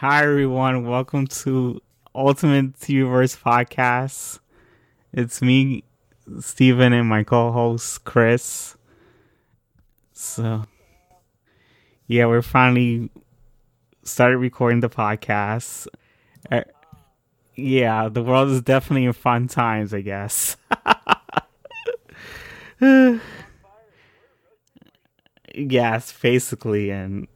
Hi everyone, welcome to Ultimate TVverse podcast. It's me, Steven, and my co-host Chris. So, yeah, we're finally started recording the podcast. Uh, yeah, the world is definitely in fun times, I guess. yes, basically, and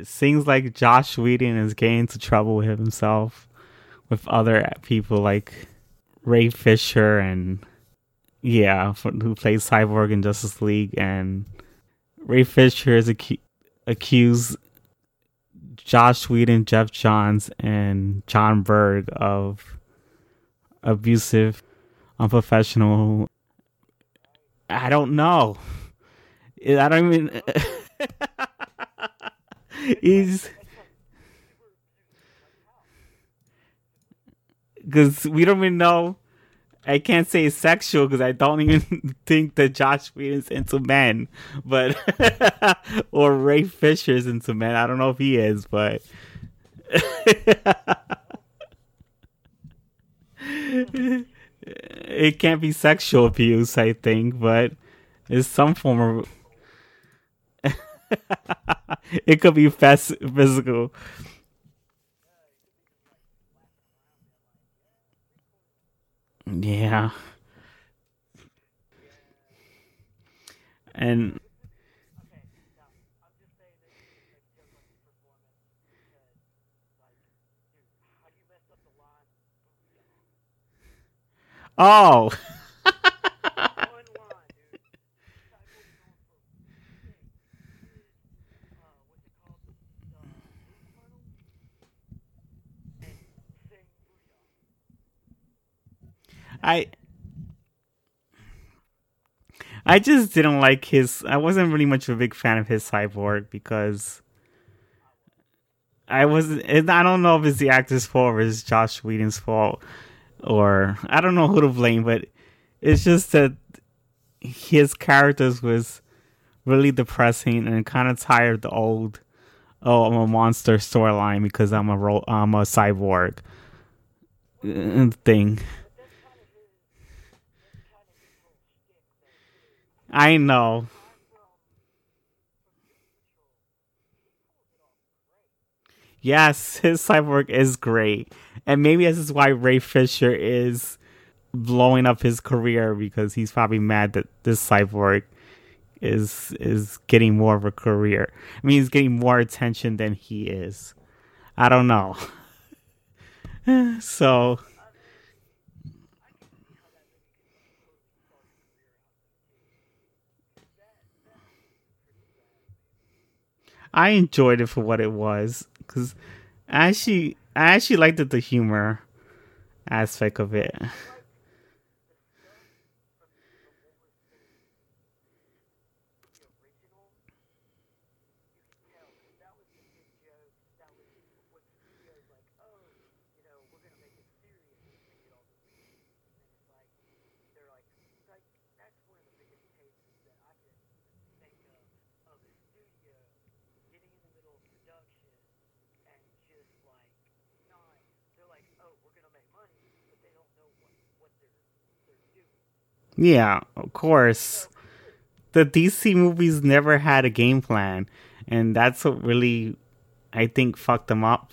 it seems like Joss Whedon is getting into trouble with himself with other people like Ray Fisher and yeah, who plays Cyborg in Justice League, and Ray Fisher is acu- accused Joss Whedon, Geoff Johns, and Jon Berg of abusive, unprofessional. I don't know. I don't even. He's because we don't even know. I can't say sexual because I don't even think that Joss Whedon's into men, but or Ray Fisher's into men. I don't know if he is, but it can't be sexual abuse. I think, but it's some form of. it could be fast physical. Yeah. And Oh. I I just didn't like his. I wasn't really much of a big fan of his cyborg because I was. I don't know if it's the actor's fault or it's Joss Whedon's fault, or I don't know who to blame. But it's just that his characters was really depressing and kind of tired the old. Oh, I'm a monster storyline because I'm a ro- I'm a cyborg uh, thing. I know. Yes, his cyborg is great. And maybe this is why Ray Fisher is blowing up his career because he's probably mad that this cyborg is is getting more of a career. I mean, he's getting more attention than he is. I don't know. so I enjoyed it for what it was because I actually I actually liked the humor aspect of it. Yeah, of course. The DC movies never had a game plan, and that's what really, I think, fucked them up.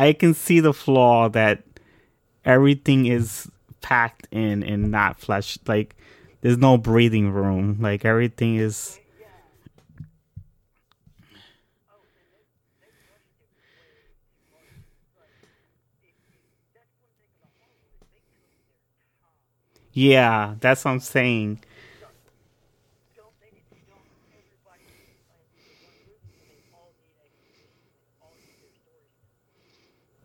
I can see the flaw that everything is packed in and not fleshed. Like there's no breathing room. Like everything is. Yeah, that's what I'm saying.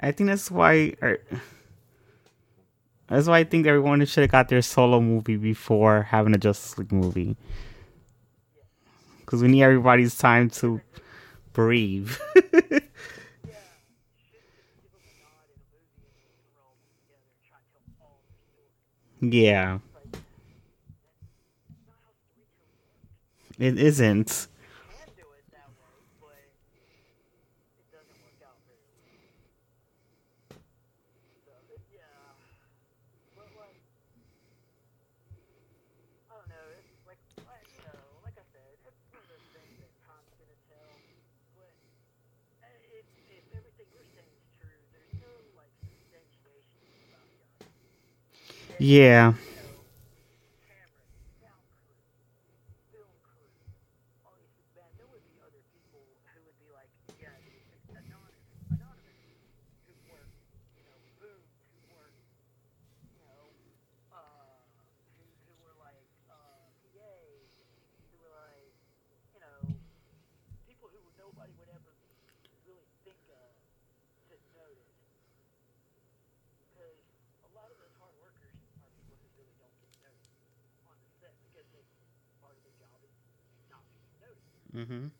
I think that's why. Or, that's why I think everyone should have got their solo movie before having a Justice League movie. Because we need everybody's time to breathe. yeah. It isn't. Yeah. Mm-hmm.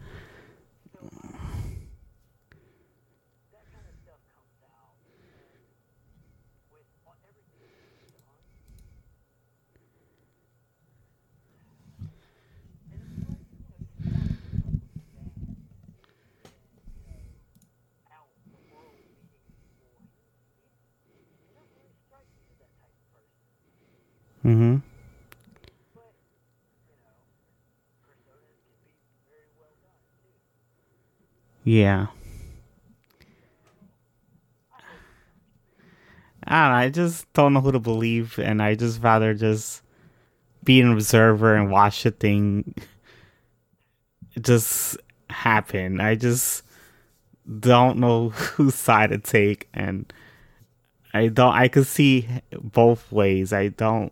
Mm-hmm. Yeah. I don't know, I just don't know who to believe, and I just rather just be an observer and watch the thing just happen. I just don't know whose side to take, and I don't. I could see both ways. I don't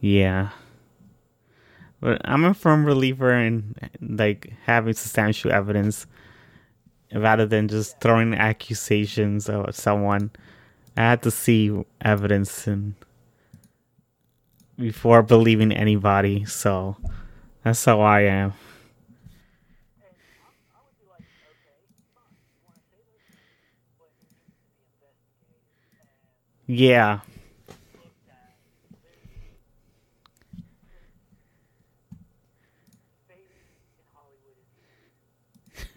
Yeah. But I'm a firm believer in like having substantial evidence rather than just throwing accusations at someone. I had to see evidence and before believing anybody, so that's how I am. Yeah.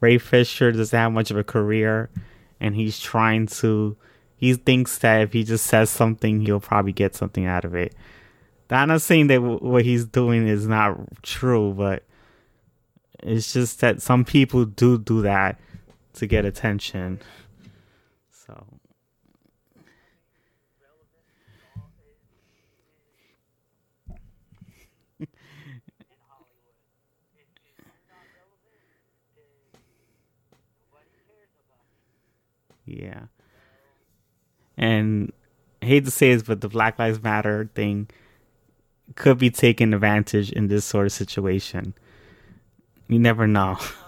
Ray Fisher doesn't have much of a career, and he's trying to. He thinks that if he just says something, he'll probably get something out of it. I'm not saying that w- what he's doing is not true, but it's just that some people do do that to get attention. Yeah. And I hate to say this, but the Black Lives Matter thing could be taken advantage in this sort of situation. You never know.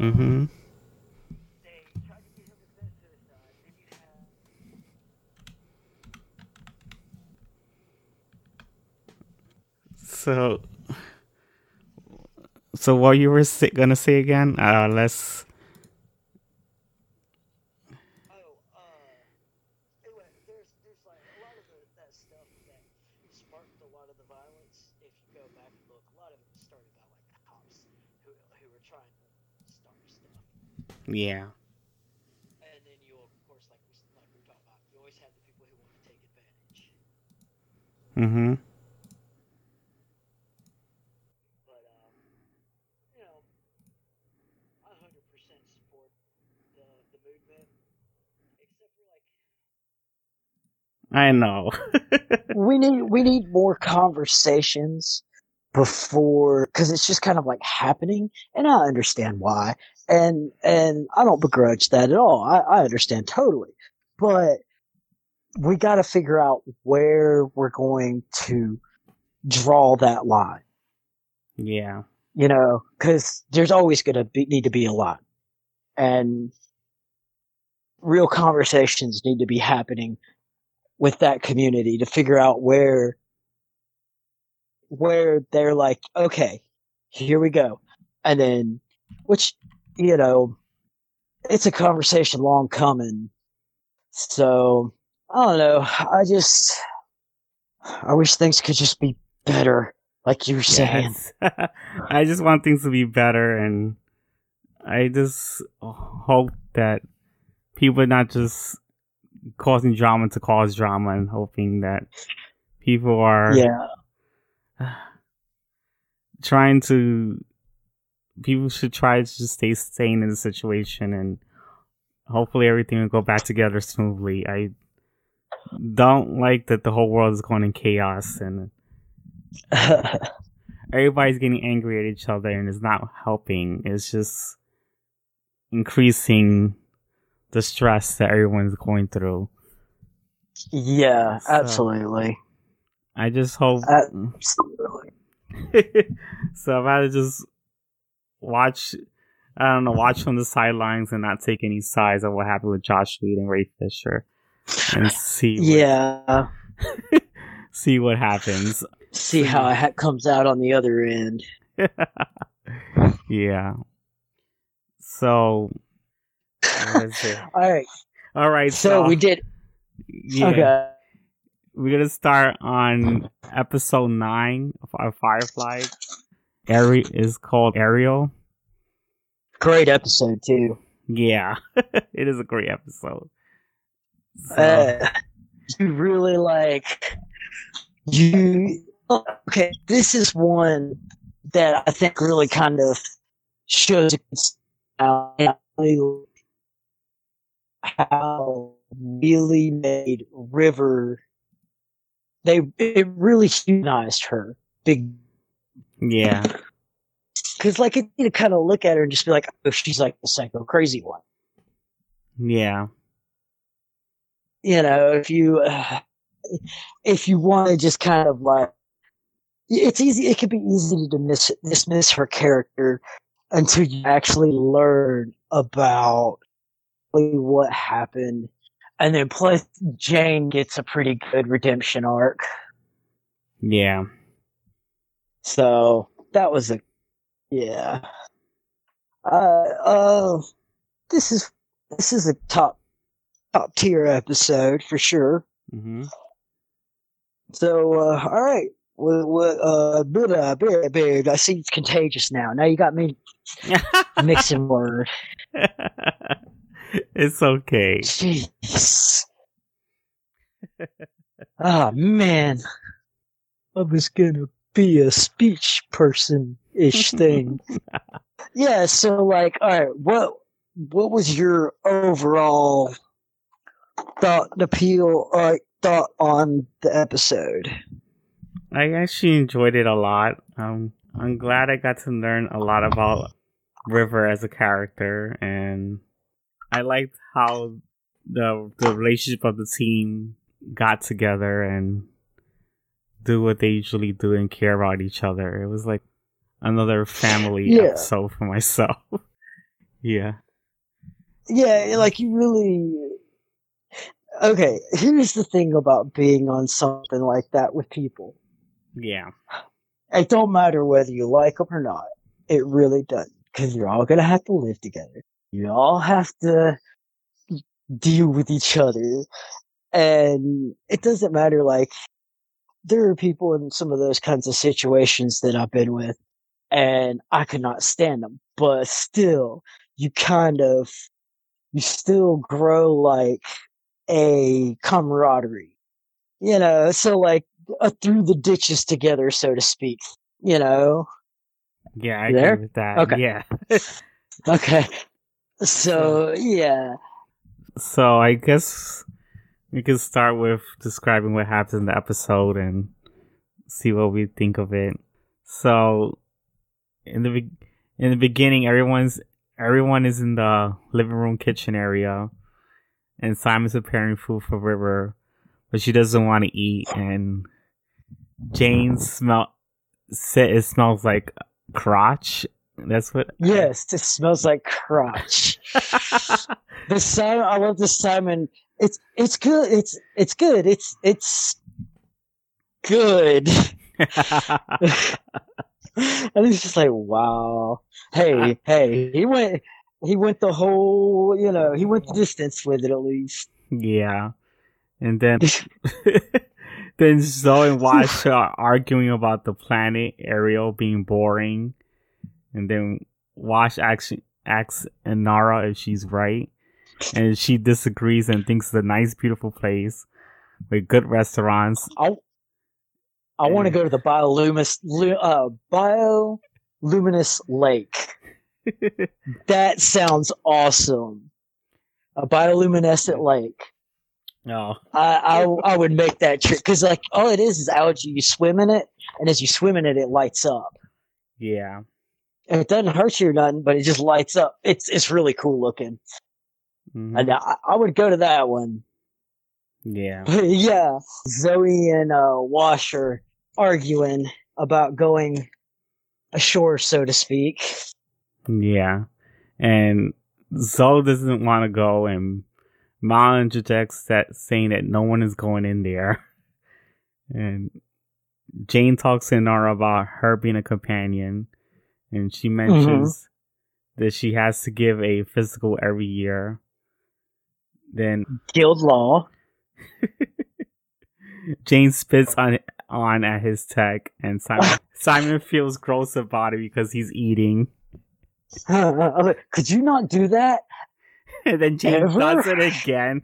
have So, so what you were gonna say again? Uh, let's. Oh, uh, anyway, there's there's like a lot of the, that stuff that sparked a lot of the violence. If you go back and look, a lot of it started by like cops who who were trying to start stuff, Yeah. and then you of course like we like we were talking about, you always have the people who want to take advantage. Mm-hmm. But um, you know, I hundred percent support the the movement, except for like I know. we need we need more conversations before because it's just kind of like happening and i understand why and and i don't begrudge that at all. I, I understand totally. But we got to figure out where we're going to draw that line. Yeah. you know because there's always going to be need to be a line and real conversations need to be happening with that community to figure out where where they're like okay here we go. And then which you know it's a conversation long coming so i don't know i just i wish things could just be better like you were saying Yes. I just want things to be better, and I just hope that people are not just causing drama to cause drama, and hoping that people are yeah trying to. People should try to just stay sane in the situation, and hopefully everything will go back together smoothly. I don't like that the whole world is going in chaos, and everybody's getting angry at each other and it's not helping. It's just increasing the stress that everyone's going through. yeah So- absolutely I just hope. absolutely so I'd rather just watch. I don't know, watch from the sidelines and not take any sides of what happened with Josh Reed and Ray Fisher, and see. What, yeah see what happens. see how it comes out on the other end yeah. So. what is it? all right All right. so we did Yeah. okay We're gonna start on episode nine of our Firefly. Ari is called Ariel. great episode too Yeah, it is a great episode. So, uh, you really like you okay this is one that i think really kind of shows how how really made river they it really humanized her big yeah, because like you need to kind of look at her and just be like oh she's like the psycho crazy one yeah, you know, if you uh, if you want to just kind of like, it's easy. It could be easy to dismiss dismiss her character until you actually learn about what happened, and then plus Jayne gets a pretty good redemption arc. yeah. So that was a yeah. Uh, uh, this is this is a top top tier episode for sure. hmm So, uh, all right. What, what, uh, uh, babe, babe, I see it's contagious now. Now you got me mixing words. it's okay. Jeez. Ah, man. I was gonna be a speech person ish thing. yeah, so, like, all right, what, what was your overall thought, appeal, uh, thought on the episode? I actually enjoyed it a lot. Um, I'm glad I got to learn a lot about River as a character, and I liked how the the relationship of the team got together and do what they usually do and care about each other. It was like another family Yeah. episode for myself. Yeah. Yeah, like you really. Okay, here's the thing about being on something like that with people. Yeah. It don't matter whether you like them or not. It really doesn't, because you're all gonna have to live together. You all have to deal with each other, and it doesn't matter. Like there are people in some of those kinds of situations that I've been with, and I could not stand them. But still, you kind of, you still grow like a camaraderie, you know. So like uh, through the ditches together, so to speak. You know. Yeah, I You there? agree with that. Okay. Yeah. Okay. So yeah. So I guess we can start with describing what happens in the episode and see what we think of it. So in the be- in the beginning, everyone's everyone is in the living room kitchen area, and Simon's preparing food for River, but she doesn't want to eat, and Jayne smell it smells like crotch. That's what. Yes, this smells like crotch. the Simon, I love the Simon. It's it's good. It's it's good. It's it's good. and it's just like wow. Hey hey, he went he went the whole you know he went the distance with it at least. Yeah. And then then Zoe and Wash are arguing about the planet Ariel being boring. And then Wash actually asks Inara if she's right. And she disagrees and thinks it's a nice, beautiful place with good restaurants. I I want to go to the bioluminous uh bioluminous lake. That sounds awesome. A bioluminescent lake. No, I, I I would make that trip because like all it is is algae. You swim in it, and as you swim in it, it lights up. yeah. And it doesn't hurt you or nothing, but it just lights up. It's it's really cool looking. Mhm. And I, I would go to that one. Yeah. Yeah, Zoe and uh, Wash are arguing about going ashore, so to speak. Yeah. And Zoe doesn't want to go, and Mal interjects that saying that no one is going in there. And Jayne talks to Nara about her being a companion, and she mentions that she has to give a physical every year. Then Guild law. Jayne spits on on at his tech, and Simon Simon feels gross about it because he's eating. Could you not do that? And then Jayne Ever? does it again.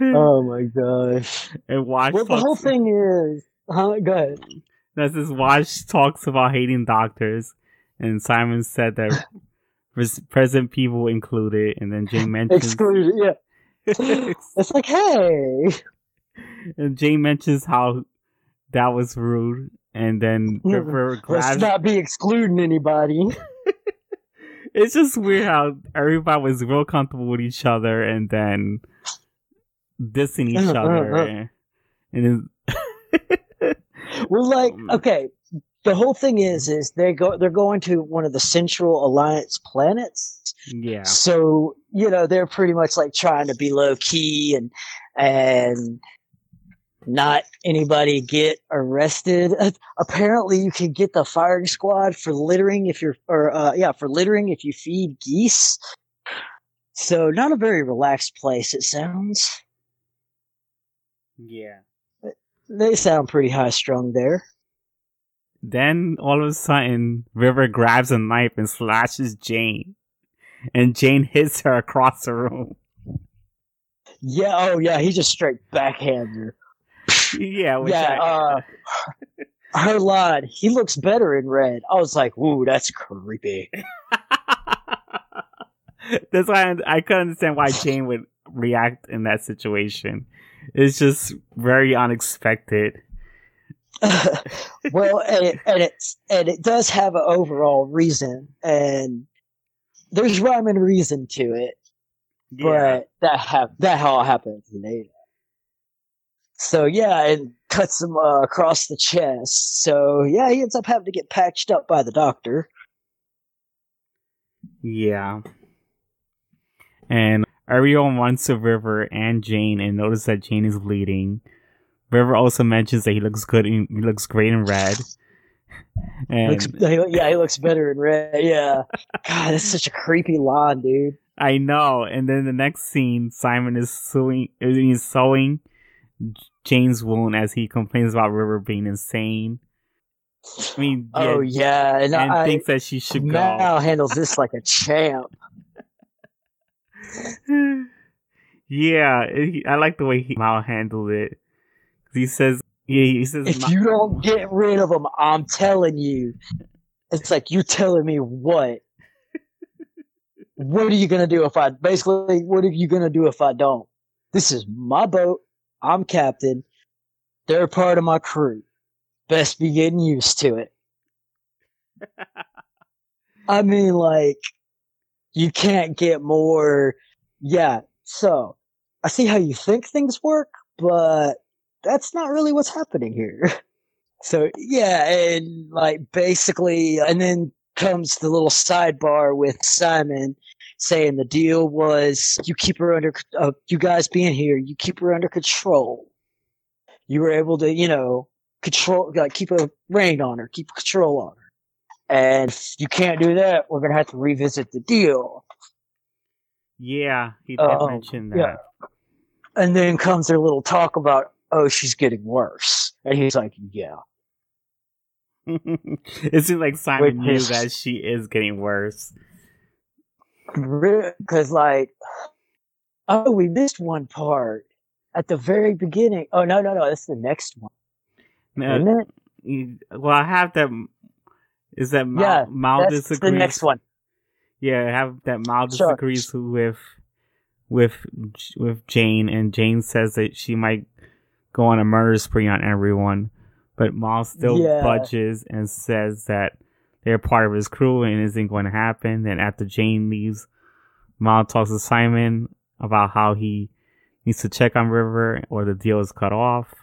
Oh my gosh. and Wash Well, the whole thing is. Huh? Go ahead. That's this Wash talks about hating doctors, and Simon said that present people included, and then Jayne mentions Excluded. Yeah. It's like, hey. and Jayne mentions how that was rude, and then Yeah, River Let's not be excluding anybody. It's just weird how everybody was real comfortable with each other, and then dissing each Uh, uh, other, uh. and, and it- We're like, Um, okay. The whole thing is, is they go, they're going to one of the Central Alliance planets. yeah, So you know, they're pretty much like trying to be low key and and not anybody get arrested. Apparently, you can get the firing squad for littering if you're, or uh, yeah, for littering if you feed geese. So not a very relaxed place. It sounds. yeah. They sound pretty high strung there. Then all of a sudden, River grabs a knife and slashes Jayne, and Jayne hits her across the room. Yeah. Oh, yeah. He just straight backhands her. yeah, which yeah. Uh, her line. He looks better in red. I was like, "Ooh, that's creepy." That's why I, I couldn't understand why Jayne would react in that situation. It's just very unexpected. well, and it, and it's and it does have an overall reason, and there's rhyme and reason to it. But that hap- that all happens later. So yeah, it cuts him uh, across the chest. So yeah, he ends up having to get patched up by the doctor. Yeah. And everyone wants to River and Jayne and notice that Jayne is bleeding. River also mentions that he looks good. In, he looks great in red. And Looks, yeah, he looks better in red. Yeah. God, that's such a creepy line, dude. I know. And then the next scene, Simon is sewing. He's sewing Jayne's wound as he complains about River being insane. I mean, Oh yeah, and, and I, thinks that she should Mal handles this like a champ. Yeah, he, I like the way he Mal handled it. He says, yeah, he says, If you don't get rid of him, I'm telling you. It's like you're telling me what? what are you gonna do if I basically? What are you gonna do if I don't? This is my boat. I'm captain. They're part of my crew. Best be getting used to it. I mean, like, you can't get more. Yeah. So, I see how you think things work, but that's not really what's happening here. So, yeah, and like basically, and then comes the little sidebar with Simon saying the deal was you keep her under, uh, you guys being here, you keep her under control. You were able to, you know, control, like keep a rein on her, keep control on her. And if you can't do that, we're gonna have to revisit the deal. yeah, he did Oh, mention yeah. that. And then comes their little talk about, oh, she's getting worse. And he's like, yeah. it seems like Simon With knew that she is getting worse. Because, like, oh, we missed one part at the very beginning. Oh, no, no, no, that's the next one. Now, Isn't it? you- well, I have that. Is that Mal, Yeah, That's disagrees? the next one. Yeah, have that Mal Sure. disagrees with with with Jayne, and Jayne says that she might go on a murder spree on everyone, but Mal still Yeah. budges and says that they're part of his crew and it isn't going to happen. Then after Jayne leaves, Mal talks to Simon about how he needs to check on River or the deal is cut off,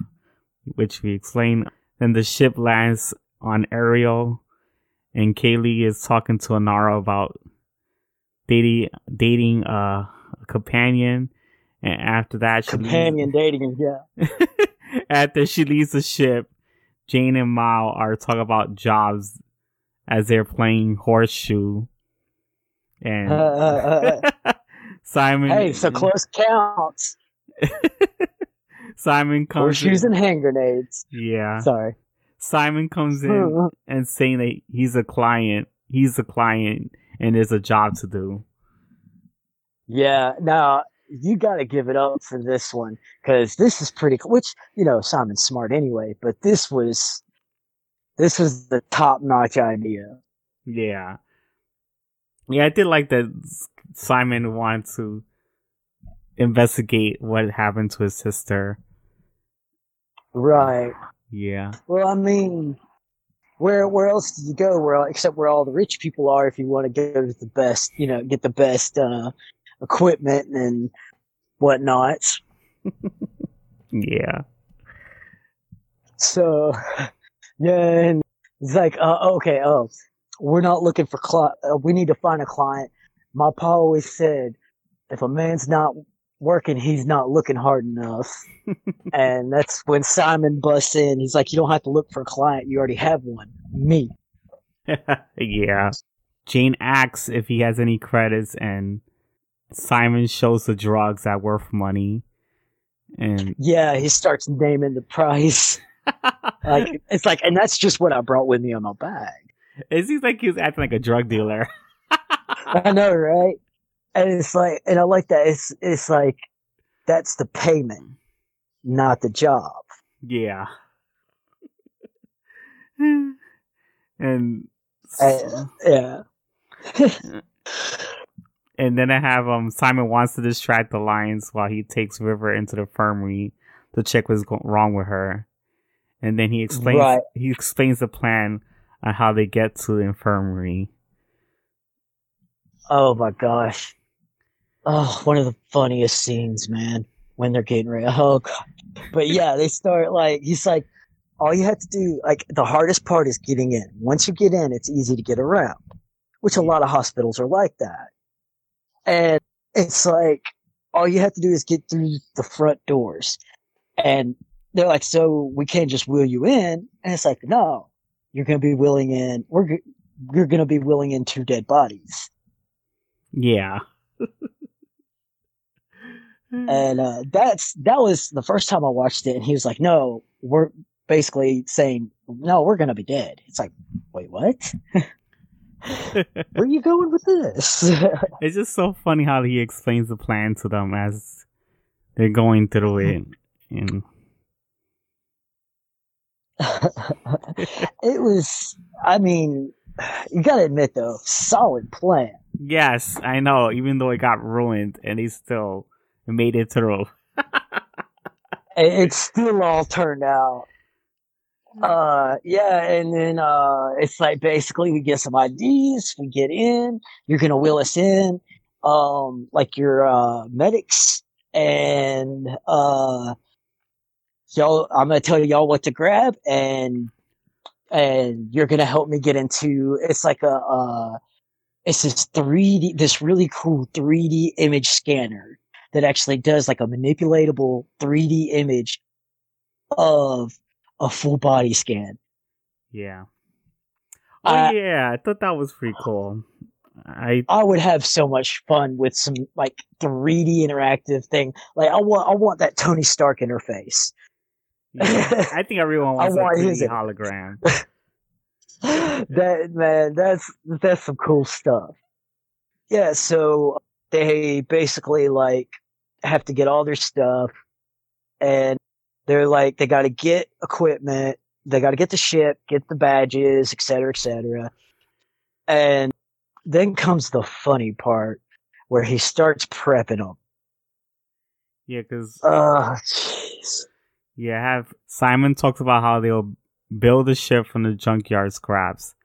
which we explain. Then the ship lands on Ariel, and Kaylee is talking to Inara about dating dating uh, a companion. And after that, she leaves- Companion dating, yeah. after she leaves the ship, Jayne and Mal are talking about jobs as they're playing horseshoe. And Uh, uh, uh, Simon, hey, so close counts. Simon comes Horseshoes in. and hand grenades. yeah, Sorry. Simon comes in and saying that he's a client. He's a client, and there's a job to do. Yeah, now you got to give it up for this one because this is pretty. cool. Which you know, Simon's smart anyway, but this was this was the top notch idea. Yeah. Yeah, I did like that Simon wanted to investigate what happened to his sister. Right. Yeah. Well, I mean, where where else do you go? Where except where all the rich people are, if you want to go to the best, you know, get the best uh, equipment and whatnot. Yeah. So, yeah, and it's like, uh, okay, oh, we're not looking for cli- uh, We need to find a client. My pa always said, if a man's not working, he's not looking hard enough. and that's when Simon busts in. He's like, you don't have to look for a client. You already have one. Me. yeah. Jayne asks if he has any credits and Simon shows the drugs that worth money. And Yeah, he starts naming the price. Like it's like, and that's just what I brought with me on my bag. it seems like he was acting like a drug dealer. I know, right? And it's like, and I like that. It's it's like that's the payment, not the job. yeah. and Uh, yeah. And then I have um Simon wants to distract the lions while he takes River into the infirmary to check what's go- wrong with her. And then he explains Right. he explains the plan on how they get to the infirmary. Oh my gosh. Oh, one of the funniest scenes, man. When they're getting ready. Oh god. But yeah, they start like he's like, all you have to do, like the hardest part is getting in. Once you get in, it's easy to get around. which a lot of hospitals are like that. And it's like, all you have to do is get through the front doors. And they're like, so we can't just wheel you in. And it's like, no, you're going to be wheeling in, We're, you're going to be wheeling in two dead bodies. Yeah. And uh, that's that was the first time I watched it, and he was like, "No, we're basically saying no, we're gonna be dead." It's like, wait, what? Where are you going with this? it's just so funny how he explains the plan to them as they're going through it. And it was, I mean, you gotta admit though, solid plan. yes, I know, even though it got ruined and he still made it through. It, it still all turned out. Uh, yeah, and then uh, it's like basically we get some IDs, we get in. You're gonna wheel us in, um, like your uh medics, and uh, y'all. I'm gonna tell y'all what to grab, and and you're gonna help me get into. It's like a uh, it's this 3D, this really cool 3D image scanner that actually does like a manipulatable 3D image of a full body scan. Yeah. Oh Uh, yeah, I thought that was pretty cool. I I would have so much fun with some like 3D interactive thing. Like I want, I want that Tony Stark interface. yeah, I think everyone I wants a want his- 3D hologram. that man, that's that's some cool stuff. Yeah, so they basically like have to get all their stuff, and they're like they got to get equipment, they got to get the ship, get the badges, et cetera, et cetera. And then comes the funny part where he starts prepping them. Yeah, because Oh, jeez. yeah, have Simon talks about how they'll build a ship from the junkyard scraps.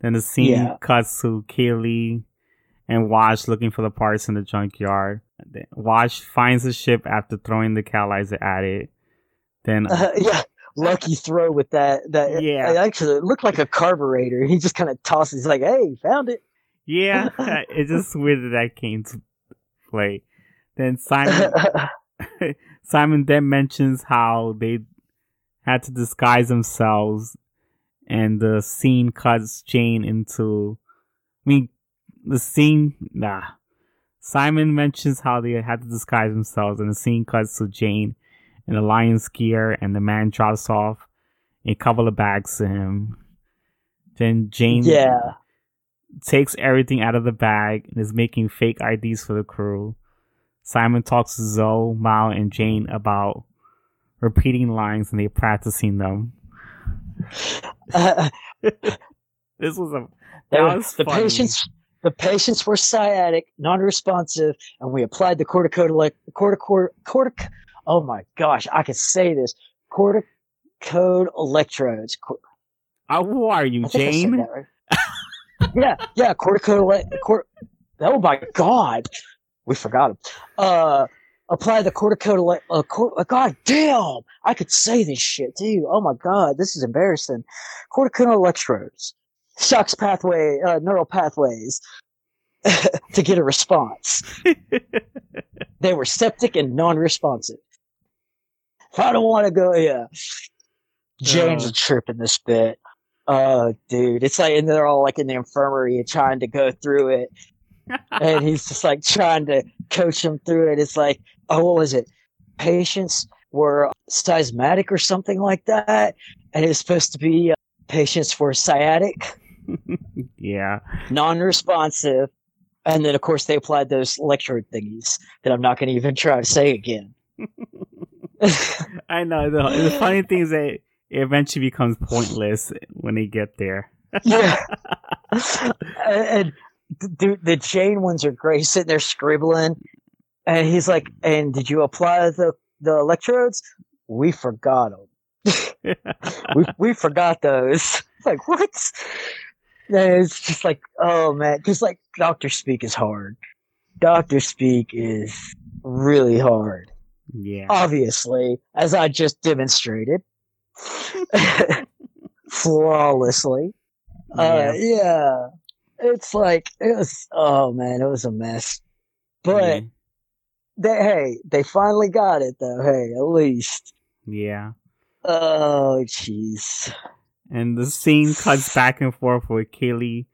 Then the scene Yeah. cuts to Kaylee and Wash looking for the parts in the junkyard. Then Wash finds the ship after throwing the catalyzer at it. Then Uh, yeah, lucky throw with that. That Yeah. it actually it looked like a carburetor. He just kind of tosses like, "Hey, found it." yeah, it's just weird that that came to play. Then Simon Simon then mentions how they had to disguise themselves, and the scene cuts Jayne into. I mean, the scene. Nah. Simon mentions how they had to disguise themselves, and the scene cuts to Jayne in the lion's gear, and the man drops off a couple of bags to him. Then Jayne yeah, takes everything out of the bag and is making fake IDs for the crew. Simon talks to Zoe, Mal, and Jayne about repeating lines and they're practicing them. Uh, This was a that were- was the funny. patients. The patients were sciatic, non-responsive, and we applied the corticotele- corticor cortic. Oh my gosh, I could say this. Corticode electrodes. Cor- Uh, who are you, I think I said Jayne? right. yeah, yeah, corticode. Cort- oh my god, we forgot him. Uh, apply the corticode. Uh, cor- uh, god damn, I could say this shit too. Oh my god, this is embarrassing. Corticode electrodes, shocks pathway, uh, neural pathways to get a response. They were septic and non-responsive. I don't want to go, yeah. James Oh. is tripping this bit. Oh, dude, it's like, and they're all like in the infirmary trying to go through it, and he's just like trying to coach them through it. It's like, oh, what was it? Patients were seismatic or something like that, and it was supposed to be uh, patients were sciatic, yeah. non-responsive, and then of course they applied those electrode thingies that I'm not going to even try to say again. I know. The, the funny thing is that it eventually becomes pointless when they get there. yeah. and the, the Jayne ones are great. He's sitting there scribbling, and he's like, "And did you apply the the electrodes? We forgot them. we we forgot those. It's like what? It's just like, oh man, because like doctor speak is hard. Doctor speak is really hard. yeah. Obviously, as I just demonstrated, flawlessly. Uh, Yeah. yeah. it's like it was. Oh man, it was a mess. But yeah. they, hey, they finally got it though. Hey, at least. yeah. Oh jeez. And the scene cuts back and forth with Kaylee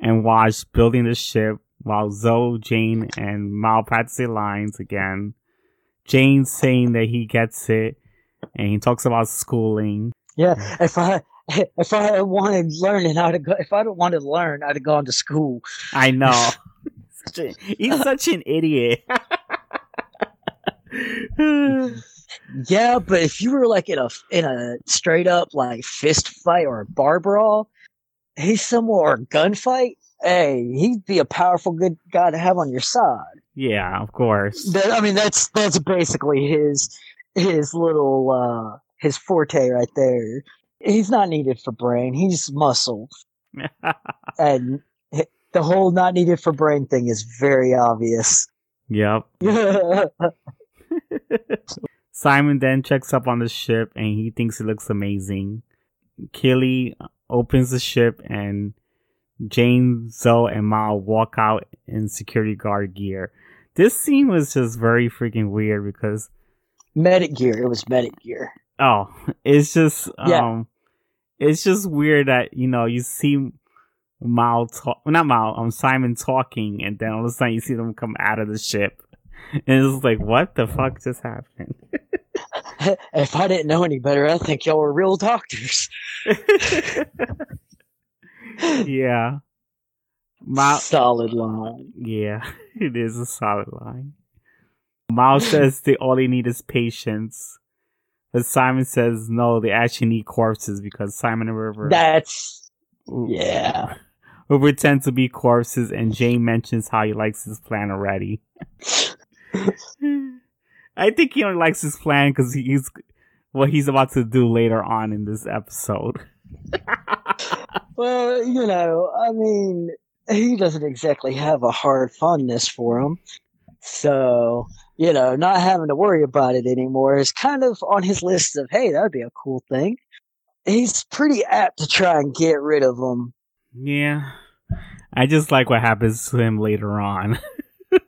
and Wash building the ship while Zoe, Jayne, and Mal practice their lines again. Jayne saying that he gets it and he talks about schooling. Yeah, if I if I wanted learning how to go, if I don't want to learn, I'd have gone to school. I know. He's such an idiot. Yeah, but if you were like in a in a straight up like fist fight or a bar brawl, he's somewhere or a gunfight. Hey, he'd be a powerful good guy to have on your side. yeah, of course. That, I mean, that's that's basically his his little uh his forte right there. He's not needed for brain. He's muscle, and the whole not needed for brain thing is very obvious. yep. Simon then checks up on the ship and he thinks it looks amazing. Kaylee opens the ship and Jayne, Zoe, and Mal walk out in security guard gear. This scene was just very freaking weird because medic gear. It was medic gear. oh, it's just um Yeah. it's just weird that, you know, you see Mal talk not Mal, um Simon talking and then all of a sudden you see them come out of the ship. And it's like, what the fuck just happened? if I didn't know any better, I think y'all were real doctors. yeah. Mal Solid line. Yeah, it is a solid line. Miles says they all they need is patience. But Simon says no, they actually need corpses because Simon and River That's will- yeah. will pretend to be corpses and Jayne mentions how he likes his plan already. I think he only likes his plan because he's what he's about to do later on in this episode. Well, you know, I mean, he doesn't exactly have a hard fondness for him. So, you know, not having to worry about it anymore is kind of on his list of, hey, that'd be a cool thing. He's pretty apt to try and get rid of them. yeah. I just like what happens to him later on.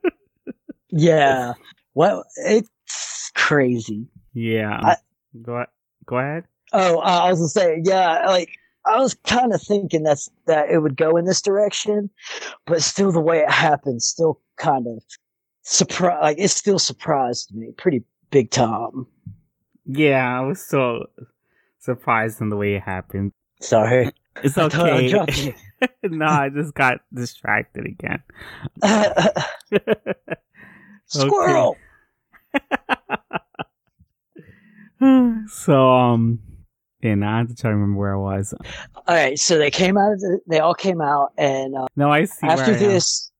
Yeah. Well, it's crazy. Yeah. I- go go ahead. Oh, uh, I was gonna say, yeah, like I was kind of thinking that's that it would go in this direction, but still the way it happened, still kind of surprise. Like it still surprised me pretty big time. Yeah, I was so surprised in the way it happened. Sorry, It's I thought I okay. no, I just got distracted again. Squirrel. so um, yeah, now I have to try to remember where I was. All right, so they came out of the. They all came out, and uh, No, I see. after where I am. this,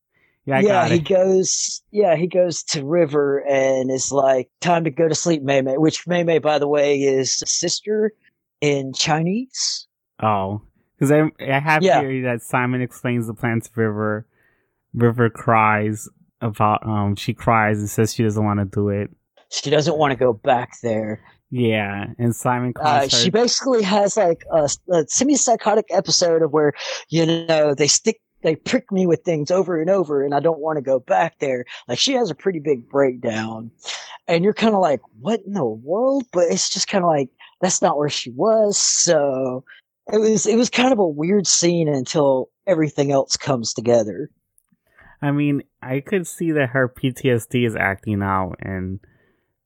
yeah, I yeah, got he it. goes. Yeah, he goes to River and is like, "Time to go to sleep, Mei Mei." Which Mei Mei, by the way, is sister in Chinese. Oh, because I I have Yeah. here that Simon explains the plan to River. River cries about um she cries and says she doesn't want to do it. She doesn't want to go back there. Yeah, and Simon Uh, she basically has like a, a semi-psychotic episode of where you know they stick they prick me with things over and over and i don't want to go back there. Like she has a pretty big breakdown. And you're kind of like what in the world? But it's just kind of like that's not where she was. So it was it was kind of a weird scene until everything else comes together I mean, I could see that her PTSD is acting out, and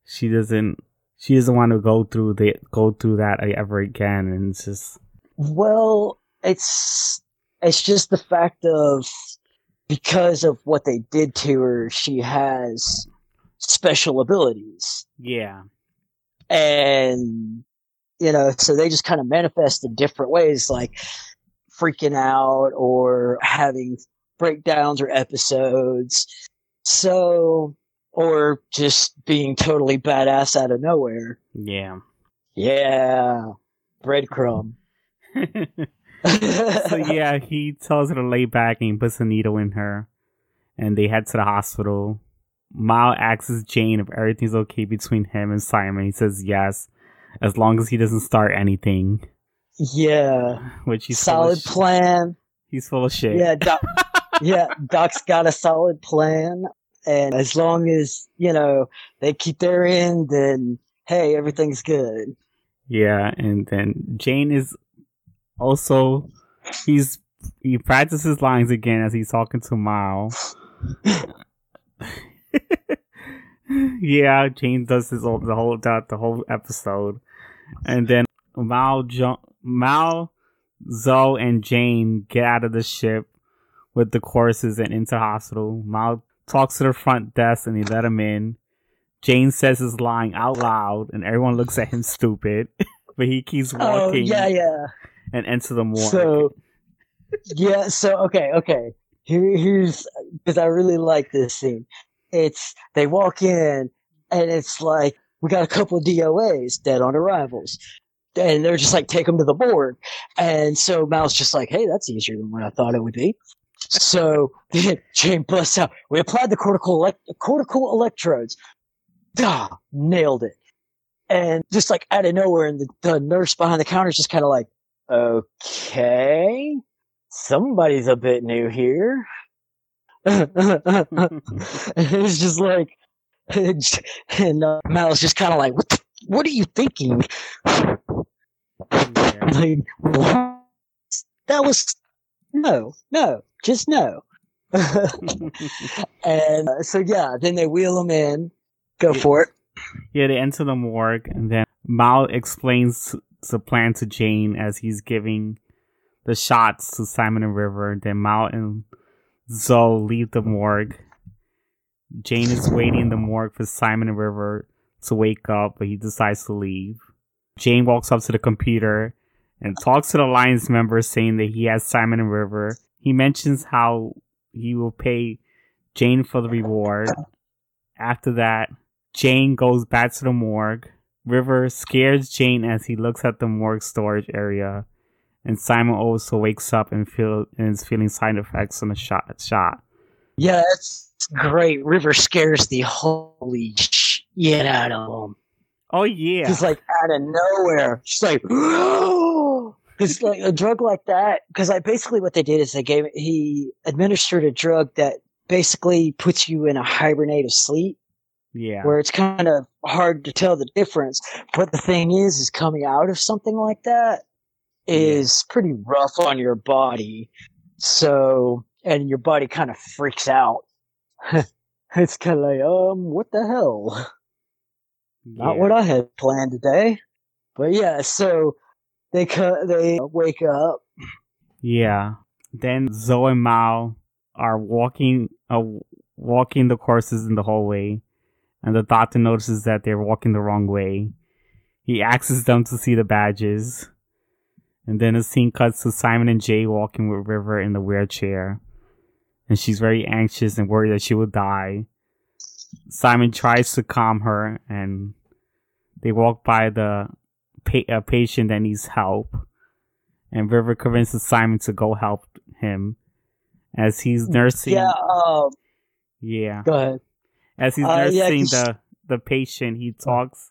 she doesn't. She doesn't want to go through the go through that ever again, and it's just Well, it's it's just the fact of because of what they did to her, she has special abilities, yeah, and you know, so they just kind of manifest in different ways, like freaking out or having breakdowns or episodes. So, or just being totally badass out of nowhere. yeah. Yeah, breadcrumb. so yeah, he tells her to lay back and he puts a needle in her, and they head to the hospital. Mal asks Jayne if everything's okay between him and Simon. He says yes, as long as he doesn't start anything. Yeah. Which he's solid full of sh- plan. He's full of shit. Yeah, Doc, yeah, Doc's got a solid plan, and as long as you know they keep their end, then hey, everything's good. Yeah, and then Jayne is also he's he practices lines again as he's talking to Mal. yeah, Jayne does this all, the whole that the whole episode, and then Mal jo- Mal, Zoe, and Jayne get out of the ship with the courses and into hospital. Mal talks to the front desk and they let him in. Jayne says his lying out loud, and everyone looks at him stupid, but he keeps walking. Oh yeah, yeah. and enter the morgue. So yeah, so okay, okay. Here, here's because I really like this scene. It's they walk in and it's like we got a couple of DOAs dead on arrivals, and they're just like take them to the board. And so Mal's just like, hey, that's easier than what I thought it would be. So Jayne busts out. We applied the cortical elect- cortical electrodes. Duh, nailed it. And just like out of nowhere, and the, the nurse behind the counter is just kind of like, okay, somebody's a bit new here. it was just like, and uh, Mal's just kind of like, what, the, what are you thinking? Yeah. Like, what? That was no, no, just no. and uh, so yeah, then they wheel him in. Go Yeah. for it. Yeah, they enter the morgue, and then Mal explains the plan to Jayne as he's giving the shots to Simon and River. Then Mal and Zoe leave the morgue. Jayne is waiting in the morgue for Simon and River to wake up, but he decides to leave. Jayne walks up to the computer and talks to the Alliance members, saying that he has Simon and River. He mentions how he will pay Jayne for the reward. After that, Jayne goes back to the morgue. River scares Jayne as he looks at the morgue storage area, and Simon also wakes up and feel and is feeling side effects from the shot. Shot. Yeah, that's great. River scares the holy shit out of him. Oh yeah, He's like out of nowhere. She's like, because like a drug like that. Because I basically what they did is they gave he administered a drug that basically puts you in a hibernative sleep yeah, where it's kind of hard to tell the difference. But the thing is, is coming out of something like that is pretty rough on your body. So, and your body kind of freaks out. it's kind of like, um, what the hell? Not what I had planned today. But yeah, so they they wake up. Yeah. Then Zoe and Mal are walking uh, walking the courses in the hallway, and the doctor notices that they're walking the wrong way. He asks them to see the badges, and then the scene cuts to Simon and Jay walking with River in the wheelchair, and she's very anxious and worried that she will die. Simon tries to calm her, and they walk by the pa- a patient that needs help and River convinces Simon to go help him as he's nursing. Yeah, um, yeah. go ahead. As he's Uh, yeah, the the patient, he talks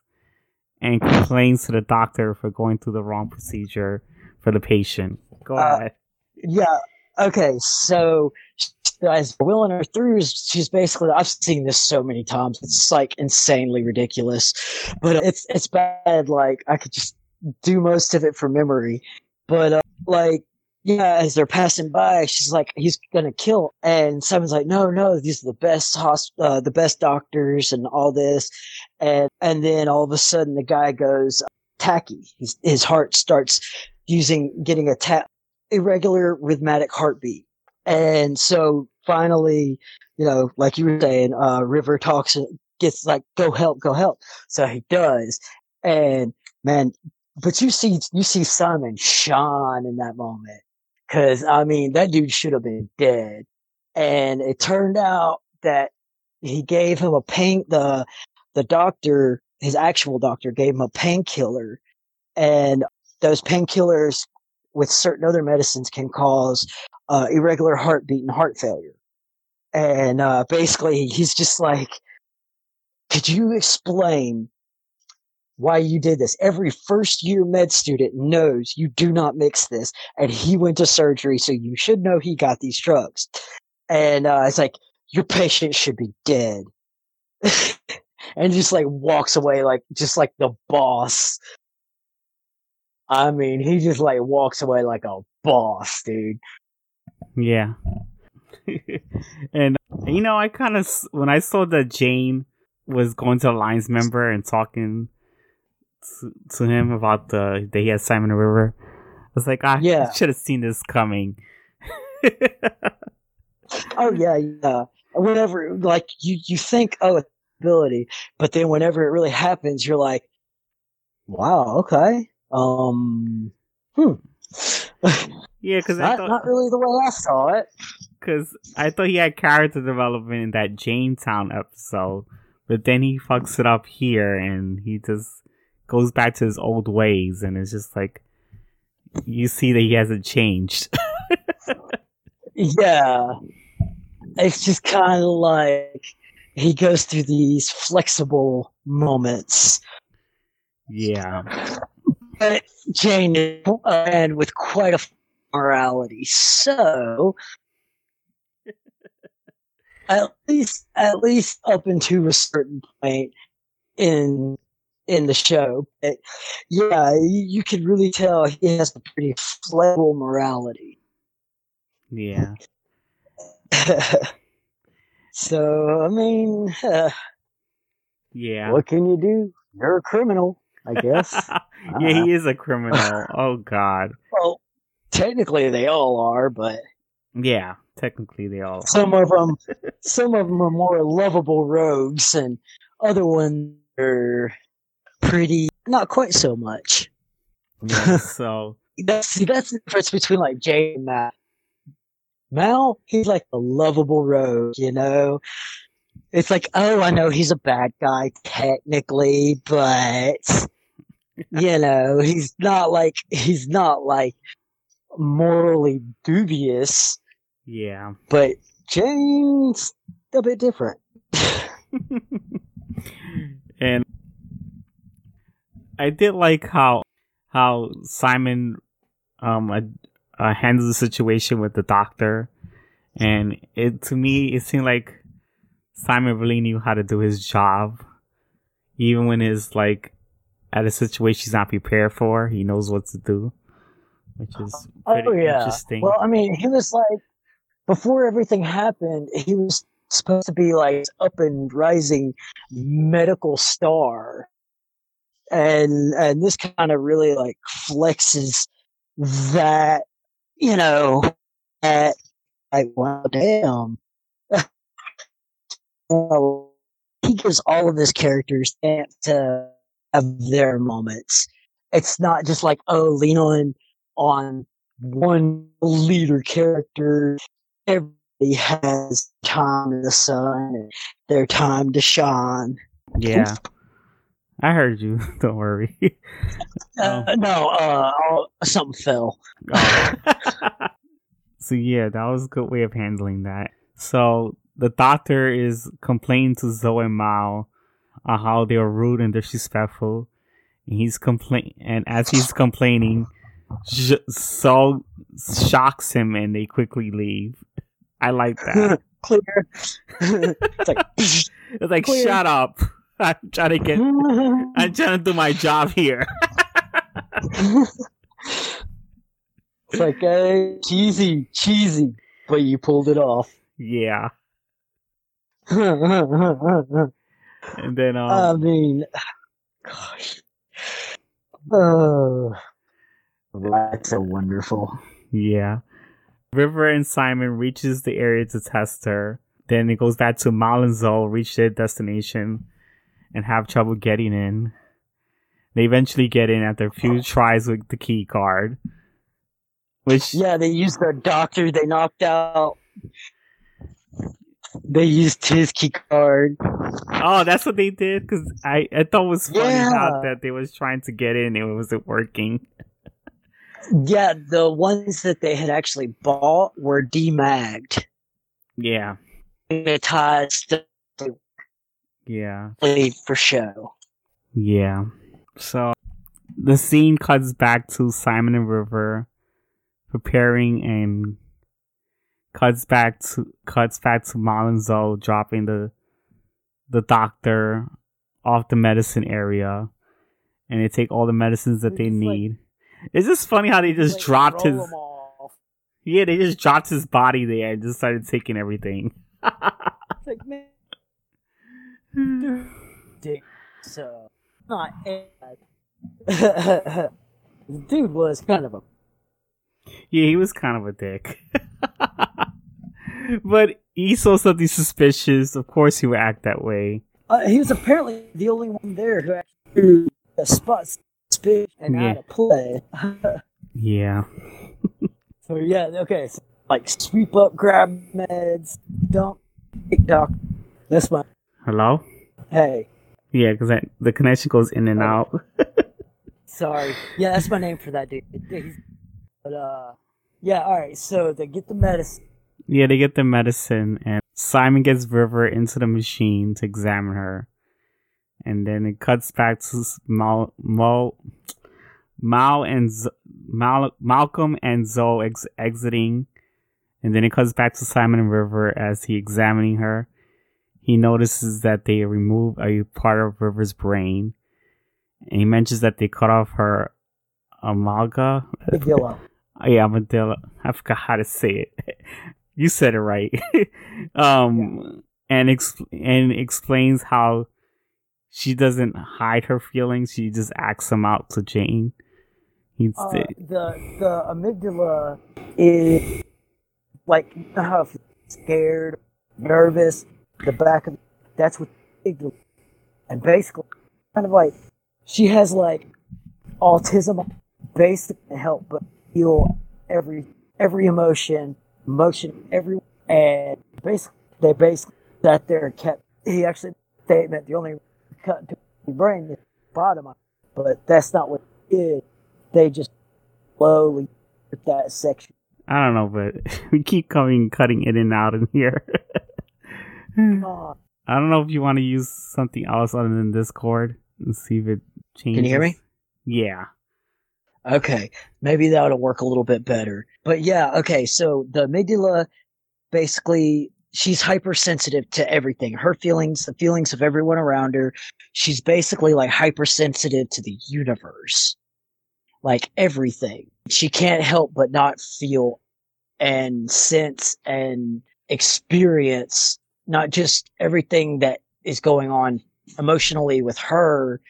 and complains to the doctor for going through the wrong procedure for the patient. Go Uh, ahead. Yeah. Okay. So as wheeling her through, she's basically. I've seen this so many times. It's like insanely ridiculous, but it's it's bad. Like I could just do most of it from memory, but uh, like yeah, as they're passing by, she's like, "He's gonna kill," and Simon's like, "No, no, these are the best hosp- uh, the best doctors, and all this," and and then all of a sudden the guy goes tacky. His his heart starts using getting a tap irregular rhythmic heartbeat. And so finally, you know, like you were saying, uh, River talks, gets like, go help, go help. So he does. And man, but you see, you see Simon shine in that moment. Cause I mean, that dude should have been dead. And it turned out that he gave him a pain, the, the doctor, his actual doctor gave him a painkiller and those painkillers with certain other medicines can cause uh, irregular heartbeat and heart failure. And uh, basically, he's just like, could you explain why you did this. Every first year med student knows you do not mix this. And he went to surgery, so you should know he got these drugs. And uh, it's like, your patient should be dead. and just like walks away like just like the boss. I mean, he just like walks away like a boss, dude. Yeah. and you know, I kind of when I saw that Jayne was going to Alliance member and talking to, to him about the that he had Simon River, I was like, ah, I Yeah. should have seen this coming. Oh yeah, yeah. Whenever like you you think oh ability, but then whenever it really happens, you're like, wow, okay, um, hmm. yeah, because I not thought not really the way I saw it. because I thought he had character development in that Jaynestown episode, but then he fucks it up here, and he just goes back to his old ways, and it's just like you see that he hasn't changed. Yeah, it's just kind of like he goes through these flexible moments. yeah, But Jayne is a man with quite a morality, so at least at least up into a certain point in in the show. But yeah, you, you can really tell he has a pretty flexible morality. yeah, so I mean, uh, yeah. what can you do? You're a criminal, I guess. yeah, uh-huh. he is a criminal. oh God. well, technically they all are, but Yeah, technically they all. some of them, some of them are more lovable rogues, and other ones are pretty not quite so much. Yeah, so That's see, that's the difference between like Jay and Matt. Mal, he's like a lovable rogue, you know. It's like, oh, I know he's a bad guy technically, but you know, he's not like he's not like morally dubious. yeah. But Jayne's a bit different. and I did like how how Simon um uh, handled the situation with the doctor, and it to me it seemed like Simon really knew how to do his job, even when it's like at a situation he's not prepared for. He knows what to do, which is oh, pretty oh yeah. interesting. Well, I mean, he was like before everything happened, he was supposed to be like up and rising medical star. And and this kind of really like flexes that, you know, that like wow damn. Well, he gives all of his characters to have their moments. It's not just like, oh, lean on on one leader character. Everybody has time in the sun and their time to shine. yeah, I heard you. Don't worry. Uh, no, uh, something fell. Oh. so yeah, that was a good way of handling that. So the doctor is complaining to Zoe and Mal on how they are rude and disrespectful, and he's complain and as he's complaining, so shocks him and they quickly leave. I like that. Clear. it's like, It's like Clear. shut up. I'm trying to get. I'm trying to do my job here. it's like, uh, cheesy, cheesy, but you pulled it off. yeah, and then um, I mean, gosh. Oh, that's so wonderful. Yeah. River and Simon reaches the area to test her. Then it goes back to Mal and Zoe reach their destination and have trouble getting in. They eventually get in after a few tries with the key card. Which Yeah, they used their doctor. They knocked out. They used his key card. oh, that's what they did because I, I thought it was funny Yeah. that they was trying to get in and it wasn't working. Yeah, the ones that they had actually bought were demagged. Yeah, Hypnotized yeah, played for show. yeah. So the scene cuts back to Simon and River preparing and cuts back to cuts back to Mal and Zoe dropping the the doctor off the medicine area and they take all the medicines that they just like- need. it's just funny how they just Like, dropped his. Yeah, they just dropped his body there and just started taking everything. Like, man, dick. So, not dude was kind of a. Yeah, he was kind of a dick. but he saw something suspicious. Of course, he would act that way. Uh, he was apparently the only one there who actually knew the spot speak and how Yeah. to play. Yeah. so yeah, okay, so, like sweep up, grab meds, dump, TikTok. That's my Hello? hey. Yeah, because the connection goes in and out. Sorry. Yeah, that's my name for that dude. He's- But uh, yeah. All right. So they get the medicine. yeah, they get the medicine, and Simon gets River into the machine to examine her. And then it cuts back to Mal, Mal, Mal and Z- Mal, Malcolm and Zoe ex- exiting. And then it cuts back to Simon and River as he examining her. He notices that they remove a part of River's brain. And he mentions that they cut off her amalga. Yellow. Yeah, Amadilla. I forgot how to say it. you said it right. um, and ex- and explains how she doesn't hide her feelings. She just acts them out to Jayne. He's Uh, the the amygdala is like how scared, nervous, the back of that's what amygdala. And basically, kind of like she has like autism, basically to help but feel every every emotion, emotion every and basically they basically sat there and kept. He actually statement the only cut into the brain is the bottom, of it, but that's not what it is they just slowly took that section. I don't know, but we keep coming cutting in and out in here. I don't know if you want to use something else other than Discord and see if it changes. Can you hear me? Yeah. Okay, maybe that'll work a little bit better. But yeah, okay, so the amygdala basically she's hypersensitive to everything. Her feelings, the feelings of everyone around her. She's basically like hypersensitive to the universe. Like everything. She can't help but not feel and sense and experience not just everything that is going on emotionally with her,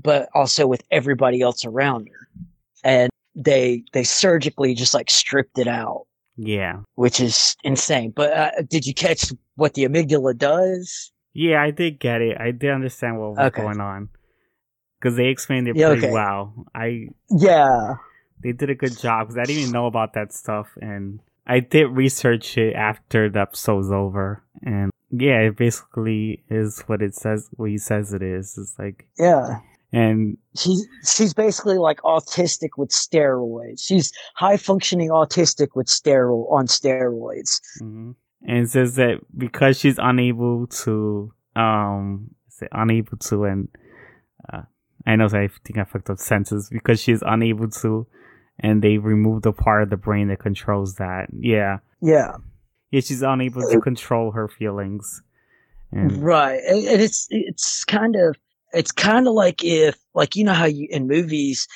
but also with everybody else around her. And they they surgically just like stripped it out, Yeah. which is insane. But uh, did you catch what the amygdala does? Yeah, I did get it. I did understand what was Okay. going on. Because they explained it Yeah, pretty okay. well. I Yeah. they did a good job because I didn't even know about that stuff, and I did research it after the episode's over. And yeah, it basically is what it says. What he says it is. It's like, Yeah. And She's she's basically like autistic with steroids. She's high functioning autistic with stero on steroids. mhm. and says that because she's unable to, um, say unable to, and uh, I know I think I fucked up sentences because she's unable to, and they removed the part of the brain that controls that. Yeah. Yeah. Yeah, she's unable to control her feelings. And Right. And it's it's kind of it's kind of like if like you know how you in movies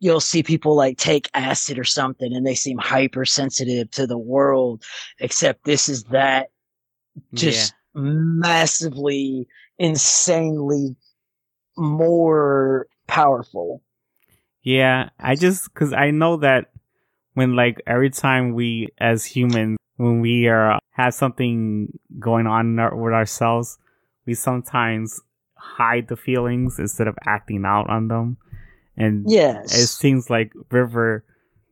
you'll see people like take acid or something and they seem hypersensitive to the world except this is that just massively insanely more powerful. yeah, I just because I know that when like every time we as humans when we are have something going on in our, with ourselves, we sometimes hide the feelings instead of acting out on them. And Yes. it seems like River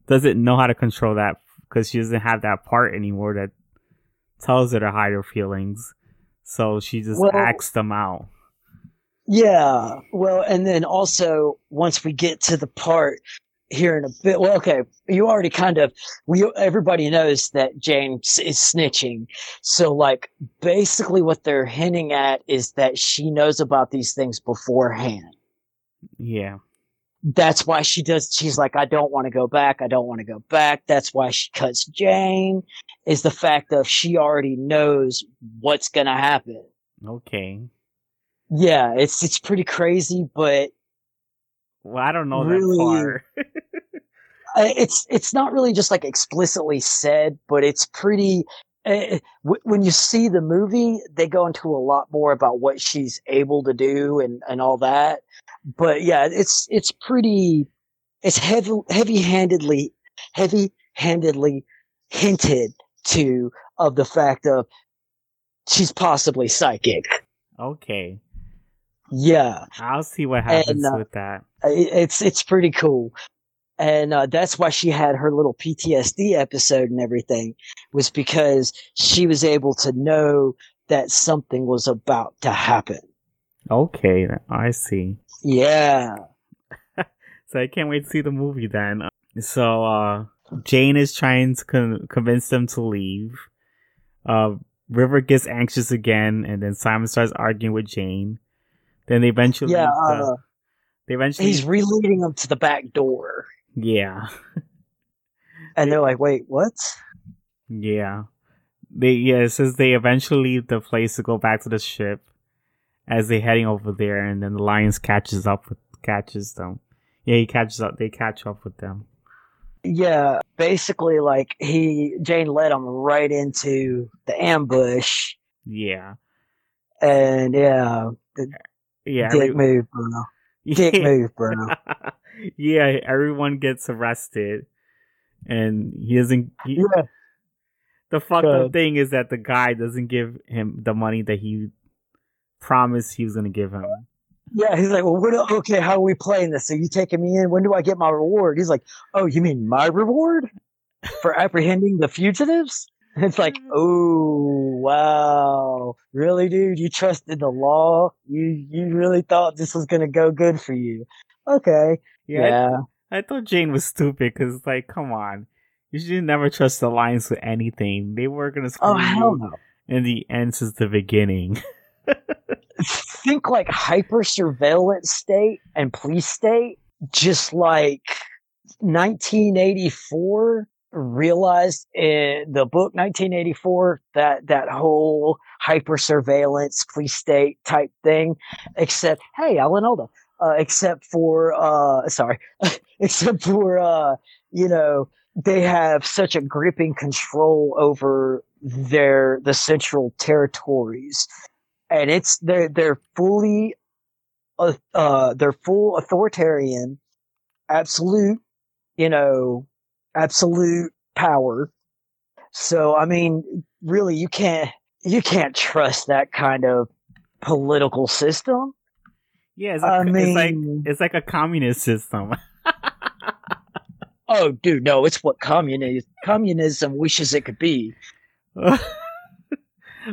doesn't know how to control that because she doesn't have that part anymore that tells her to hide her feelings. So she just Well- acts them out. Yeah. Well, and then also once we get to the part here in a bit, well, okay, you already kind of we everybody knows that James is snitching. So like basically what they're hinting at is that she knows about these things beforehand. Yeah. That's why she does. She's like, I don't want to go back. I don't want to go back. That's why she cuts Jayne. Is the fact of she already knows what's gonna happen. Okay. Yeah, it's it's pretty crazy, but Well, I don't know Really? that uh, it's it's not really just like explicitly said, but it's pretty. Uh, w- when you see the movie, they go into a lot more about what she's able to do and and all that. But yeah, it's it's pretty. It's heavy heavy handedly heavy handedly hinted to of the fact of she's possibly psychic. okay. Yeah. I'll see what happens uh, with that. it's it's pretty cool and uh, that's why she had her little ptsd episode and everything was because she was able to know that something was about to happen Okay, I see. yeah So I can't wait to see the movie then. So uh Jayne is trying to con- convince them to leave. Uh River gets anxious again and then Simon starts arguing with Jayne. Then they eventually yeah uh, uh, they eventually he's releading them to the back door yeah. and they're like wait what Yeah. They yeah, it says they eventually leave the place to go back to the ship as they're heading over there and then the lions catches up with catches them. Yeah, he catches up they catch up with them. yeah basically like he jayne led him right into the ambush Yeah. and yeah Yeah. dick every- move bruno dick yeah. move bruno yeah, everyone gets arrested, and he doesn't. He, yeah The fucked up thing is that the guy doesn't give him the money that he promised he was gonna give him. Yeah, he's like, well, what, okay, how are we playing this? So you taking me in? When do I get my reward? He's like, oh, you mean my reward for apprehending the fugitives? It's like, oh, wow, really, dude? You trusted the law? You you really thought this was gonna go good for you? Okay, Yeah, I- yeah, I, thought Jayne was stupid because, like, come on, you should never trust the Alliance with anything. They were gonna oh, screw oh hell no. in the end since the beginning. Think like hyper surveillance state and police state, just like 1984 realized in the book 1984 that that whole hyper surveillance police state type thing except hey alan alda uh, except for uh sorry except for uh you know they have such a gripping control over their the central territories. And it's they're they're fully uh, uh they're full authoritarian absolute you know absolute power. So i mean really you can't you can't trust that kind of political system. Yeah, it's, i mean it's like it's like a communist system. oh dude no it's what communism communism wishes it could be.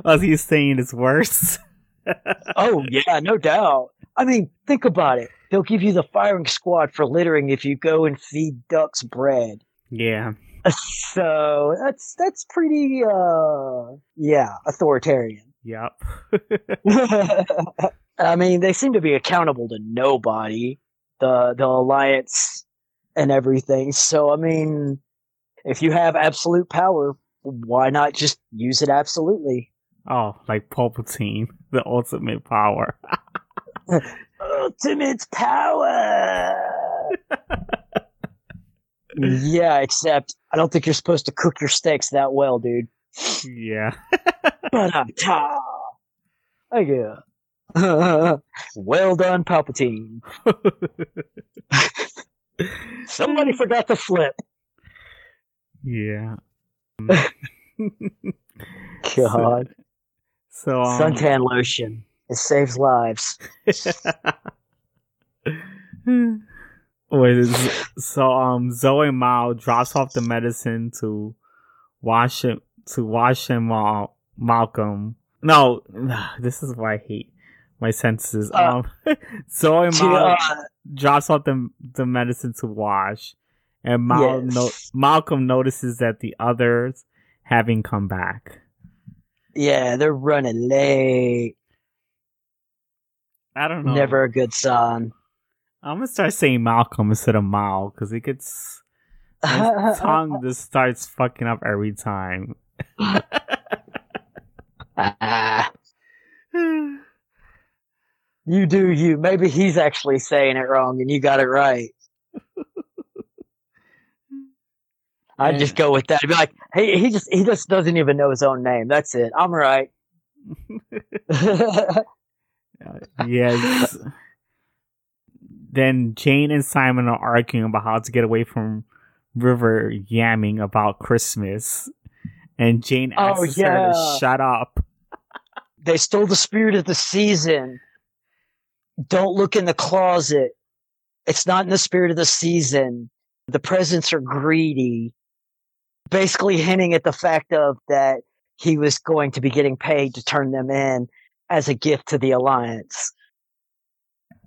As he's saying, it's worse. oh yeah no doubt. I mean think about it. They'll give you the firing squad for littering if you go and feed ducks bread yeah, so that's that's pretty uh yeah authoritarian. Yep. i mean they seem to be accountable to nobody the the alliance and everything. So i mean if you have absolute power why not just use it absolutely? Oh, like Palpatine, the ultimate power. ultimate power yeah except i don't think you're supposed to cook your steaks that well dude yeah. Ba-da-ta. Oh yeah. well done, Palpatine. Somebody forgot to flip. yeah. God. So um, Suntan lotion. It saves lives. Wait, so um, Zoe Mal drops off the medicine to wash him to wash him uh, Malcolm. No, this is why I hate my senses. Uh, um, Zoe Mal uh, drops off the the medicine to wash, and Mal- Yes. no- Malcolm notices that the others haven't come back. yeah, they're running late. I don't know. Never a good sign. I'm gonna start saying Malcolm instead of Mal because it gets his tongue just starts fucking up every time. You do you. Maybe he's actually saying it wrong and you got it right. I'd just go with that. I'd be like, hey, he just he just doesn't even know his own name. That's it. I'm right. yes. then Jayne and Simon are arguing about how to get away from River yamming about Christmas. And Jayne Oh, asks her to shut up. they stole the spirit of the season. Don't look in the closet. It's not in the spirit of the season. The presents are greedy. Basically hinting at the fact of that he was going to be getting paid to turn them in as a gift to the alliance.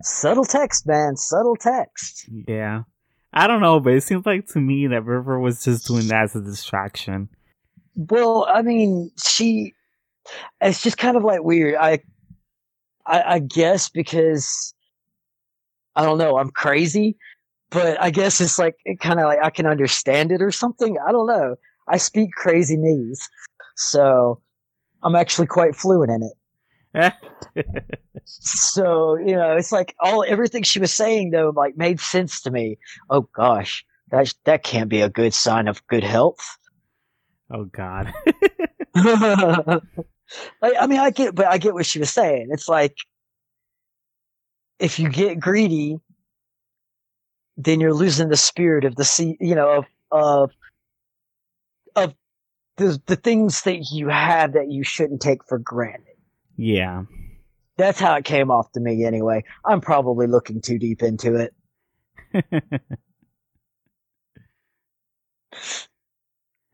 Subtle text, man. Subtle text. Yeah. I don't know, but it seems like to me that River was just doing that as a distraction. Well, I mean, she. It's just kind of like weird. I, I, I guess because I don't know. I'm crazy, but I guess it's like it kind of like I can understand it or something. I don't know. I speak crazy knees, so I'm actually quite fluent in it. So you know, it's like all everything she was saying though, like made sense to me. Oh gosh, that that can't be a good sign of good health. oh God. like, I mean, I get, but I get what she was saying. It's like if you get greedy, then you're losing the spirit of the sea. You know, of of of the the things that you have that you shouldn't take for granted. Yeah. That's how it came off to me, anyway. I'm probably looking too deep into it.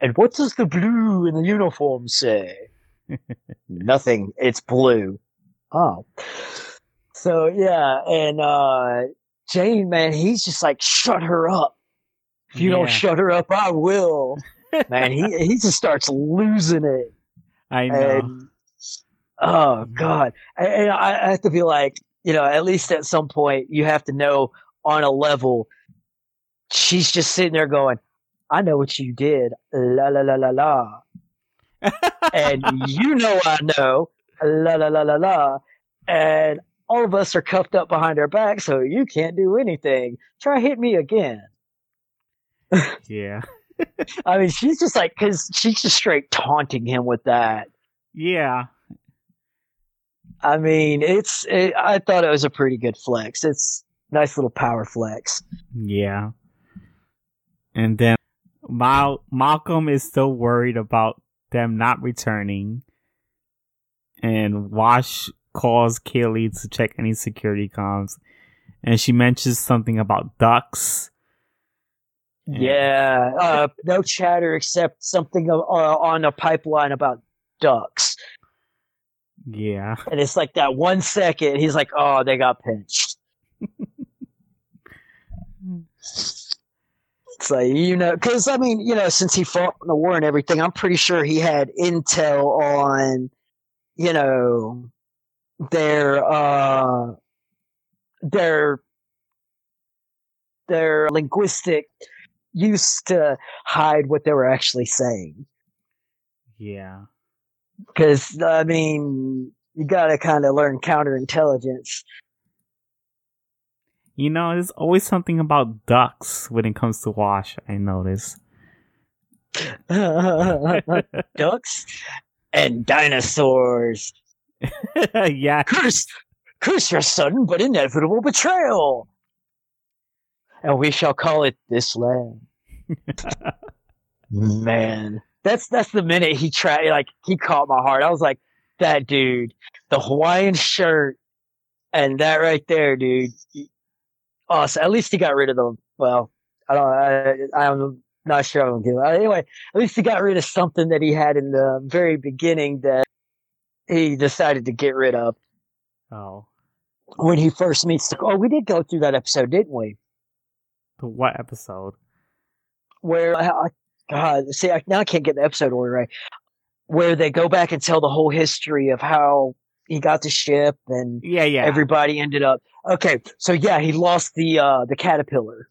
And what does the blue in the uniform say? Nothing. It's blue. Oh. So yeah, and uh Jayne, man, he's just like, shut her up. If you don't shut her up, I will. man, he he just starts losing it. I know. And oh mm-hmm. god. And, and I, I have to be like, you know, at least at some point you have to know on a level she's just sitting there going, I know what you did. La la la la la. and you know I know. La la la la la. And all of us are cuffed up behind our back, so you can't do anything. Try hit me again. yeah. I mean, she's just like, because she's just straight taunting him with that. Yeah. I mean, it's. It, I thought it was a pretty good flex. It's nice little power flex. Yeah. And then Mal- Malcolm is still worried about them not returning. And Wash calls Kaylee to check any security comms. And she mentions something about ducks. Yeah, uh, no chatter except something uh, on a pipeline about ducks, Yeah. and it's like that one second. He's like, "Oh, they got pinched." It's like you know, because I mean, you know, since he fought in the war and everything, I'm pretty sure he had intel on, you know, their uh, their their linguistic use to hide what they were actually saying. Yeah. Because I mean, you got to kind of learn counterintelligence. You know, there's always something about ducks when it comes to Wash, I notice. Ducks and dinosaurs. yeah. curse, curse your sudden but inevitable betrayal. And we shall call it this land. Man, that's that's the minute he tried. Like he caught my heart. I was like, that dude, the Hawaiian shirt, and that right there, dude. So at least he got rid of the. Well, I don't. I, I'm not sure. I don't give. Anyway, at least he got rid of something that he had in the very beginning that he decided to get rid of Oh. when he first meets the. Oh, we did go through that episode, didn't we? The what episode? Where I, I- God, see, I, now I can't get the episode order right. Where they go back and tell the whole history of how he got the ship and Yeah, yeah. everybody ended up okay. So yeah, he lost the uh the caterpillar,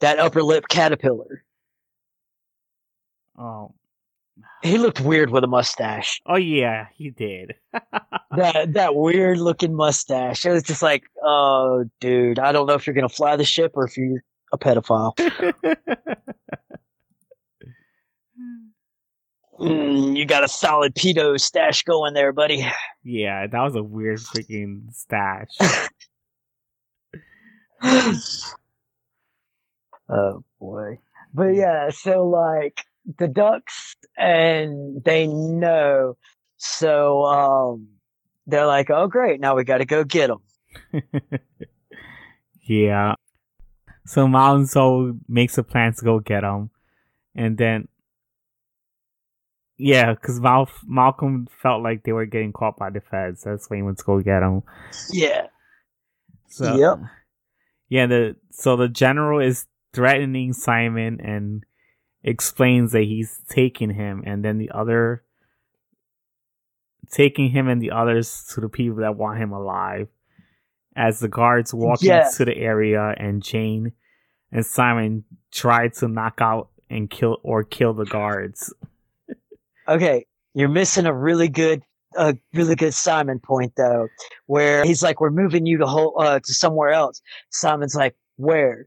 that upper lip caterpillar. oh, He looked weird with a mustache. oh yeah, he did. That that weird looking mustache. It was just like, oh, dude, I don't know if you're gonna fly the ship or if you're a pedophile. Mm, you got a solid pedo stash going there, buddy. yeah, that was a weird freaking stash. oh boy. But yeah, so like the ducks and they know. So um they're like, "Oh great, now we got to go get them." yeah. So Mal and Zoe makes a plan to go get him, and then yeah, because Mal- Malcolm felt like they were getting caught by the feds. That's why he went to go get him. Yeah. So, Yep. Yeah, the so the general is threatening Simon and explains that he's taking him, and then the other taking him and the others to the people that want him alive. As the guards walk Yeah. into the area, and Jayne and Simon try to knock out and kill or kill the guards. Okay, you're missing a really good, a really good Simon point though, where he's like, "We're moving you to whole, uh, to somewhere else." Simon's like, "Where?"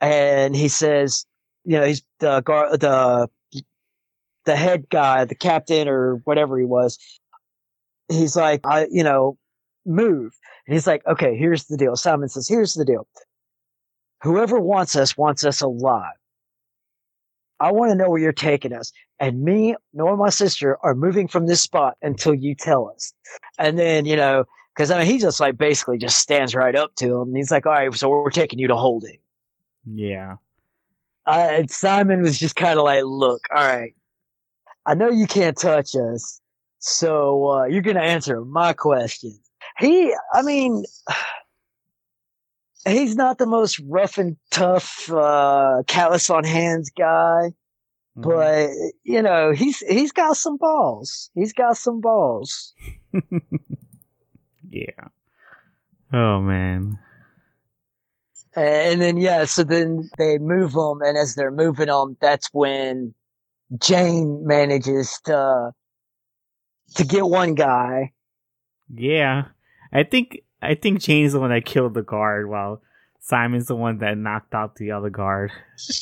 And he says, "You know, he's the guard, the the head guy, the captain or whatever he was." He's like, "I, you know, move." And he's like, "Okay, here's the deal." Simon says, "Here's the deal. Whoever wants us wants us alive. I want to know where you're taking us." and me nor my sister are moving from this spot until you tell us. And then, you know, because I mean, he just like basically just stands right up to him. And he's like, all right, so we're taking you to holding. Yeah, Uh, and Simon was just kind of like, look, all right, I know you can't touch us. So uh, you're going to answer my questions. He, I mean, he's not the most rough and tough, uh, callous on hands guy. Mhm. but you know he's he's got some balls he's got some balls yeah. Oh man. and then yeah so then they move them and as they're moving them that's when jayne manages to to get one guy Yeah, I think I think Jayne's the one that killed the guard, while Simon's the one that knocked out the other guard.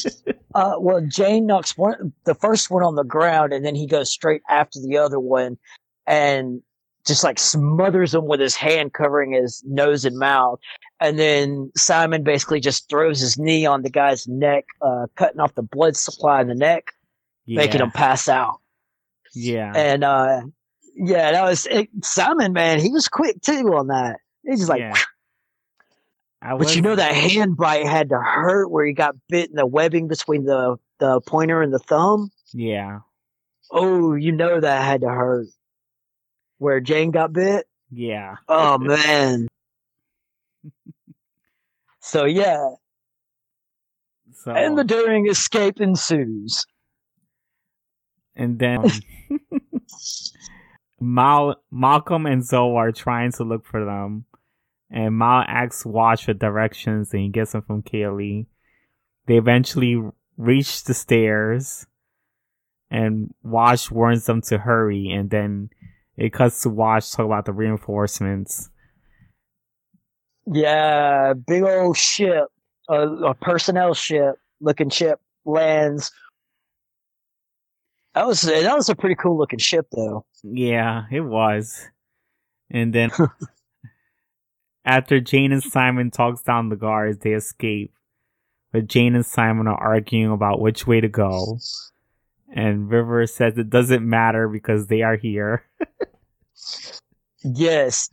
uh well jayne knocks one the first one on the ground and then he goes straight after the other one and just like smothers him with his hand covering his nose and mouth and then simon basically just throws his knee on the guy's neck uh cutting off the blood supply in the neck Yeah, making him pass out. Yeah, And uh yeah, that was it, Simon, man. He was quick too on that. He's just like, yeah. But you know that hand bite had to hurt where he got bit in the webbing between the the pointer and the thumb. Yeah, Oh, you know that had to hurt. Where Jayne got bit. yeah, Oh man. so yeah, so and the daring escape ensues. and then Mal Malcolm and Zoe are trying to look for them, and Mal asks Wash for directions, and he gets them from Kaylee. They eventually reach the stairs, and Wash warns them to hurry, and then it cuts to Wash talk about the reinforcements. Yeah, big old ship, a, a personnel ship looking ship lands. That was that was a pretty cool looking ship though. Yeah, it was. And then after Jayne and Simon talks down the guards, they escape. But Jayne and Simon are arguing about which way to go. And River says it doesn't matter because they are here. Yes,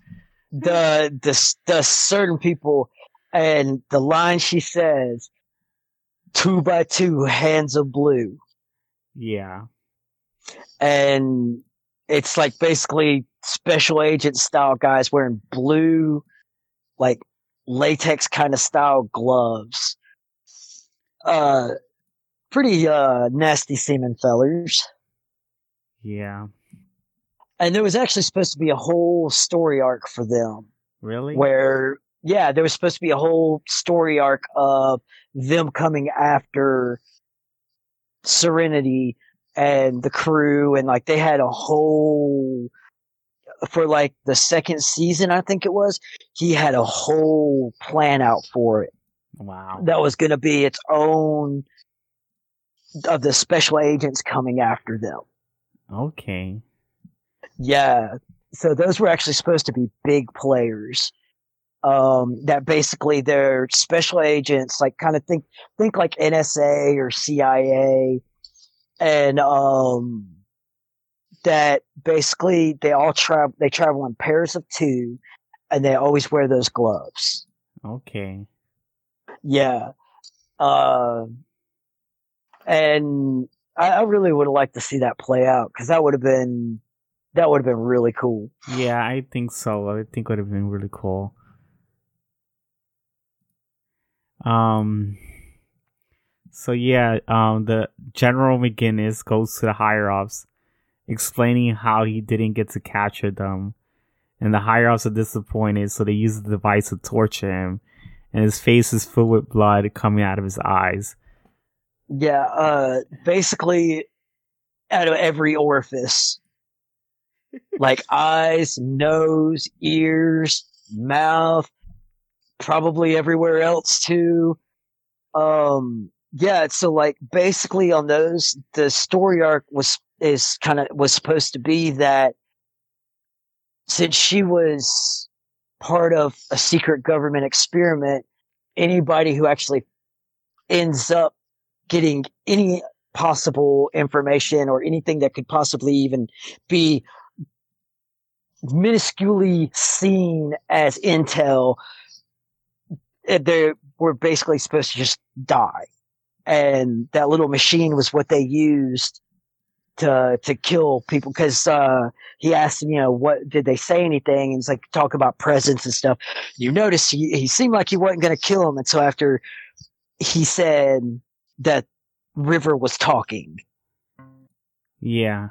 the the the certain people and the line she says, two by two hands of blue, Yeah. And it's like basically special agent style guys wearing blue, like latex kind of style gloves. Uh, pretty uh nasty seeming fellers. Yeah. and there was actually supposed to be a whole story arc for them Really? where yeah there was supposed to be a whole story arc of them coming after serenity and the crew and like they had a whole for like the second season i think it was he had a whole plan out for it Wow. that was going to be its own of the special agents coming after them Okay. Yeah. So those were actually supposed to be big players. Um, that basically they're special agents, like kind of think think like NSA or CIA, and um, that basically they all travel they travel in pairs of two, and they always wear those gloves. Okay. Yeah. Uh, and I, I really would have liked to see that play out because that would have been that would have been really cool. Yeah, I think so. I think it would have been really cool. Um. So yeah, um, the General McGinnis goes to the higher ups, explaining how he didn't get to capture them, and the higher ups are disappointed. So they use the device to torture him, and his face is filled with blood coming out of his eyes. Yeah, uh, basically, out of every orifice, like eyes, nose, ears, mouth, probably everywhere else too. Um, yeah, so like basically on those, the story arc was is kind of was supposed to be that since she was part of a secret government experiment, anybody who actually ends up getting any possible information or anything that could possibly even be minusculely seen as intel eh, they were basically supposed to just die and that little machine was what they used to to kill people. Because uh he asked him you know what did they say anything? And it's like talk about presence and stuff. You notice he, he seemed like he wasn't going to kill him and so after he said that river was talking. Yeah.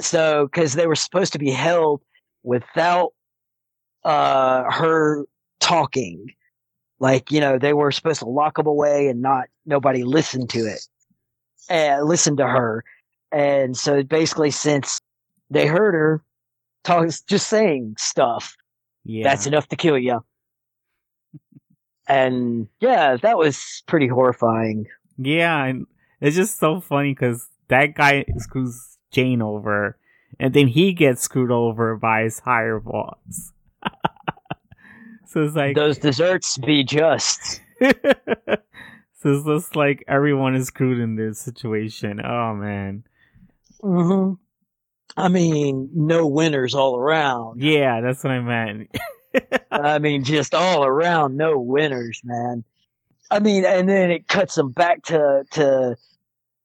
so because they were supposed to be held without uh her talking. Like you know they were supposed to lock them away and not nobody listened to it and listen to her and so basically since they heard her talk just saying stuff Yeah. that's enough to kill you and yeah that was pretty horrifying Yeah, and it's just so funny because that guy screws Jayne over, and then he gets screwed over by his higher boss. so it's like, those desserts be just it's just like everyone is screwed in this situation. Oh man, hmm i mean no winners all around yeah, that's what I meant. I mean, just all around, no winners, man. I mean, and then it cuts them back to to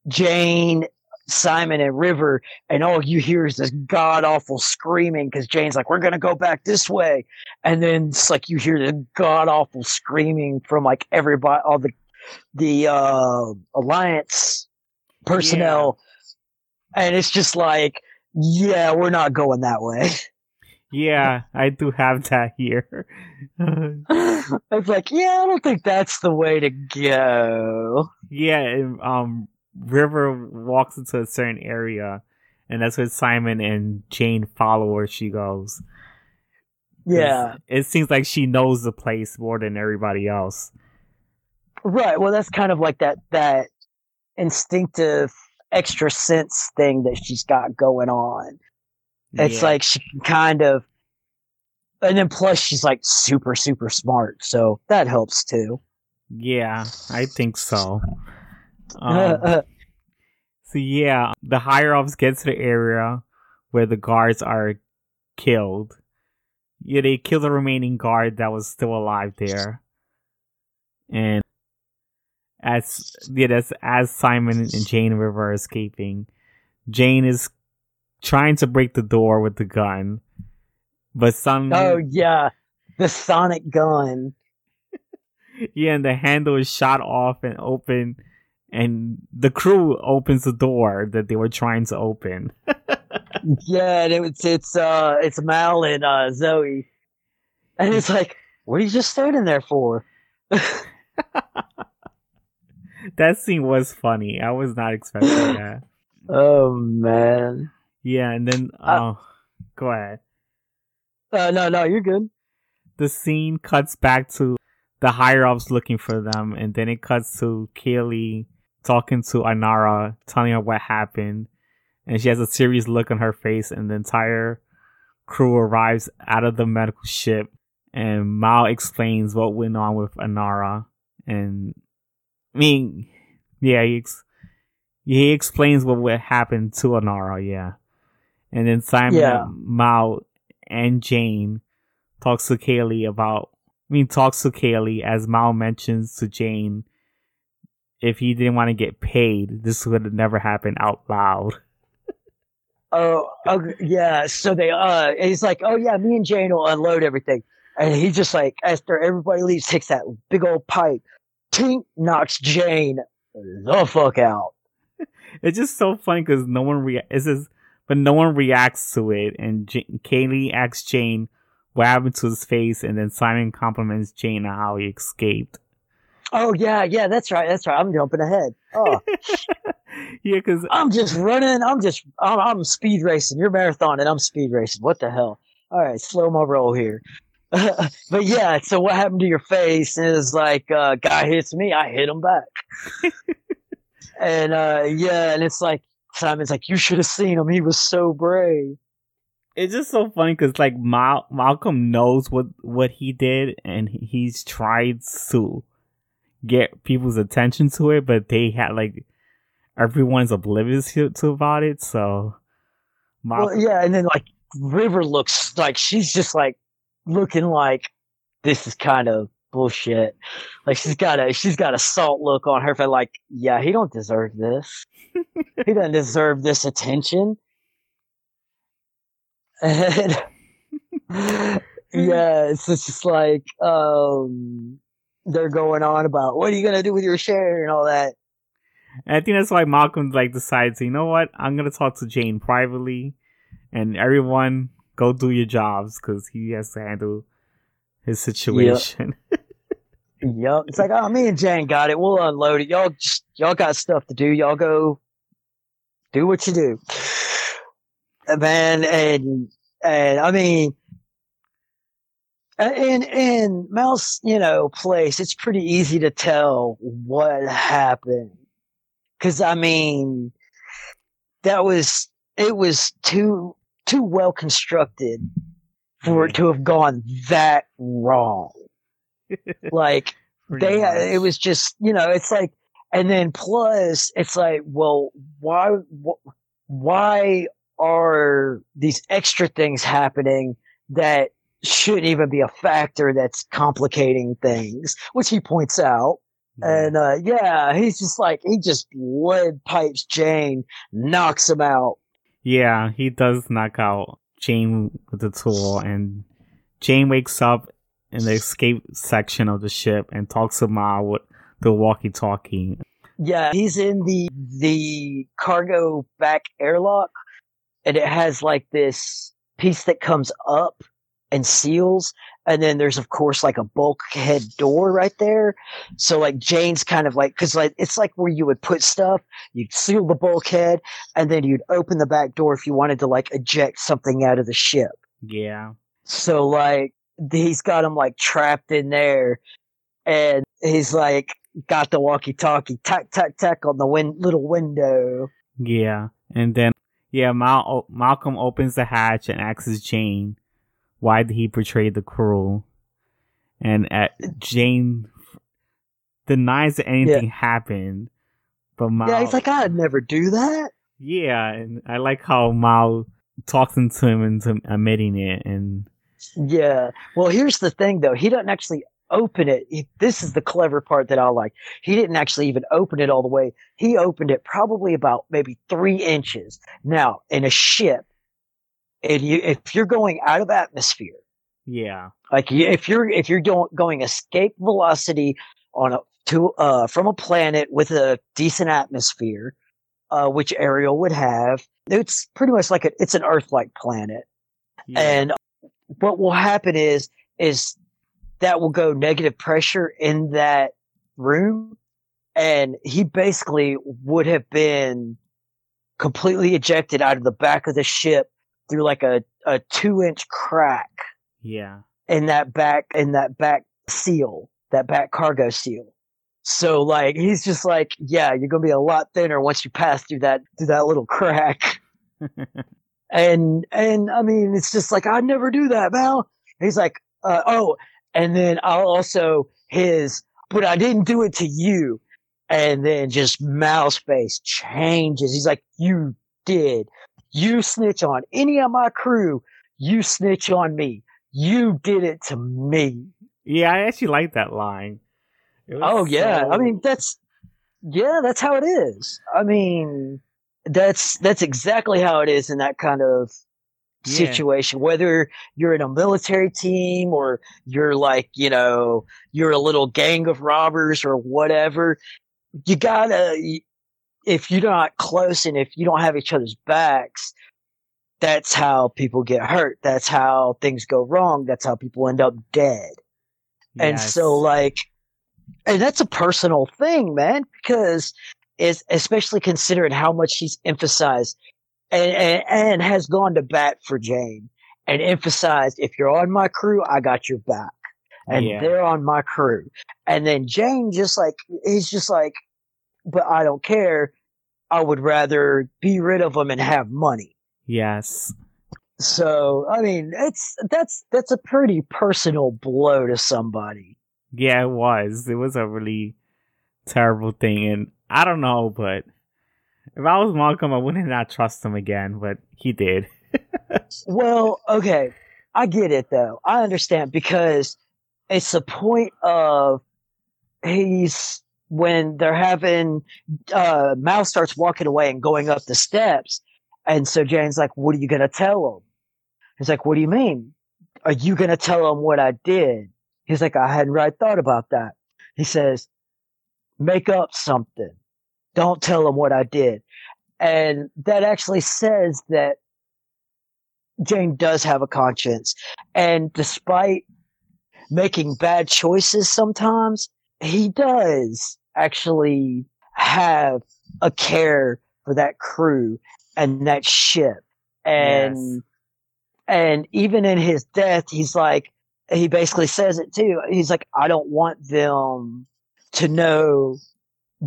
Jayne, Simon, and River, and all you hear is this god awful screaming because Jayne's like, "We're gonna go back this way," and then it's like you hear the god awful screaming from like everybody, all the the uh, alliance personnel, and it's just like, yeah, we're not going that way. yeah, I do have that here. it's like, yeah, I don't think that's the way to go. yeah, um, River walks into a certain area, and that's where Simon and Jayne follow where she goes. Yeah, It seems like she knows the place more than everybody else. Right. Well, that's kind of like that that instinctive extra sense thing that she's got going on. It's Yeah. like she can kind of, and then plus she's like super super smart, so that helps too. Yeah, I think so. Um, so yeah, the higher ups get to the area where the guards are killed. Yeah, they kill the remaining guard that was still alive there. And as yeah, that's as Simon and Jayne River are escaping. Jayne is trying to break the door with the gun, but some oh yeah, the sonic gun. Yeah, and the handle is shot off and open, and the crew opens the door that they were trying to open. yeah, and it's it's uh it's Mal and uh Zoe, and it's like, what are you just standing there for? that scene was funny. I was not expecting that. Oh man. Yeah, and then Uh, oh, go ahead. Uh, no, no, you're good. The scene cuts back to the higher ups looking for them, and then it cuts to Kaylee talking to Inara, telling her what happened, and she has a serious look on her face, and the entire crew arrives out of the medical ship, and Mal explains what went on with Inara, and I mean, yeah, he ex- he explains what what happened to Inara, yeah, and then Simon, Yeah. Mal, and Jayne talks to Kaylee about. I mean, talks to Kaylee as Mal mentions to Jayne if he didn't want to get paid, this would have never happened out loud. Oh, okay, yeah. So they uh, and he's like, oh yeah, me and Jayne will unload everything, and he just like after everybody leaves, takes that big old pipe, tink, knocks Jayne the fuck out. It's just so funny because no one rea- it's just, but no one reacts to it. And J- Kaylee asks Jayne what happened to his face, and then Simon compliments Jayne on how he escaped. Oh yeah, yeah, that's right, that's right. I'm jumping ahead. Oh, yeah, because I'm just running. I'm just I'm, I'm speed racing. You're marathon and I'm speed racing. What the hell? All right, slow my roll here. but yeah, so what happened to your face is like uh, guy hits me, I hit him back. and uh, yeah, and it's like Simon's like, you should have seen him. He was so brave. it's just so funny because like Mal- Malcolm knows what what he did, and he's tried to get people's attention to it, but they had like everyone's oblivious to, to about it. So Well, yeah, and then like River looks like she's just like looking like this is kind of bullshit. Like she's got a she's got a salt look on her face. Like, yeah, he don't deserve this. he doesn't deserve this attention. And yeah, it's just like um they're going on about what are you gonna do with your share and all that. And I think that's why Malcolm like decides, you know what, I'm gonna talk to Jayne privately, and everyone go do your jobs because he has to handle his situation. Yup. It's like, oh, me and Jayne got it. We'll unload it. Y'all just, y'all got stuff to do. Y'all go do what you do. Man, and, and I mean, in, in Mal's, you know, place, it's pretty easy to tell what happened. Cause I mean, that was, it was too, too well constructed for it to have gone that wrong. Like, they much. it was just you know it's like and then plus it's like well why wh- why are these extra things happening that shouldn't even be a factor that's complicating things? Which he points out. And uh yeah he's just like he just lead pipes jayne knocks him out Yeah, he does knock out Jayne with the tool, and Jayne wakes up in the escape section of the ship and talks to Mal with the walkie-talkie. Yeah, he's in the the cargo back airlock, and it has like this piece that comes up and seals, and then there's of course like a bulkhead door right there. So like Jayne's kind of like because like it's like where you would put stuff, you'd seal the bulkhead, and then you'd open the back door if you wanted to like eject something out of the ship. Yeah, So like he's got him like trapped in there, and he's like got the walkie-talkie, tack tack tack on the win- little window. yeah, and then yeah, Mal- Malcolm opens the hatch and asks Jayne why did he portray the cruel? and at Jayne denies that anything happened, but Mal Yeah, he's like, I'd never do that. yeah, and I like how Mal talks into him into admitting it, and Yeah. Well, here's the thing though. He doesn't actually open it. He, this is the clever part that I like. He didn't actually even open it all the way. He opened it probably about maybe three inches. Now, in a ship, and you, if you're going out of atmosphere, yeah, Like if you're if you're going escape velocity on a to uh from a planet with a decent atmosphere, uh, which Ariel would have. It's pretty much like a, it's an Earth-like planet, Yeah. and what will happen is is that will go negative pressure in that room, and he basically would have been completely ejected out of the back of the ship through like a, a two inch crack yeah. in that back in that back seal, that back cargo seal. So like he's just like, yeah, you're gonna be a lot thinner once you pass through that through that little crack. And and I mean, it's just like I'd never do that, Mal. He's like, uh, oh, and then I'll also his, but I didn't do it to you. And then just Mal's face changes. He's like, you did. You snitch on any of my crew. You snitch on me. You did it to me. yeah, I actually like that line. Oh yeah, I mean that's yeah, that's how it is. I mean, that's that's exactly how it is in that kind of Yeah. situation. Whether you're in a military team or you're like you know you're a little gang of robbers or whatever, you gotta if you're not close and if you don't have each other's backs. That's how people get hurt. That's how things go wrong. That's how people end up dead. And so like and that's a personal thing, man, because is especially considering how much he's emphasized and, and and has gone to bat for Jayne and emphasized if you're on my crew, I got your back. And Yeah. they're on my crew. And then Jayne just like he's just like, but I don't care. I would rather be rid of them and have money. yes. So I mean, it's that's that's a pretty personal blow to somebody. Yeah, it was. It was a really terrible thing, and I don't know, but if I was Malcolm, I wouldn't not trust him again. But he did. Well, okay. I get it though. I understand because it's the point of he's when they're having uh Mal starts walking away and going up the steps. And so Jayne's like, What are you gonna tell him? He's like, What do you mean? Are you gonna tell him what I did? He's like, I hadn't really thought about that. He says, Make up something. Don't tell him what I did. And that actually says that Jayne does have a conscience. And despite making bad choices sometimes, he does actually have a care for that crew and that ship. And Yes. and even in his death, he's like he basically says it too. He's like, I don't want them to know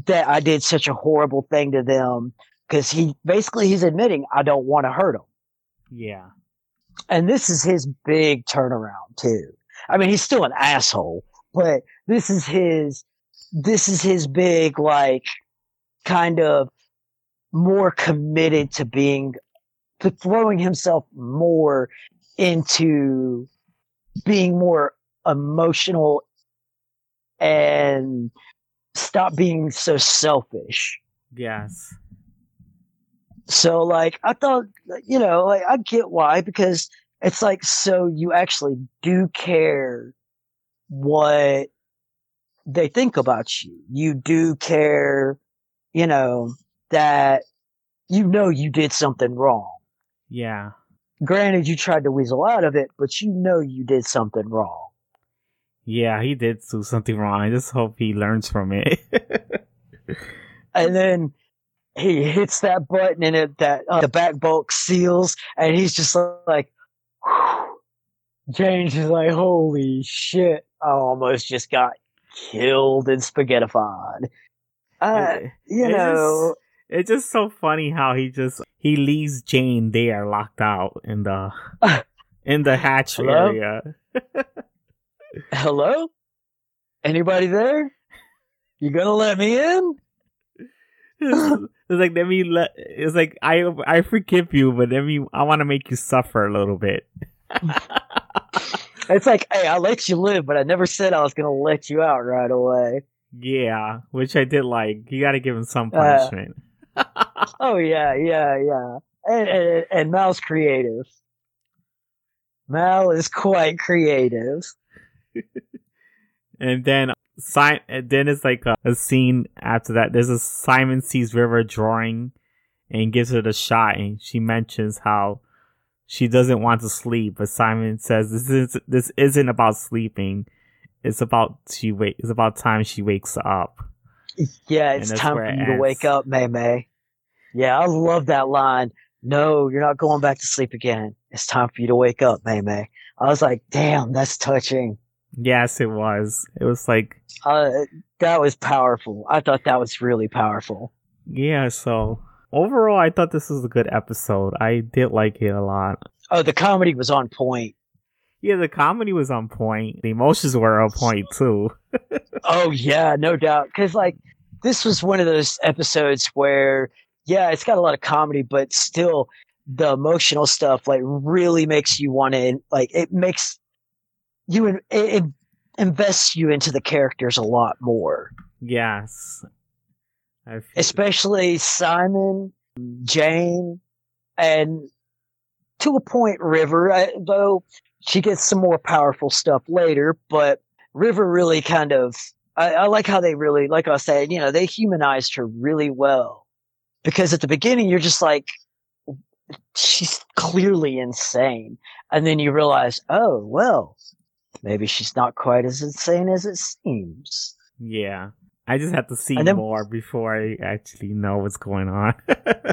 that I did such a horrible thing to them. Cause he basically he's admitting I don't want to hurt them Yeah. and this is his big turnaround too. I mean, he's still an asshole, but this is his, this is his big, like, kind of more committed to being, to throwing himself more into being more emotional and stop being so selfish. Yes. So like I thought, you know, like I get why because it's like so you actually do care what they think about you. You do care, you know, that you know you did something wrong. Yeah. Granted, you tried to weasel out of it, but you know you did something wrong. Yeah, he did do something wrong. I just hope he learns from it. And then he hits that button and it that uh, the back bulk seals, and he's just like, James is like, holy shit! I almost just got killed and spaghettified. Uh, It- you it's know, just- it's just so funny how he just he leaves Jayne there locked out in the in the hatch Hello? area. hello, anybody there? You gonna let me in? it's like let me let it's like I I forgive you, but let me I want to make you suffer a little bit. It's like, hey, I let you live, but I never said I was gonna let you out right away. yeah, which I did like. You got to give him some Uh, punishment. Oh yeah, yeah, yeah. And, and and Mal's creative. Mal is quite creative. and then Simon, and then it's like a, a scene after that. There's a Simon sees River drawing and gives her the shot, and she mentions how she doesn't want to sleep, but Simon says this is this isn't about sleeping. It's about she wait. It's about time she wakes up. Yeah, it's time for it you to wake up, May May. Yeah, I love that line. No, you're not going back to sleep again. It's time for you to wake up, May May. I was like, damn, that's touching. Yes, it was. It was like Uh, that was powerful. I thought that was really powerful. yeah. So overall, I thought this was a good episode. I did like it a lot. Oh, the comedy was on point. Yeah, the comedy was on point. The emotions were on point too. Oh yeah, no doubt. Because like this was one of those episodes where yeah, it's got a lot of comedy, but still the emotional stuff like really makes you want to like it makes you in, it, it invests you into the characters a lot more, Yes. Especially Simon, Jane, and to a point River. I, though she gets some more powerful stuff later, but River really kind of I, I like how they really like I said, you know, they humanized her really well. Because at the beginning you're just like she's clearly insane. And then you realize, oh well, maybe she's not quite as insane as it seems. yeah. I just have to see then- more before I actually know what's going on.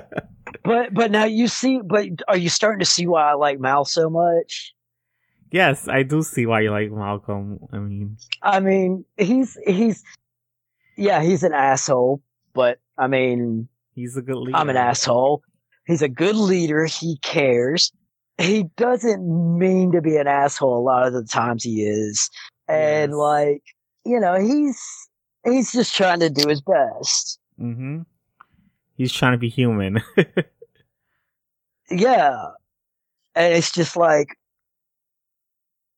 But but now you see but are you starting to see why I like Mal so much? yes, I do see why you like Malcolm. I mean, I mean, he's he's yeah, he's an asshole, but I mean he's a good leader. I'm an asshole. He's a good leader. He cares. He doesn't mean to be an asshole a lot of the times he is. And Yes. like, you know, he's he's just trying to do his best. Mm-hmm. He's trying to be human. Yeah. And it's just like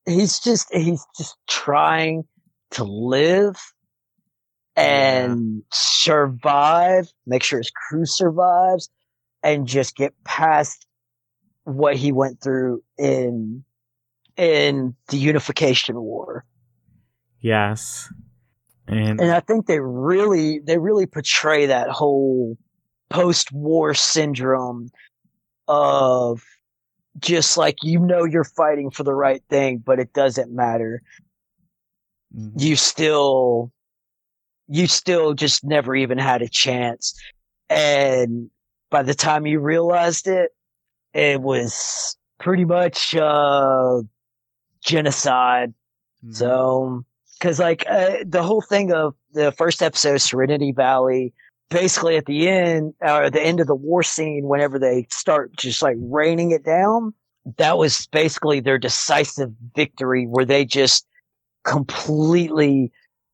he's just he's just trying to live and survive, make sure his crew survives, and just get past what he went through in in the unification war. yes. And, And I think they really they really portray that whole post-war syndrome of just like you know you're fighting for the right thing, but it doesn't matter. Mhm. you still you still just never even had a chance and by the time you realized it it was pretty much uh genocide Mhm. so because like uh, the whole thing of the first episode serenity valley basically at the end or the end of the war scene whenever they start just like raining it down that was basically their decisive victory where they just completely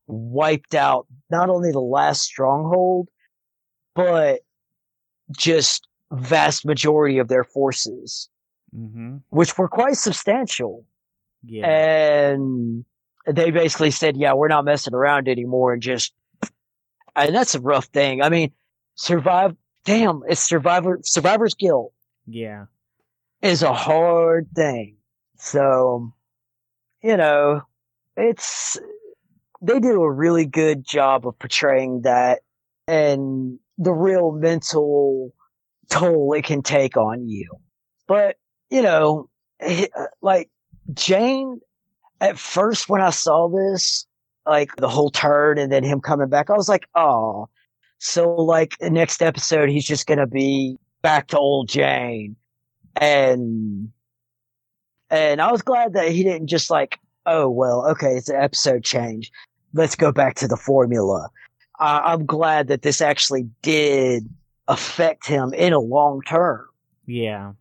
wiped out not only the last stronghold but just vast majority of their forces Mhm. which were quite substantial Yeah. and they basically said yeah we're not messing around anymore and just and that's a rough thing i mean survive damn it's survivor survivor's guilt yeah. is a hard thing. So, you know, it's they do a really good job of portraying that and the real mental toll it can take on you. But, you know, eh, like Jayne at first when I saw this, like the whole turn and then him coming back, I was like, "Oh, so like the next episode he's just going to be back to old Jayne." and and I was glad that he didn't just like, oh well, okay, it's an episode change. Let's go back to the formula. I'm glad that this actually did affect him in a long term, Yeah.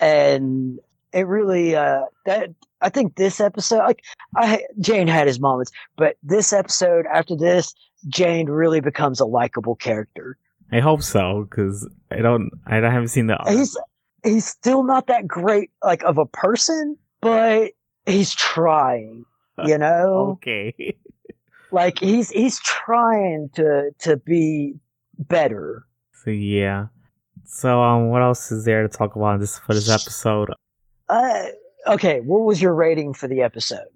and it really uh that I think this episode, like I Jayne had his moments, but this episode after this, Jayne really becomes a likable character. I hope so because I don't. I haven't seen the. he's he's still not that great like of a person, but he's trying. You know, okay. like he's he's trying to to be better. So yeah. So um, what else is there to talk about this for this episode? Uh, okay, what was your rating for the episode?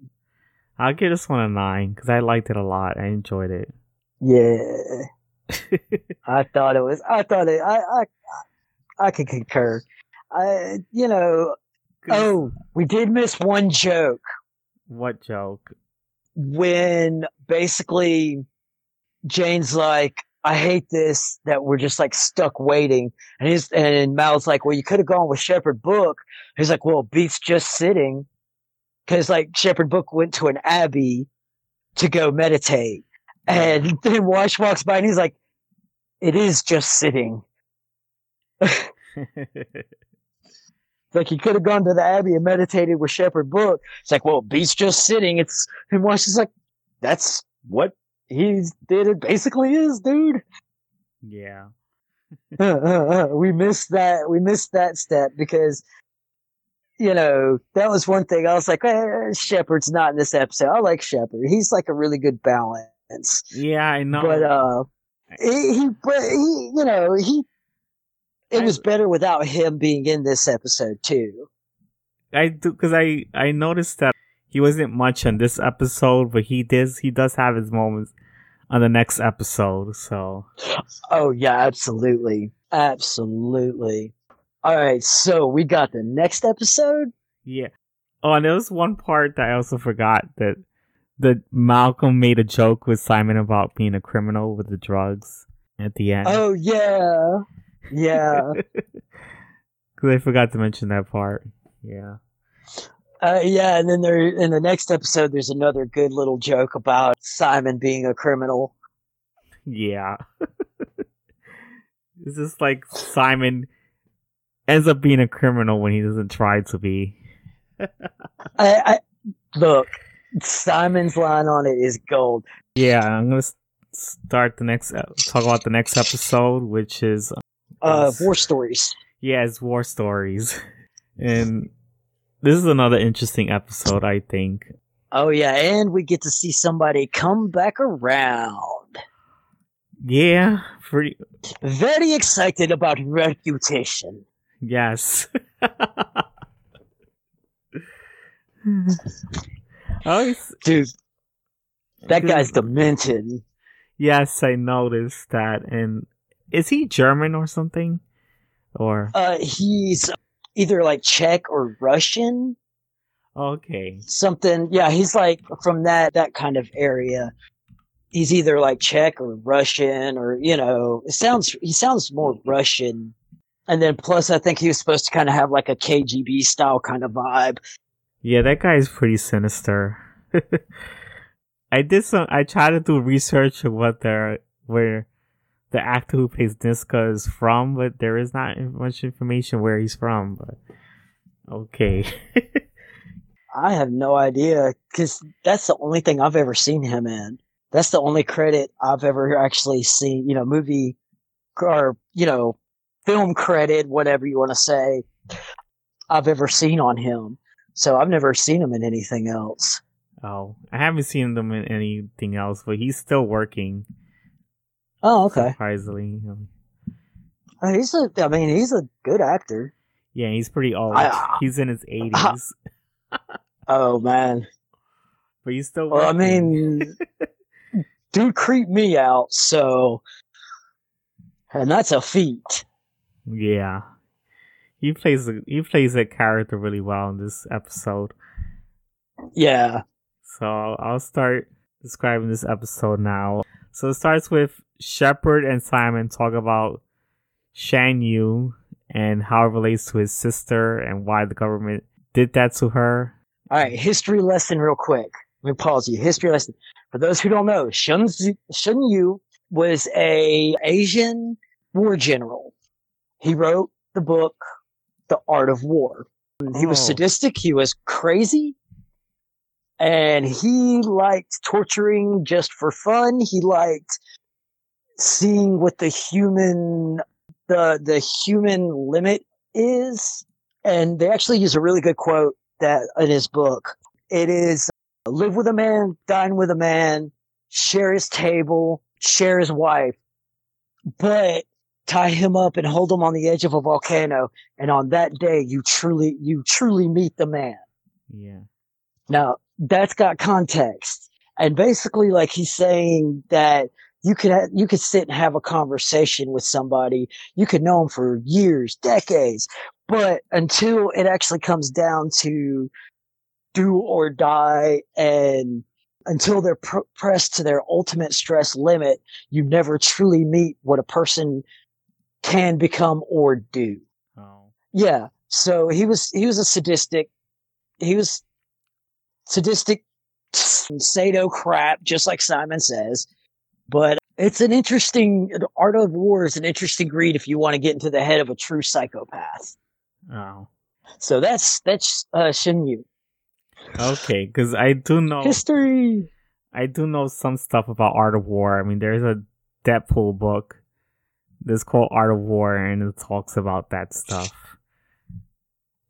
I'll give this one a nine because I liked it a lot. I enjoyed it. Yeah, I thought it was. I thought it. I I I could concur. I you know. Oh, we did miss one joke what joke? when basically Jayne's like, I hate this that we're just like stuck waiting. And he's and Mal's like, Well, you could have gone with Shepherd Book. He's like, Well, Beef's just sitting. Cause like Shepherd Book went to an abbey to go meditate. And then Wash walks by and he's like, It is just sitting. Like he could have gone to the abbey and meditated with Shepherd Book. It's like, well, Beef's just sitting. It's and Wash is like, that's what he did. It basically is, dude. yeah. we missed that. We missed that step because, you know, that was one thing. I was like, eh, Shepherd's not in this episode. I like Shepherd. He's like a really good balance. Yeah, I know. But uh, he, he, but he, you know, he. It was better without him being in this episode too. I do because I I noticed that he wasn't much on this episode, but he does he does have his moments on the next episode. So Oh yeah, absolutely, absolutely. All right, so we got the next episode. yeah. Oh, and there was one part that I also forgot that that Malcolm made a joke with Simon about being a criminal with the drugs at the end. Oh yeah, yeah. Because I forgot to mention that part. Yeah. Uh, yeah, and then there in the next episode, there's another good little joke about Simon being a criminal. Yeah. it's just like Simon ends up being a criminal when he doesn't try to be. I, I look, Simon's line on it is gold. Yeah, I'm gonna start the next talk about the next episode, which is Uh, Yes. war stories. yeah, it's war stories, and this is another interesting episode. I think. Oh yeah, and we get to see somebody come back around. Yeah, pretty. Very excited about reputation. Yes. oh, Dude, that guy's demented. Yes, I noticed that. And is he German or something? Or Uh, he's either like Czech or Russian, okay, something. Yeah, he's like from that that kind of area. He's either like Czech or Russian, or you know, it sounds he sounds more Russian. And then plus, I think he was supposed to kind of have like a KGB style kind of vibe. yeah, that guy is pretty sinister. I did some. I tried to do research of what their where the actor who plays Niska is from, but there is not much information where he's from. But okay, I have no idea because that's the only thing I've ever seen him in. That's the only credit I've ever actually seen, you know, movie or, you know, film credit, whatever you want to say, I've ever seen on him. So I've never seen him in anything else. oh, I haven't seen them in anything else, but he's still working. Oh, okay. Surprisingly, Um, Uh, He's a, I mean, he's a good actor. yeah, he's pretty old. I- he's in his eighties, Oh, man. but he's still. Well, I mean, dude creep me out. So, and that's a feat. Yeah. He plays a, he plays that character really well in this episode. Yeah. So I'll start describing this episode now. So it starts with Shepherd and Simon talk about Shan Yu and how it relates to his sister and why the government did that to her. All right, history lesson, real quick. Let me pause you. History lesson. For those who don't know, Shun, Shun Yu was a Asian war general. He wrote the book, The Art of War. He was Oh. sadistic. He was crazy. And he liked torturing just for fun. He liked seeing what the human, the, the human limit is. And they actually use a really good quote that in his book. It is live with a man, dine with a man, share his table, share his wife, but tie him up and hold him on the edge of a volcano. And on that day, you truly, you truly meet the man. Yeah. Now that's got context. And basically, like he's saying that you could ha- you could sit and have a conversation with somebody. You could know them for years, decades, but until it actually comes down to do or die, and until they're pr- pressed to their ultimate stress limit, you never truly meet what a person can become or do. Oh. Yeah. So he was he was a sadistic he was sadistic sado crap, just like Simon says. But it's an interesting the Art of War is an interesting read if you want to get into the head of a true psychopath. Oh. So that's that's uh Shin Yu. Okay, because I do know History. I do know some stuff about Art of War. I mean, there's a Deadpool book that's called Art of War, and it talks about that stuff.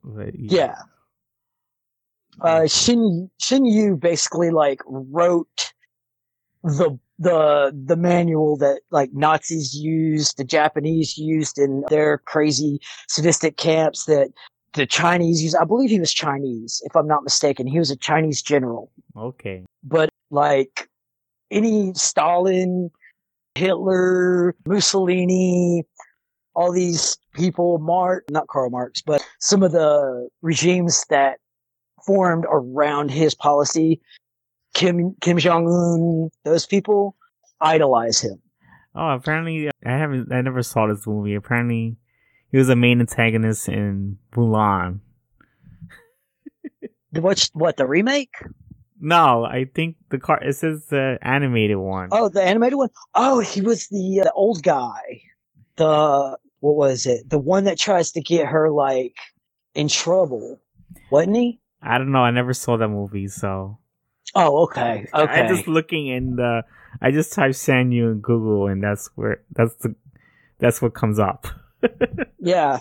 But, Yeah. Uh Shin Shin Yu basically like wrote the the the manual that like Nazis used, the Japanese used in their crazy sadistic camps that the Chinese used. I believe he was Chinese, if I'm not mistaken. He was a Chinese general. Okay. But like any Stalin, Hitler, Mussolini, all these people, Mark, not Karl Marx, but some of the regimes that formed around his policy, Kim Kim Jong Un, those people idolize him. Oh, apparently I haven't. I never saw this movie. Apparently, he was a main antagonist in Mulan. What's what the remake? No, I think the car. It says the animated one. Oh, the animated one. Oh, he was the, uh, the old guy. The what was it? The one that tries to get her like in trouble, wasn't he? I don't know. I never saw that movie, so Oh, okay, okay. I'm just looking in the. I just typed Sanyu in Google, and that's where that's the that's what comes up. yeah,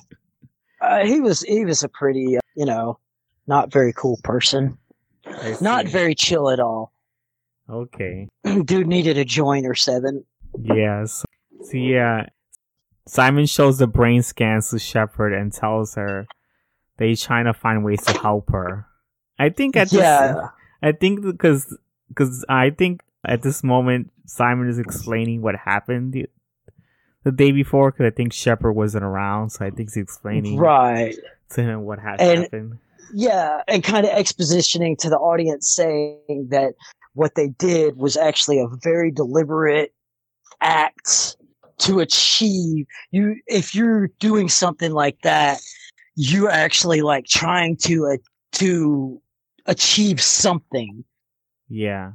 uh, he was he was a pretty uh, you know not very cool person. Not very chill at all. Okay. Dude needed a joint or seven. Yes. So yeah, Simon shows the brain scans to Shepherd and tells her that he's trying to find ways to help her. I think at this, Yeah, I think because because I think at this moment Simon is explaining what happened the, the day before because I think Shepherd wasn't around, so I think he's explaining right. to him what had And- happened. Yeah, and kind of expositioning to the audience saying that what they did was actually a very deliberate act to achieve you if you're doing something like that you're actually like trying to uh, to achieve something Yeah.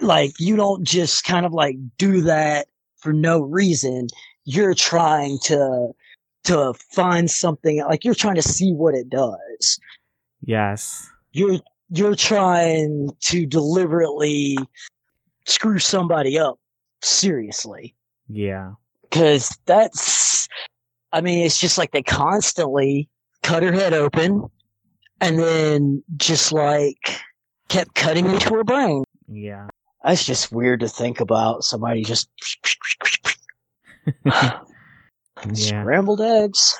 like you don't just kind of like do that for no reason you're trying to to find something like you're trying to see what it does Yes. you're you're trying to deliberately screw somebody up seriously Yeah. because that's i mean it's just like they constantly cut her head open and then just like kept cutting into her brain Yeah. that's just weird to think about somebody just scrambled eggs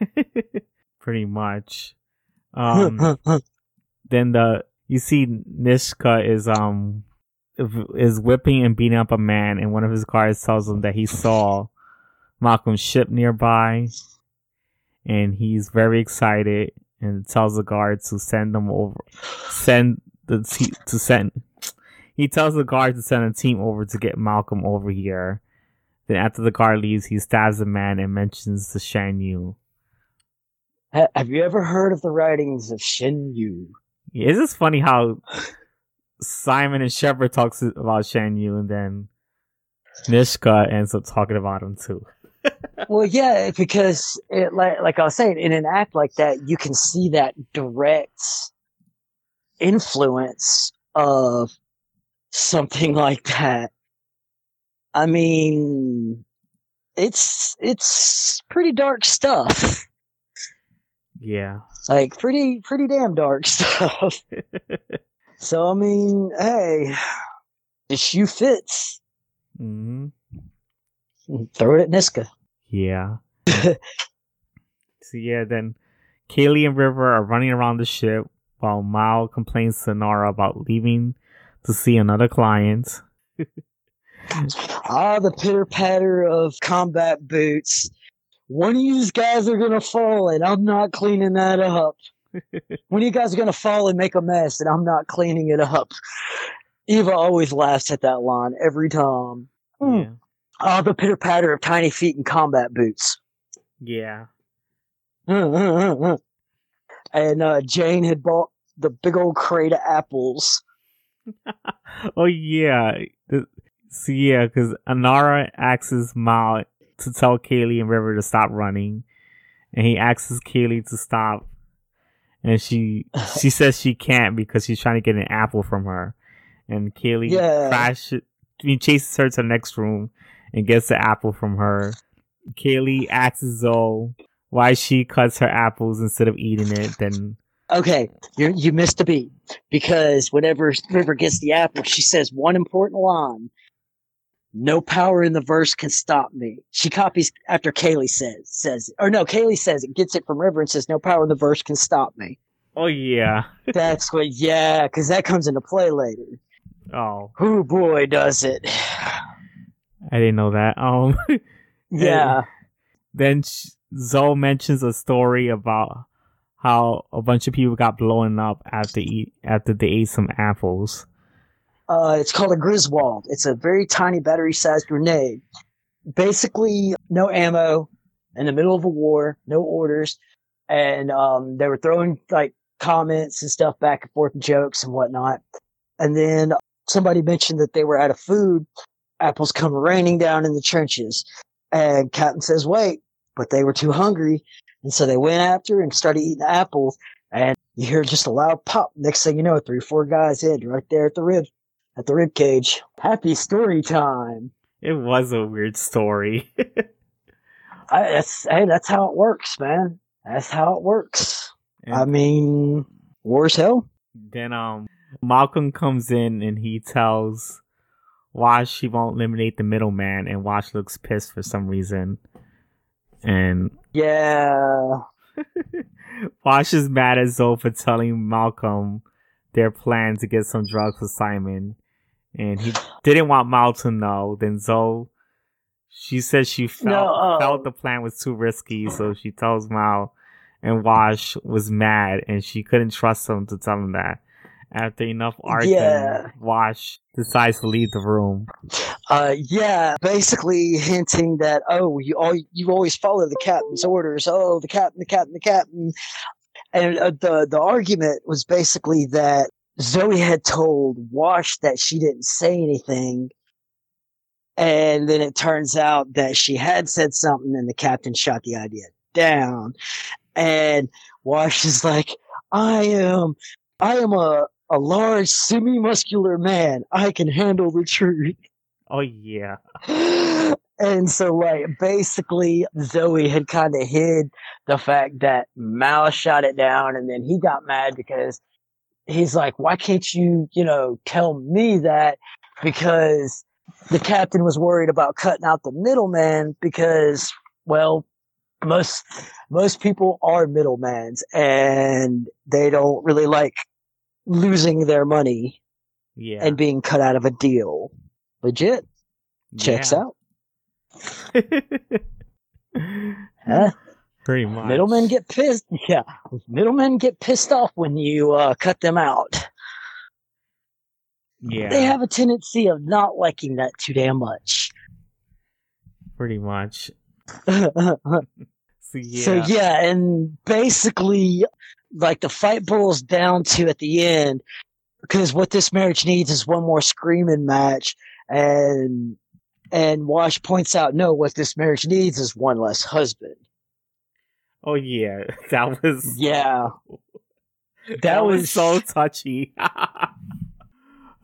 Pretty much. Um. then the you see Niska is um is whipping and beating up a man, and one of his guards tells him that he saw Malcolm's ship nearby, and he's very excited and tells the guards to send them over, send the te- to send. He tells the guard to send a team over to get Malcolm over here. Then after the guard leaves, he stabs the man and mentions the Shen Yu. Have you ever heard of the writings of Shen yu Yeah, it's just funny how Simon and Shepherd talks about Shen Yu, and then Niska ends up talking about him too. Well, yeah, because it, like like I was saying, in an act like that, you can see that direct influence of something like that. I mean, it's it's pretty dark stuff. Yeah. Like pretty pretty damn dark stuff. So I mean, hey, the shoe fits. hmm Throw it at Niska. Yeah. so yeah, then Kaylee and River are running around the ship while Mal complains to Inara about leaving to see another client. Ah, the pitter patter of combat boots. One of you guys are gonna fall, and I'm not cleaning that up. One of you guys are gonna fall and make a mess, and I'm not cleaning it up. Eva always laughs at that line every time. Yeah. Ah, the pitter patter of tiny feet in combat boots. Yeah. and uh, Jayne had bought the big old crate of apples. Oh yeah. So yeah, because Inara asks Mal to tell Kaylee and River to stop running, and he asks Kaylee to stop, and she she says she can't because she's trying to get an apple from her, and Kaylee Yeah. crashes, mean, chases her to the next room and gets the apple from her. Kaylee asks Zoe why she cuts her apples instead of eating it. Then Okay, you you missed a beat because whenever River gets the apple, she says one important line: "No power in the verse can stop me." She copies after Kaylee says says, or no, Kaylee says it, gets it from River and says, "No power in the verse can stop me." oh yeah, That's what, yeah, because that comes into play later. oh Who boy does it? I didn't know that. Um. Yeah, then sh- Zoe mentions a story about how a bunch of people got blown up after eat after they ate some apples. Uh, it's called a Griswold. It's a very tiny battery-sized grenade. Basically, no ammo in the middle of a war, no orders, and um, they were throwing like comments and stuff back and forth, jokes and whatnot. And then somebody mentioned that they were out of food. Apples come raining down in the trenches, and Captain says, "Wait!" But they were too hungry, and so they went after and started eating apples. And you hear just a loud pop. Next thing you know, three, or four guys hit right there at the rib at the rib cage. Happy story time. It was a weird story. I, that's hey, that's how it works, man. That's how it works. I And mean, war's hell. then um Malcolm comes in and he tells Wash she won't eliminate the middleman and Wash looks pissed for some reason. And Yeah, Wash is mad at Zoe for telling Malcolm their plan to get some drugs for Simon. And he didn't want Mal to know. Then Zoe, she said she felt, No, uh, felt the plan was too risky, so she tells Mal. And Wash was mad, and she couldn't trust him to tell him that. After enough arguing, Yeah. Wash decides to leave the room. uh, yeah. Basically hinting that oh, you all you always follow the captain's orders. Oh, the captain, the captain, the captain. And uh, the the argument was basically that Zoe had told Wash that she didn't say anything. And then it turns out that she had said something and the captain shot the idea down. And Wash is like, I am, I am a, a large semi-muscular man. I can handle the truth. Oh yeah, and so like basically Zoe had kind of hid the fact that Mal shot it down and then he got mad because he's like, why can't you, you know, tell me that? Because the captain was worried about cutting out the middleman because, well, most most people are middlemans and they don't really like losing their money yeah, and being cut out of a deal. Legit. Checks yeah. out. Huh? Pretty much. Middlemen get pissed. Yeah, middlemen get pissed off when you uh, cut them out. Yeah, They have a tendency of not liking that too damn much. pretty much. so So yeah, yeah, and basically, like the fight boils down to at the end, because what this marriage needs is one more screaming match, and and Wash points out, no, what this marriage needs is one less husband. oh yeah, that was Yeah, that, that was, was- so touchy.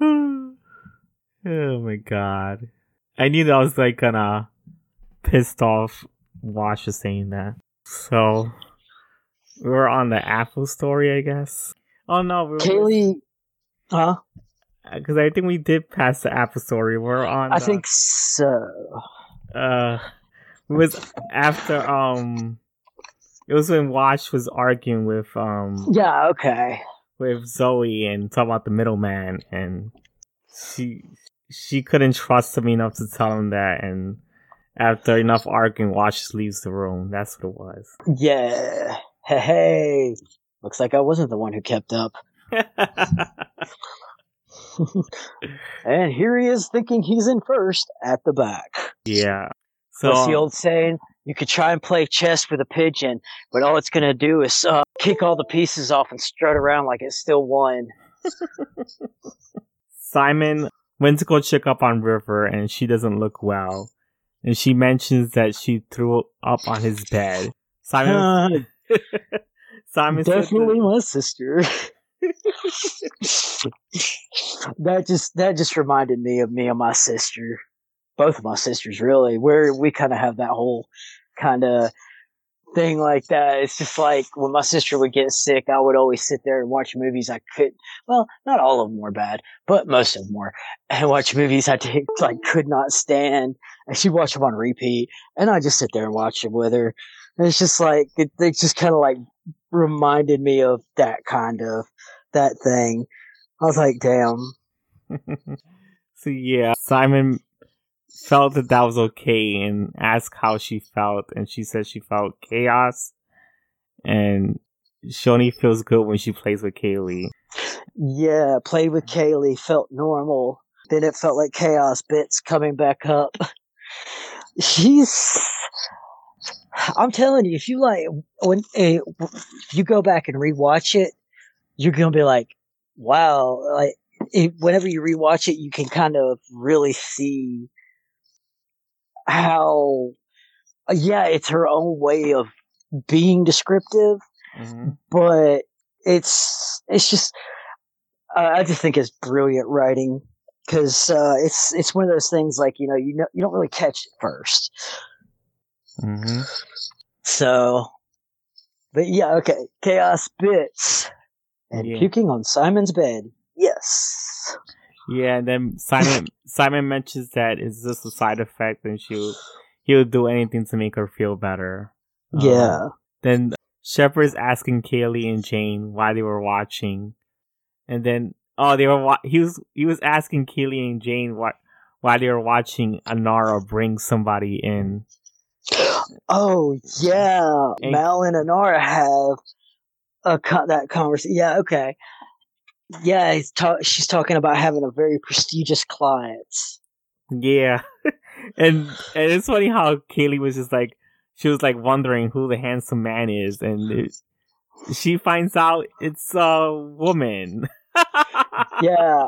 oh my god, I knew that was like gonna pissed off Wash for saying that. So we're on the Apple story, I guess. Oh no, we're Kaylee, huh? because I think we did pass the Apple story. We're on. I the- think so. uh it was after um it was when Wash was arguing with um Yeah, okay. with Zoe and talking about the middleman and she she couldn't trust him enough to tell him that, and after enough arguing, Wash leaves the room. That's what it was. Yeah. Hey, hey. Looks like I wasn't the one who kept up. and here he is thinking he's in first at the back. yeah. So What's the old saying? You could try and play chess with a pigeon, but all it's going to do is uh, kick all the pieces off and strut around like it's still won. Simon went to go check up on River, and she doesn't look well. And she mentions that she threw up on his bed. Simon. Simon definitely my sister. that just that just reminded me of me and my sister, both of my sisters, really. Where we kind of have that whole kind of thing like that. It's just like when my sister would get sick, I would always sit there and watch movies I could. Well, not all of them were bad, but most of them were, and watch movies I did, like could not stand. And she'd watch them on repeat, and I just sit there and watch them with her. And it's just like it, it just kind of like reminded me of that kind of that thing. I was like, damn. so yeah, Simon felt that that was okay and asked how she felt, and she said she felt chaos, and she only feels good when she plays with Kaylee. Yeah, played with Kaylee, felt normal. Then it felt like chaos bits coming back up. She's. I'm telling you, if you like, when eh, if you go back and rewatch it, you're gonna be like, wow, like it, whenever you rewatch it, you can kind of really see how, yeah, it's her own way of being descriptive, Mm-hmm. but it's it's just uh, I just think it's brilliant writing because uh, it's it's one of those things like you know you know you don't really catch it first. Mm-hmm. So, but yeah, okay, chaos bits and Yeah. puking on Simon's bed. Yes. Yeah, and then Simon Simon mentions that it's just a side effect, and she'll he would do anything to make her feel better. Um, Yeah. Then Shepherd's asking Kaylee and Jayne why they were watching, and then oh, they were wa- he was he was asking Kaylee and Jayne what why they were watching Inara bring somebody in. Oh yeah, And- Mal and Inara have a co- that conversation. Yeah, okay. Yeah, he's ta- she's talking about having a very prestigious client. Yeah, and and it's funny how Kaylee was just like she was like wondering who the handsome man is, and it, she finds out it's a woman. yeah,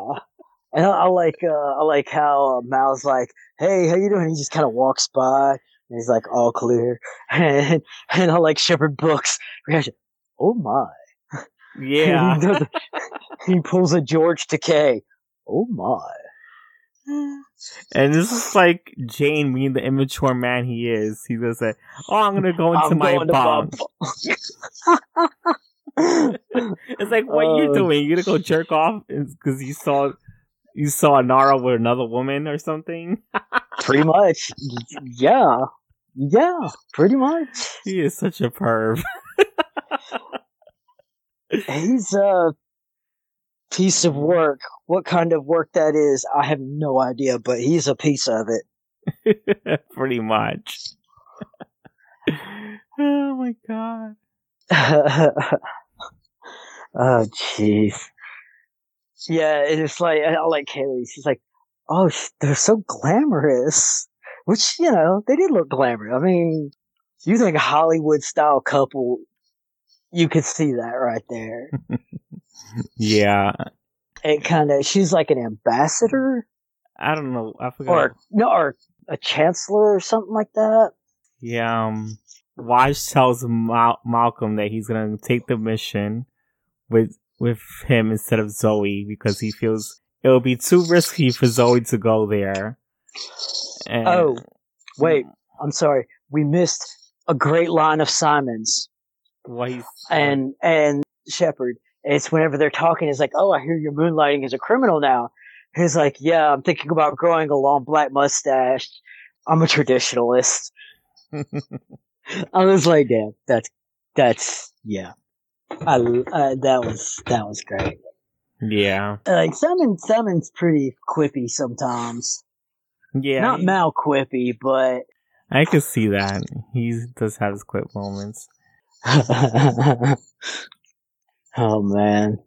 and I, I like uh, I like how uh, Mal's like, "Hey, how you doing?" He just kind of walks by, and he's like, "All clear," and and I like Shepherd Brooks reaction. Oh my! yeah. he, does- he pulls a George Takei. Oh my! And this is like Jayne being the immature man he is. He just say, "Oh, I'm gonna go into I'm my going to bunk." bunk. It's like, what you Oh. doing? You gonna go jerk off because you saw you saw Inara with another woman or something? pretty much. Yeah, yeah, pretty much. He is such a perv. He's a piece of work. What kind of work that is, I have no idea, but he's a piece of it. Pretty much. oh my god. oh, jeez. Yeah, and it's like I I like Kaylee. She's like, "Oh, they're so glamorous," which you know they did look glamorous. I mean, you think a Hollywood style couple, you could see that right there. Yeah. It kind of she's like an ambassador I don't know. I forgot. or no, or a chancellor or something like that. Yeah, um, Wash tells Mal- Malcolm that he's gonna take the mission with with him instead of Zoe because he feels it would be too risky for Zoe to go there. And, Oh, wait, I'm sorry, we missed a great line of Simon's. he's and and Shepherd. It's whenever they're talking, it's like, "Oh, I hear you're moonlighting as a criminal now." He's like, "Yeah, I'm thinking about growing a long black mustache. I'm a traditionalist." I was like, "Damn, that's that's yeah." I, uh, that was that was great. Yeah. Like Simon, Simon's pretty quippy sometimes. Yeah. Not he- Mal quippy, but I could see that. He does have his quip moments. oh man.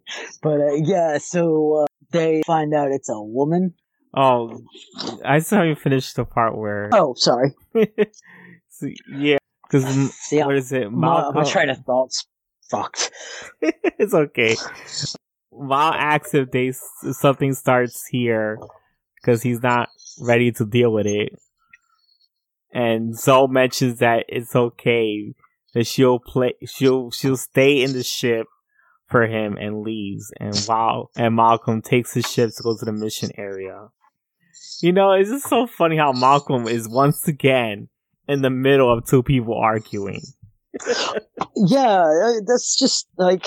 But uh, yeah, so uh, they find out it's a woman. Oh, I saw you finish the part where. Oh, sorry. So, yeah, because what is it? my, Malcolm. my train of thoughts fucked. it's okay. Mal asks if they something starts here because he's not ready to deal with it, and Zoe mentions that it's okay that she'll play she'll she'll stay in the ship for him and leaves, and while and Malcolm takes his ship to go to the mission area. You know, it's just so funny how Malcolm is once again in the middle of two people arguing. Yeah, uh, that's just like,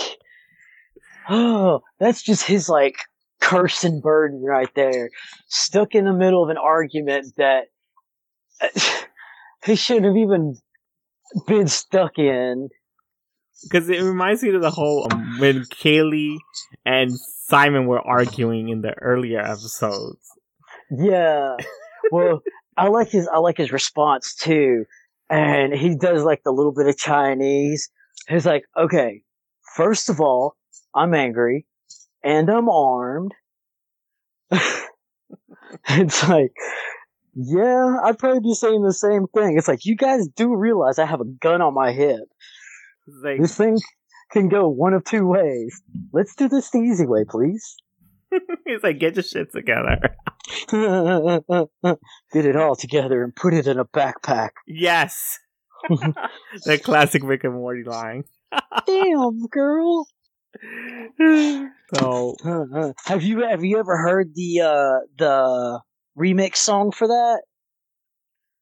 oh, that's just his like curse and burden right there. Stuck in the middle of an argument that he shouldn't have even been stuck in. because it reminds me of the whole um, when Kaylee and Simon were arguing in the earlier episodes. Yeah. Well, I like his I like his response too. And he does like the little bit of Chinese. He's like, okay, first of all, I'm angry and I'm armed. it's like, yeah, I'd probably be saying the same thing. It's like, you guys do realize I have a gun on my hip. It's like, This thing can go one of two ways. Let's do this the easy way, please. He's like get your shit together. Get it all together and put it in a backpack. Yes, that classic Rick and Morty line. Damn, girl. So have you have you ever heard the uh the remix song for that?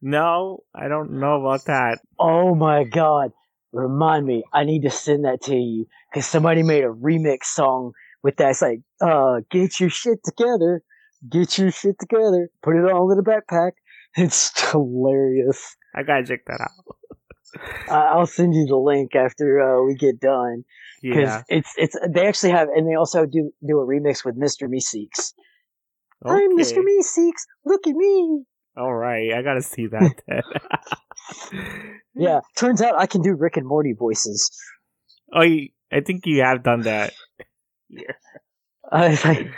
no, I don't know about that. Oh my god. Remind me, I need to send that to you because somebody made a remix song with that. It's like, uh, get your shit together, get your shit together, put it all in a backpack. It's hilarious. I gotta check that out. I I'll send you the link after uh, we get done because Yeah. it's it's they actually have and they also do do a remix with Mr. Meeseeks. I'm Okay. Mr. Meeseeks. Look at me. All right, I gotta see that. Then. Yeah, turns out I can do Rick and Morty voices. Oh, you, I think you have done that. yeah. I was like,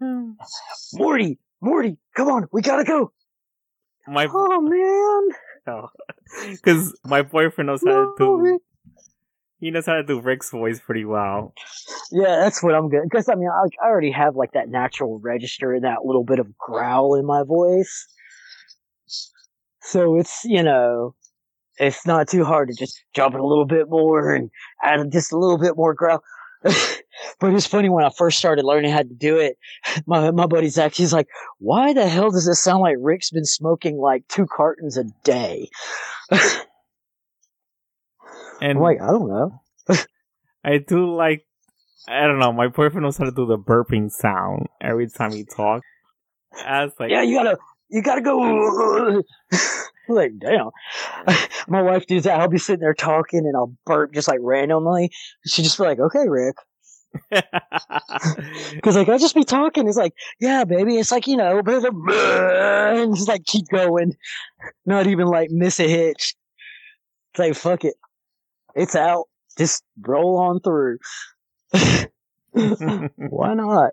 Morty, Morty, come on, we gotta go. My Oh man, oh. No. Because my boyfriend knows how to do. He knows how to do Rick's voice pretty well. Yeah, that's what I'm good. Because I mean, I, I already have like that natural register and that little bit of growl in my voice. So it's you know, it's not too hard to just jump it a little bit more and add just a little bit more growl. but it's funny when I first started learning how to do it. My my buddy Zach, he's like, "Why the hell does it sound like Rick's been smoking like two cartons a day?" And I'm like, "I don't know." I do like, I don't know, my boyfriend knows how to do the burping sound every time he talks. I was like, yeah, you gotta, you gotta go. Like, damn. My wife does that. I'll be sitting there talking and I'll burp just like randomly. She just be like, okay, Rick. Cause like, I'll just be talking. It's like, yeah, baby. It's like, you know, and just like keep going. Not even like miss a hitch. It's like, fuck it. It's out. Just roll on through. Why not?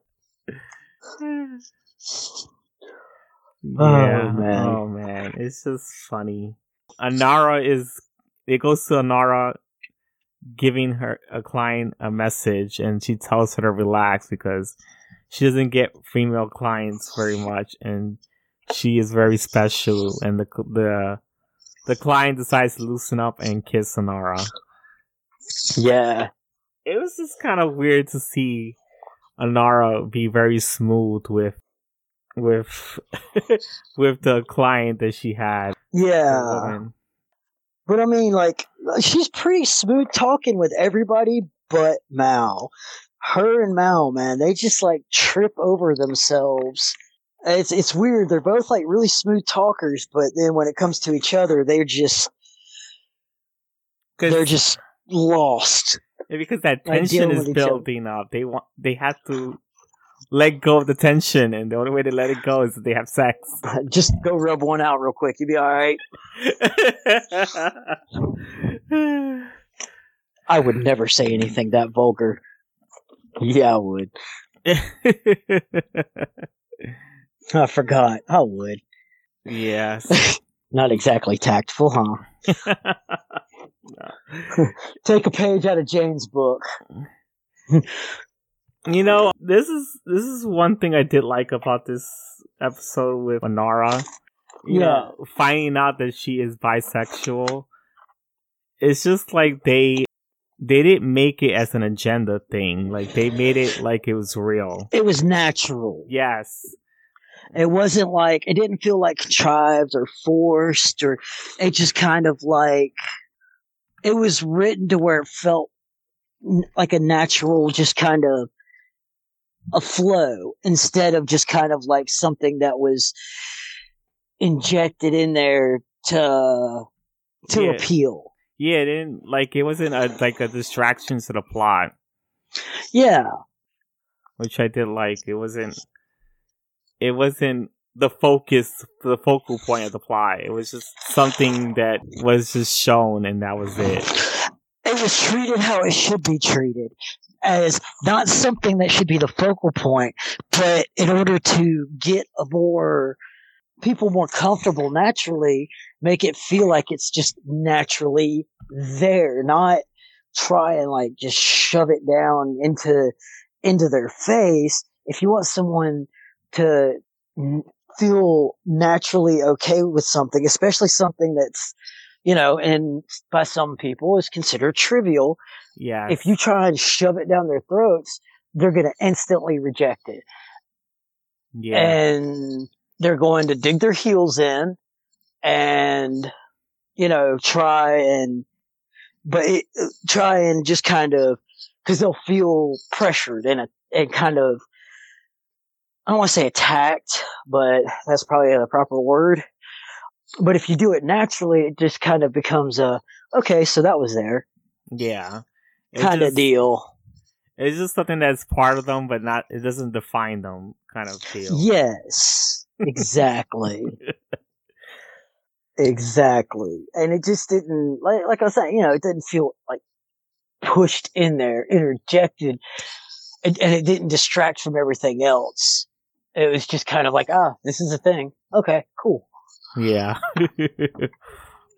yeah. Oh, man. Oh man, it's just funny. Inara is it goes to Inara giving her a client a message and she tells her to relax because she doesn't get female clients very much and she is very special and the the the client decides to loosen up and kiss Inara. Yeah. It was just kind of weird to see Inara be very smooth with with with the client that she had. Yeah. But I mean, like, she's pretty smooth talking with everybody but Mal. Her and Mal, man, they just like trip over themselves. It's it's weird. They're both like really smooth talkers, but then when it comes to each other, they're just they're just lost. Yeah, because that tension is with each other. building up. They want they have to let go of the tension, and the only way to let it go is if they have sex. Just go rub one out real quick. You'll be all right. I would never say anything that vulgar. Yeah, I would. I forgot. I would. yes. Not exactly tactful, huh? Take a page out of Jayne's book. You know, this is this is one thing I did like about this episode with Inara. You know, finding out that she is bisexual. It's just like they they didn't make it as an agenda thing. Like they made it like it was real. It was natural. Yes. It wasn't like it didn't feel like contrived or forced or it just kind of like it was written to where it felt like a natural just kind of a flow instead of just kind of like something that was injected in there to to Yeah. appeal. Yeah, it didn't like it wasn't a like a distraction to the plot, Yeah. which I did like. It wasn't it wasn't the focus the focal point of the plot. It was just something that was just shown and that was it. it was treated how it should be treated as not something that should be the focal point but in order to get a more people more comfortable naturally make it feel like it's just naturally there not try and like just shove it down into into their face if you want someone to feel naturally okay with something especially something that's you know, and by some people is considered trivial. Yeah. If you try and shove it down their throats, they're going to instantly reject it. yeah. And they're going to dig their heels in and, you know, try and, but it, uh, try and just kind of, cause they'll feel pressured and, and kind of, I don't want to say attacked, but that's probably a proper word. But if you do it naturally, it just kind of becomes a, okay, so that was there yeah. Kind of deal. It's just something that's part of them, but not. It doesn't define them, kind of deal. Yes, exactly. exactly. And it just didn't, like, like I was saying, you know, it didn't feel like pushed in there, interjected, and, and it didn't distract from everything else. It was just kind of like, ah, this is a thing. Okay, cool. Yeah.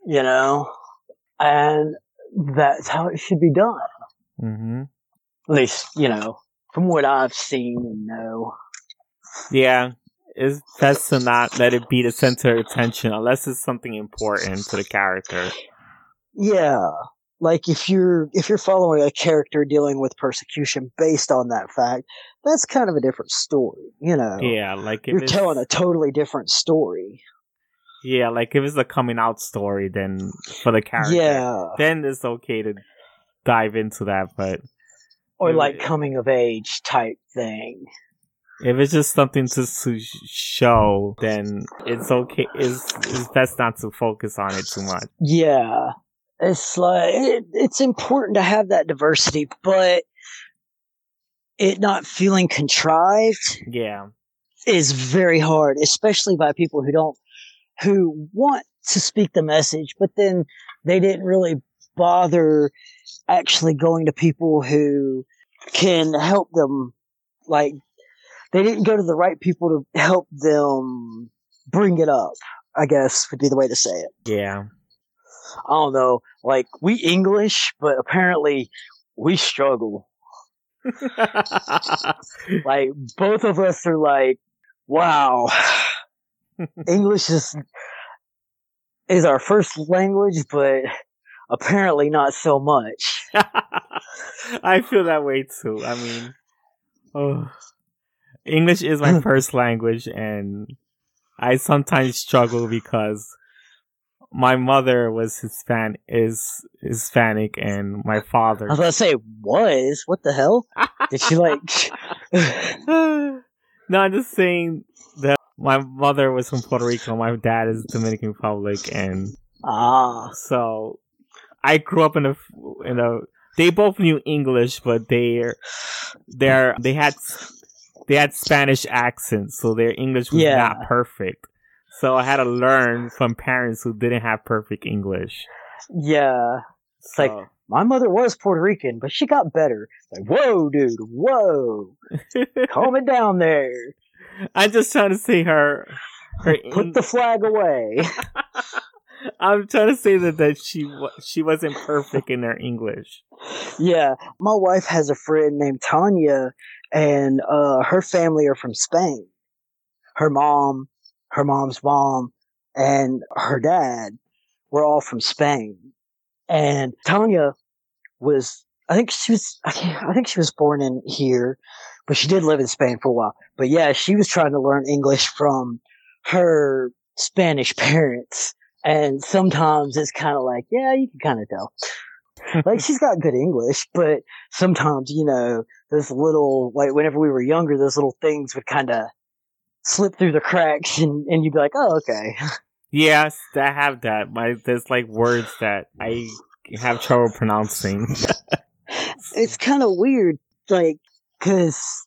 You know? And that's how it should be done. hmm At least, you know, from what I've seen and know. Yeah. It's best to not let it be the center of attention unless it's something important to the character. Yeah. Like if you're if you're following a character dealing with persecution based on that fact, that's kind of a different story, you know. Yeah, like if You're it's, telling a totally different story. yeah, like if it's a coming out story, then for the character, Yeah. then it's okay to dive into that. But Or Yeah. like coming of age type thing. if it's just something to, to show, then it's okay. It's, it's best not to focus on it too much. Yeah. It's like it, it's important to have that diversity, but it not feeling contrived Yeah, is very hard, especially by people who don't who want to speak the message, but then they didn't really bother actually going to people who can help them like they didn't go to the right people to help them bring it up, I guess would be the way to say it. yeah, I don't know. Like we English, but apparently we struggle. Like both of us are like, wow, English is is our first language, but apparently not so much. I feel that way too. I mean, oh, English is my first language, and I sometimes struggle because my mother was Hispan is Hispanic, and my father. I was gonna say was what the hell? Did she like? no, I'm just saying that my mother was from Puerto Rico, my dad is Dominican Republic, and ah, so I grew up in a in a. They both knew English, but they're they're they had they had Spanish accents, so their English was Yeah. not perfect. So I had to learn from parents who didn't have perfect English. Yeah. like- So- My mother was Puerto Rican, but she got better. Like, whoa, dude, whoa. Calm it down there. I'm just trying to see her. Her Put Eng- the flag away. I'm trying to say that that she she wasn't perfect in her English. yeah. My wife has a friend named Tanya, and uh, her family are from Spain. Her mom, her mom's mom, and her dad were all from Spain. And Tanya was, I think she was, I, think she was born in here, but she did live in Spain for a while. But yeah, she was trying to learn English from her Spanish parents. And sometimes it's kind of like, yeah, you can kind of tell. like she's got good English, but sometimes, you know, those little, like whenever we were younger, those little things would kind of slip through the cracks and, and you'd be like, oh, okay. Yes, I have that. My there's like words that I have trouble pronouncing. it's kind of weird, like, cause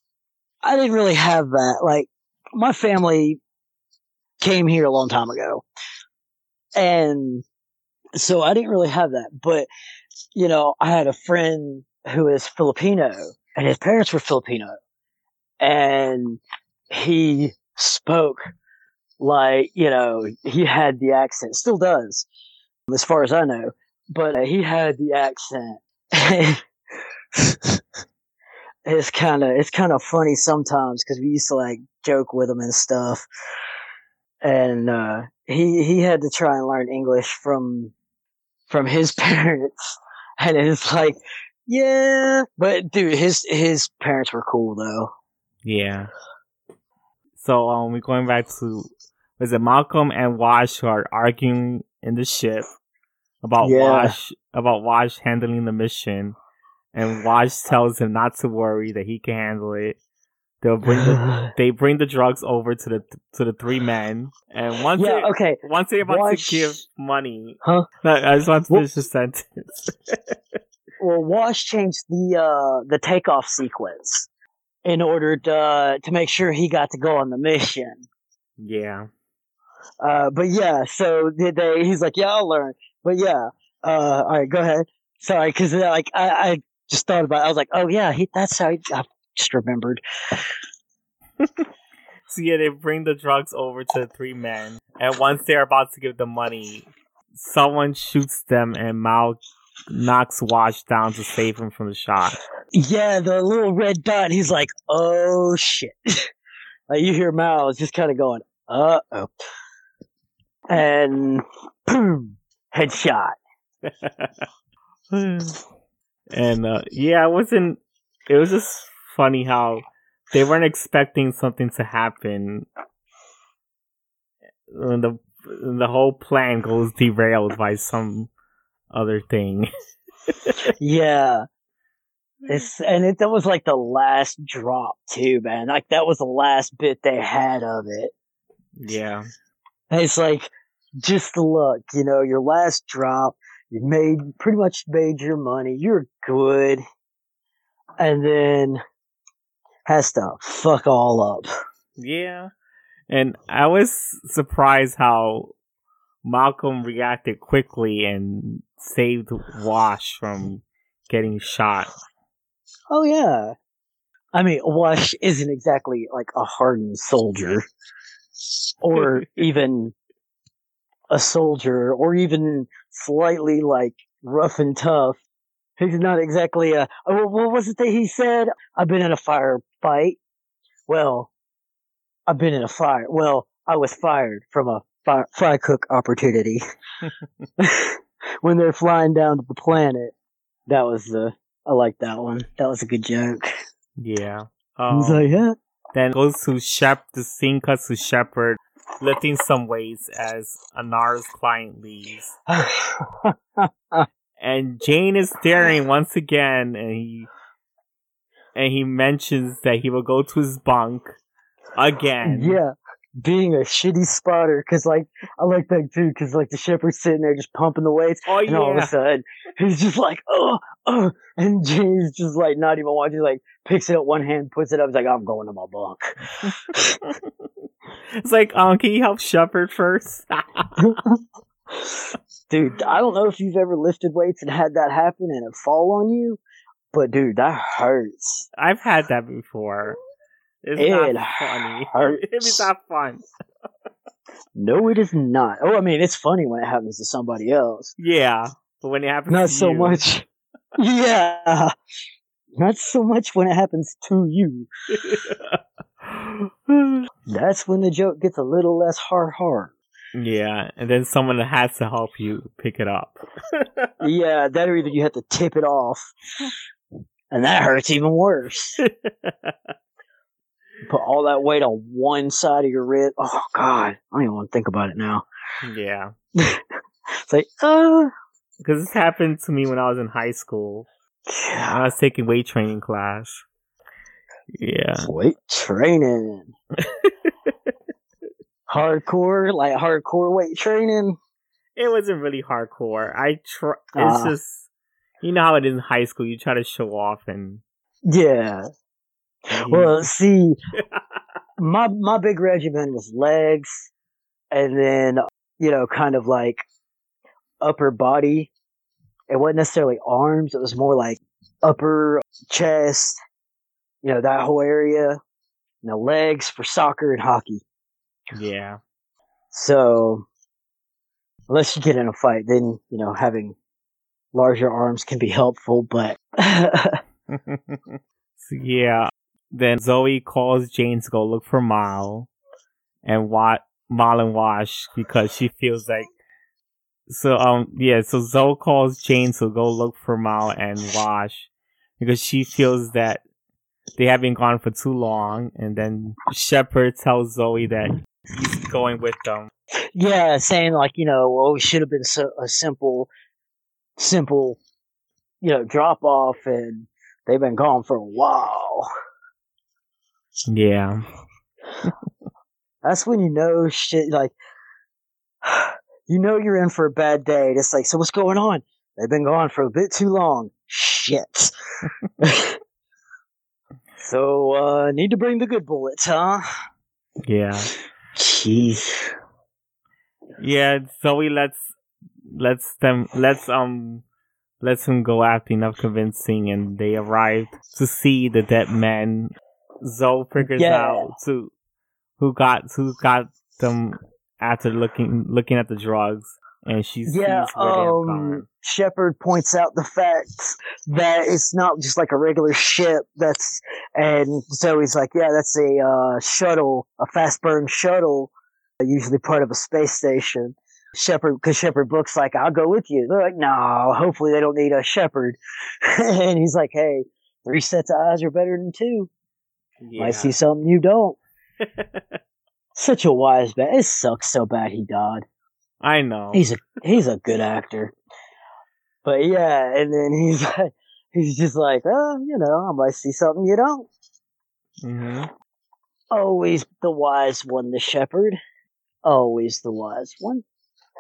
I didn't really have that. Like, my family came here a long time ago. And so I didn't really have that. But, you know, I had a friend who is Filipino and his parents were Filipino. And he spoke like, you know, he had the accent, still does, as far as I know. But uh, he had the accent. it's kind of it's kind of funny sometimes because we used to like joke with him and stuff and uh he he had to try and learn english from from his parents and it's like yeah but dude his his parents were cool though yeah. So um, we're going back to was it Malcolm and Wash who are arguing in the ship about Yeah. Wash about Wash handling the mission, and Wash tells him not to worry that he can handle it. They'll bring the they bring the drugs over to the to the three men, and once yeah they, okay once they're about Wash- to give money, Huh? I just want to finish the sentence. well wash changed the uh the takeoff sequence in order to to make sure he got to go on the mission yeah, Uh, but yeah, so did they? He's like, yeah, I'll learn. But yeah, uh, all right, go ahead. Sorry, because like I, I just thought about. It. I was like, oh yeah, he, that's how he, I just remembered. So yeah, they bring the drugs over to the three men, and once they're about to give the money, someone shoots them, and Mal knocks Wash down to save him from the shot. Yeah, the little red dot. He's like, oh shit. like you hear Miles just kind of going, uh oh, and boom, headshot. and uh, yeah, it wasn't. It was just funny how they weren't expecting something to happen. The the whole plan goes derailed by some other thing. Yeah. It's and it that was like the last drop too, man. Like that was the last bit they had of it. yeah. And it's like just look, you know, your last drop, you made pretty much made your money, you're good. And then has to fuck all up. Yeah. And I was surprised how Malcolm reacted quickly and saved Wash from getting shot. Oh yeah. I mean, Wash isn't exactly like a hardened soldier. Or even a soldier, or even slightly like rough and tough. He's not exactly a. Oh, what was it that he said? I've been in a firefight. Well, I've been in a fire. Well, I was fired from a fire, fry cook opportunity when they're flying down to the planet. That was the. I like that one. That was a good joke. Yeah. He's Um, like, yeah. then goes to Shep. The scene cuts to Shepherd lifting some weights as Inara's client leaves, and Jayne is staring once again, and he and he mentions that he will go to his bunk again. yeah. Being a shitty spotter, because like I like that too, because like the shepherd's sitting there just pumping the weights, Oh and all of a sudden he's just like, oh, oh, and Jayne just like not even watching, like picks it up one hand, puts it up, he's like, I'm going to my bunk. it's like, um, can you help Shepherd first? dude, I don't know if you've ever lifted weights and had that happen and it fall on you, but dude, that hurts. I've had that before. It's It not funny. hurts. it's not fun. No, it is not. Oh, I mean, it's funny when it happens to somebody else. Yeah, but when it happens, Not to so you- much. Yeah. Not so much when it happens to you. That's when the joke gets a little less hard hard. yeah, and then someone has to help you pick it up. Yeah, that or either you have to tip it off. And that hurts even worse. Put all that weight on one side of your wrist. Oh god. I don't even want to think about it now. yeah, It's like, uh because this happened to me when I was in high school. I was taking weight training class. Yeah, weight training. hardcore, like hardcore weight training. it wasn't really hardcore. I try. It's Ah. just you know how it is in high school. You try to show off and. Yeah. Well, see, my my big regimen was legs, and then you know, kind of like upper body. It wasn't necessarily arms; it was more like upper chest. You know that whole area. You know, legs for soccer and hockey. yeah. So, unless you get in a fight, then you know having larger arms can be helpful. But yeah. Then Zoe calls Jayne to go look for Mal and what Mal and Wash because she feels like so um yeah, so Zoe calls Jayne to go look for Mal and Wash because she feels that they have been gone for too long and then Shepherd tells Zoe that he's going with them. Yeah, saying like you know, well, it should have been so, a simple, simple, you know, drop off, and they've been gone for a while. Yeah. That's when you know shit. Like, you know, you're in for a bad day. It's like, so what's going on? They've been gone for a bit too long. Shit. so, uh, need to bring the good bullets, huh? Yeah. Jeez. Yeah, Zoe lets lets them lets um lets him go after enough convincing and they arrive to see the dead man. Zoe figures Yeah. out to who got who got them after looking looking at the drugs and she sees Yeah, um. Shepherd points out the fact that it's not just like a regular ship. That's and so he's like, yeah, that's a uh, shuttle, a fast burn shuttle, usually part of a space station. Shepherd, because Shepherd Book's like, I'll go with you. They're like, no, hopefully they don't need a Shepherd. and he's like, hey, three sets of eyes are better than two. Yeah. I see something you don't. Such a wise man. It sucks so bad he died. I know. He's a he's a good actor. But yeah, and then he's like, he's just like, oh, you know, I might see something you don't. hmm Always the wise one, the shepherd. Always the wise one.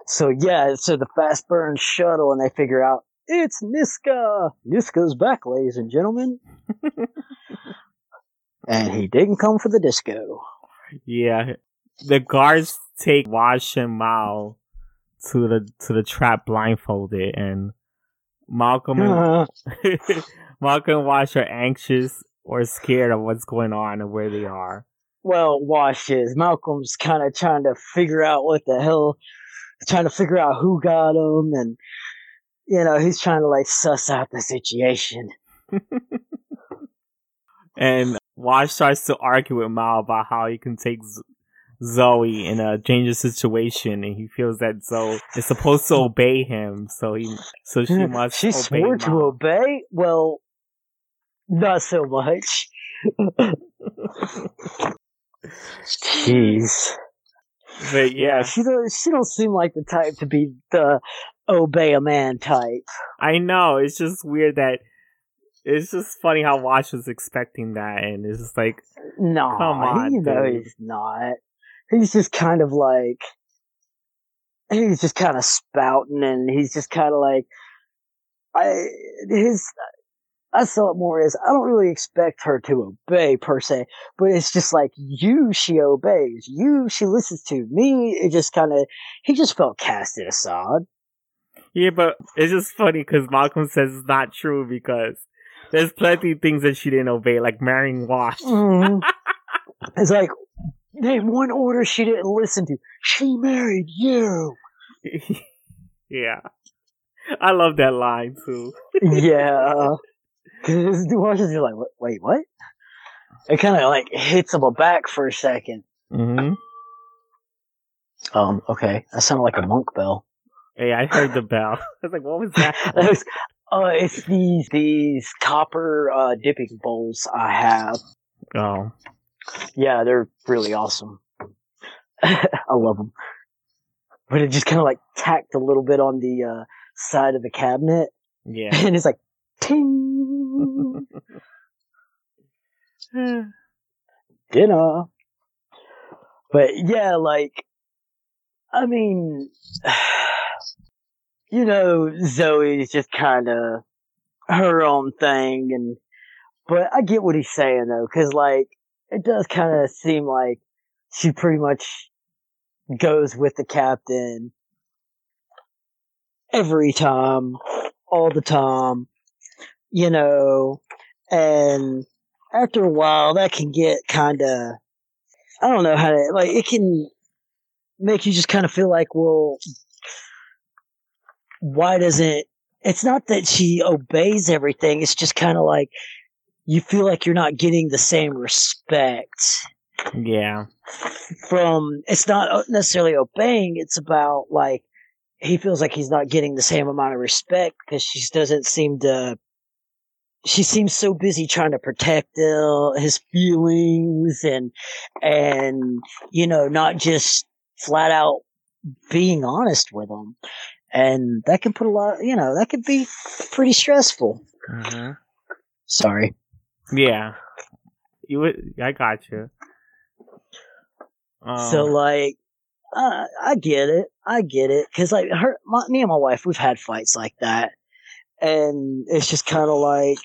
So yeah, so the fast burn shuttle, and they figure out it's Niska. Niska's back, ladies and gentlemen. and he didn't come for the disco. Yeah. The guards take Wash and Mal to the to the trap blindfolded and Malcolm and Uh, Malcolm and Wash are anxious or scared of what's going on and where they are. well, Wash is. Malcolm's kind of trying to figure out what the hell, trying to figure out who got him, and you know he's trying to like suss out the situation. And Wash starts to argue with Mal about how he can take Z- Zoe in a dangerous situation, and he feels that Zoe is supposed to obey him, so he so she hmm, must. she obey swore to obey. Well, not so much. Jeez. But yeah, she don't. She don't seem like the type to be the obey a man type. I know. It's just weird that it's just funny how Wash was expecting that, and it's just like, No, Come on, you know dude. he's not. He's just kind of like he's just kind of spouting, and he's just kind of like, I his I saw it more as I don't really expect her to obey per se, but it's just like you she obeys, you she listens to me. It just kind of he just felt casted aside. Yeah, but it's just funny because Malcolm says it's not true because there's plenty of things that she didn't obey, like marrying Wash. Mhm. it's like name one order she didn't listen to. She married you. yeah, I love that line too. yeah. Because Wash is like, wait, what? It kind of like hits him back for a second. Mm-hmm. Um, okay, that sounded like a monk bell. Hey, I heard the bell. I was like, what was that? That was- uh, it's these these copper uh, dipping bowls I have. oh, Yeah, they're really awesome. I love them. But it just kind of like tacked a little bit on the uh, side of the cabinet, yeah. and it's like ting dinner. But yeah, like I mean, you know, Zoe's just kind of her own thing, and but I get what he's saying though, because like it does kind of seem like she pretty much goes with the captain every time, all the time, you know, and after a while that can get kind of I don't know how to like it can make you just kind of feel like well why doesn't it's not that she obeys everything it's just kind of like you feel like you're not getting the same respect yeah. from it's not necessarily obeying it's about like he feels like he's not getting the same amount of respect because she doesn't seem to she seems so busy trying to protect uh, his feelings and and you know not just flat out being honest with him and that can put a lot you know that could be pretty stressful hmm sorry Yeah. You would. I got you. Um, So like, uh, I get it, I get it, because like her, my, me and my wife, we've had fights like that, and it's just kind of like,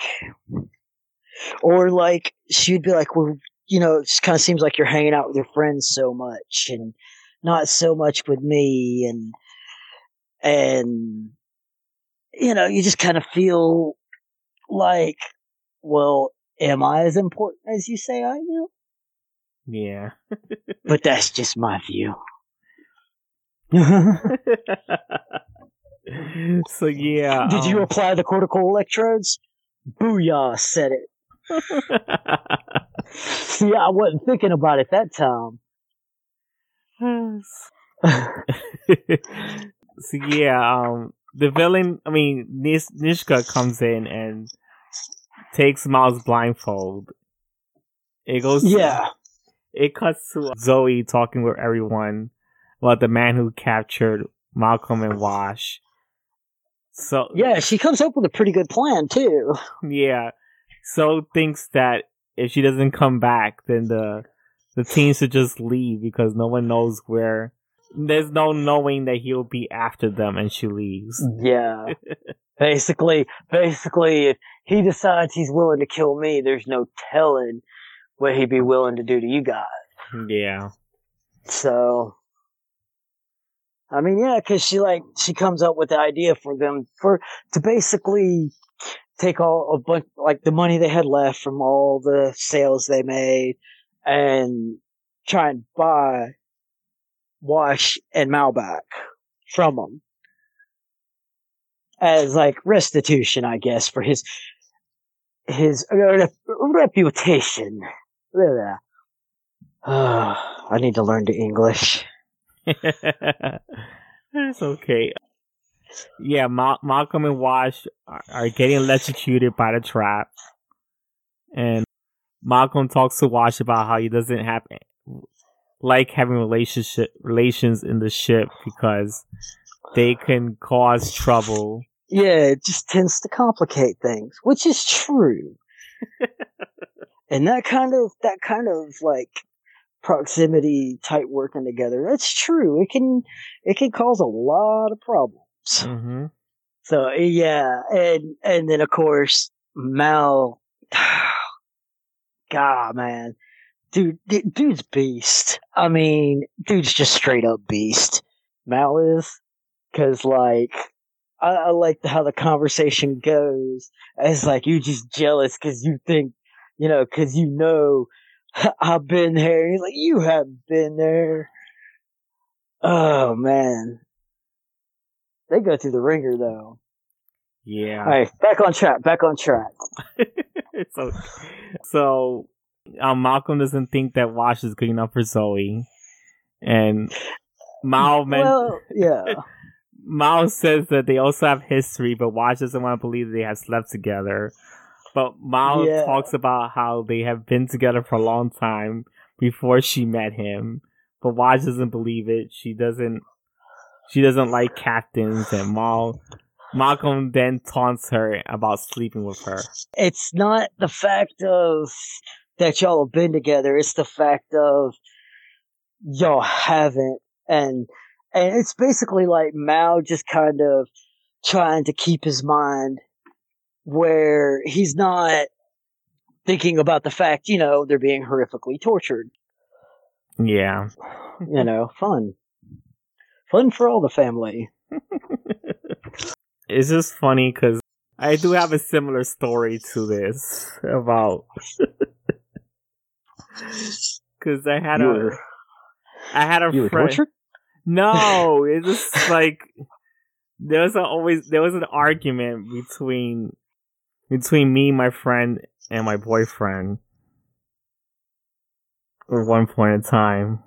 or like she'd be like, well, you know, it just kind of seems like you're hanging out with your friends so much, and not so much with me, and and you know, you just kind of feel like, well, am I as important as you say I am? yeah. But that's just my view. so yeah. Did you um, apply the cortical electrodes? Booyah, said it. See, I wasn't thinking about it that time. so yeah, um, the villain. I mean, Nis- Niska comes in and takes Mal's blindfold. It goes. yeah. It cuts to Zoe talking with everyone about the man who captured Malcolm and Wash. So Yeah, she comes up with a pretty good plan, too. yeah. So thinks that if she doesn't come back, then the the team should just leave because no one knows where. There's no knowing that he'll be after them, and she leaves. Yeah. basically, basically, if he decides he's willing to kill me, there's no telling what he'd be willing to do to you guys. Yeah, So, I mean, yeah, because she like she comes up with the idea for them for to basically take all a bunch like the money they had left from all the sales they made and try and buy Wash and Mal back from them as like restitution, I guess, for his his reputation. I need to learn the English. it's okay. Yeah, Ma- Malcolm and Wash are, are getting electrocuted by the trap, and Malcolm talks to Wash about how he doesn't have like having relationship relations in the ship because they can cause trouble. Yeah, it just tends to complicate things, which is true. and that kind of that kind of like proximity tight working together, that's true. It can it can cause a lot of problems. hmm So yeah, and and then of course Mal. God, man, dude, d- dude's beast. I mean, dude's just straight up beast. Mal is, because like I, I like how the conversation goes. It's like you're just jealous because you think, you know, because you know I've been there. He's like, you haven't been there. Oh man, they go through the ringer though. Yeah. All right, back on track. Back on track. so, so um, Malcolm doesn't think that Wash is good enough for Zoe, and Mal men- Well, yeah, Mal says that they also have history, but Wash doesn't want to believe that they have slept together. But Mal Yeah. talks about how they have been together for a long time before she met him. But Wash doesn't believe it. She doesn't. She doesn't like captains, and Mal. Malcolm then taunts her about sleeping with her. it's not the fact of that y'all have been together. It's the fact of y'all haven't, and and it's basically like Mal just kind of trying to keep his mind where he's not thinking about the fact, you know, they're being horrifically tortured. Yeah. You know, fun, fun for all the family. it's just funny because I do have a similar story to this about because I had You a were, I had a friend. No, it's just like there was a, always there was an argument between between me, my friend, and my boyfriend at one point in time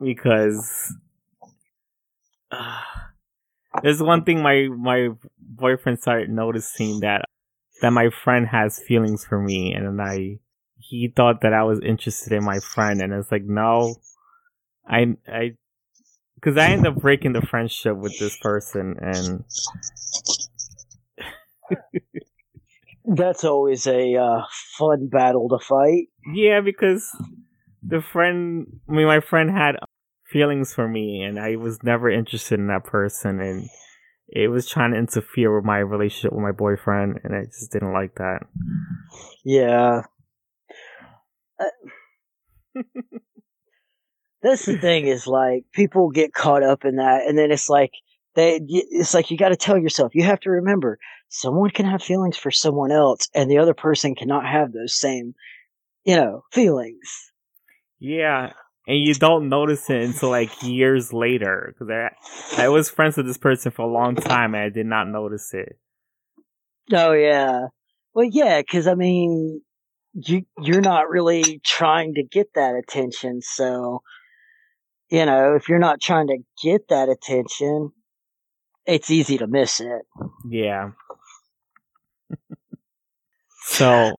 because uh, there's one thing my my boyfriend started noticing that that my friend has feelings for me, and then I he thought that I was interested in my friend, and it's like no, I I because I ended up breaking the friendship with this person, and That's always a uh, fun battle to fight. yeah, because the friend, I mean, my friend had feelings for me, and I was never interested in that person, and it was trying to interfere with my relationship with my boyfriend, and I just didn't like that. Yeah. Uh, that's the thing is like people get caught up in that, and then it's like they. It's like you got to tell yourself you have to remember someone can have feelings for someone else, and the other person cannot have those same, you know, feelings. Yeah, and you don't notice it until like years later, because I I was friends with this person for a long time, and I did not notice it. Oh yeah. Well, yeah, because I mean, you you're not really trying to get that attention, so you know if you're not trying to get that attention, it's easy to miss it. Yeah. so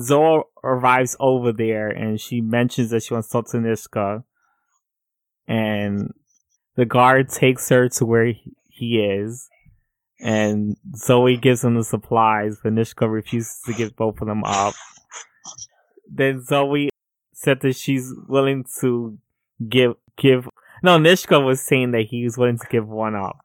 Zoe arrives over there and she mentions that she wants to talk to Niska. And the guard takes her to where he- he is. And Zoe gives him the supplies, but Niska refuses to give both of them up. Then Zoe said that she's willing to give give no, Niska was saying that he was willing to give one up.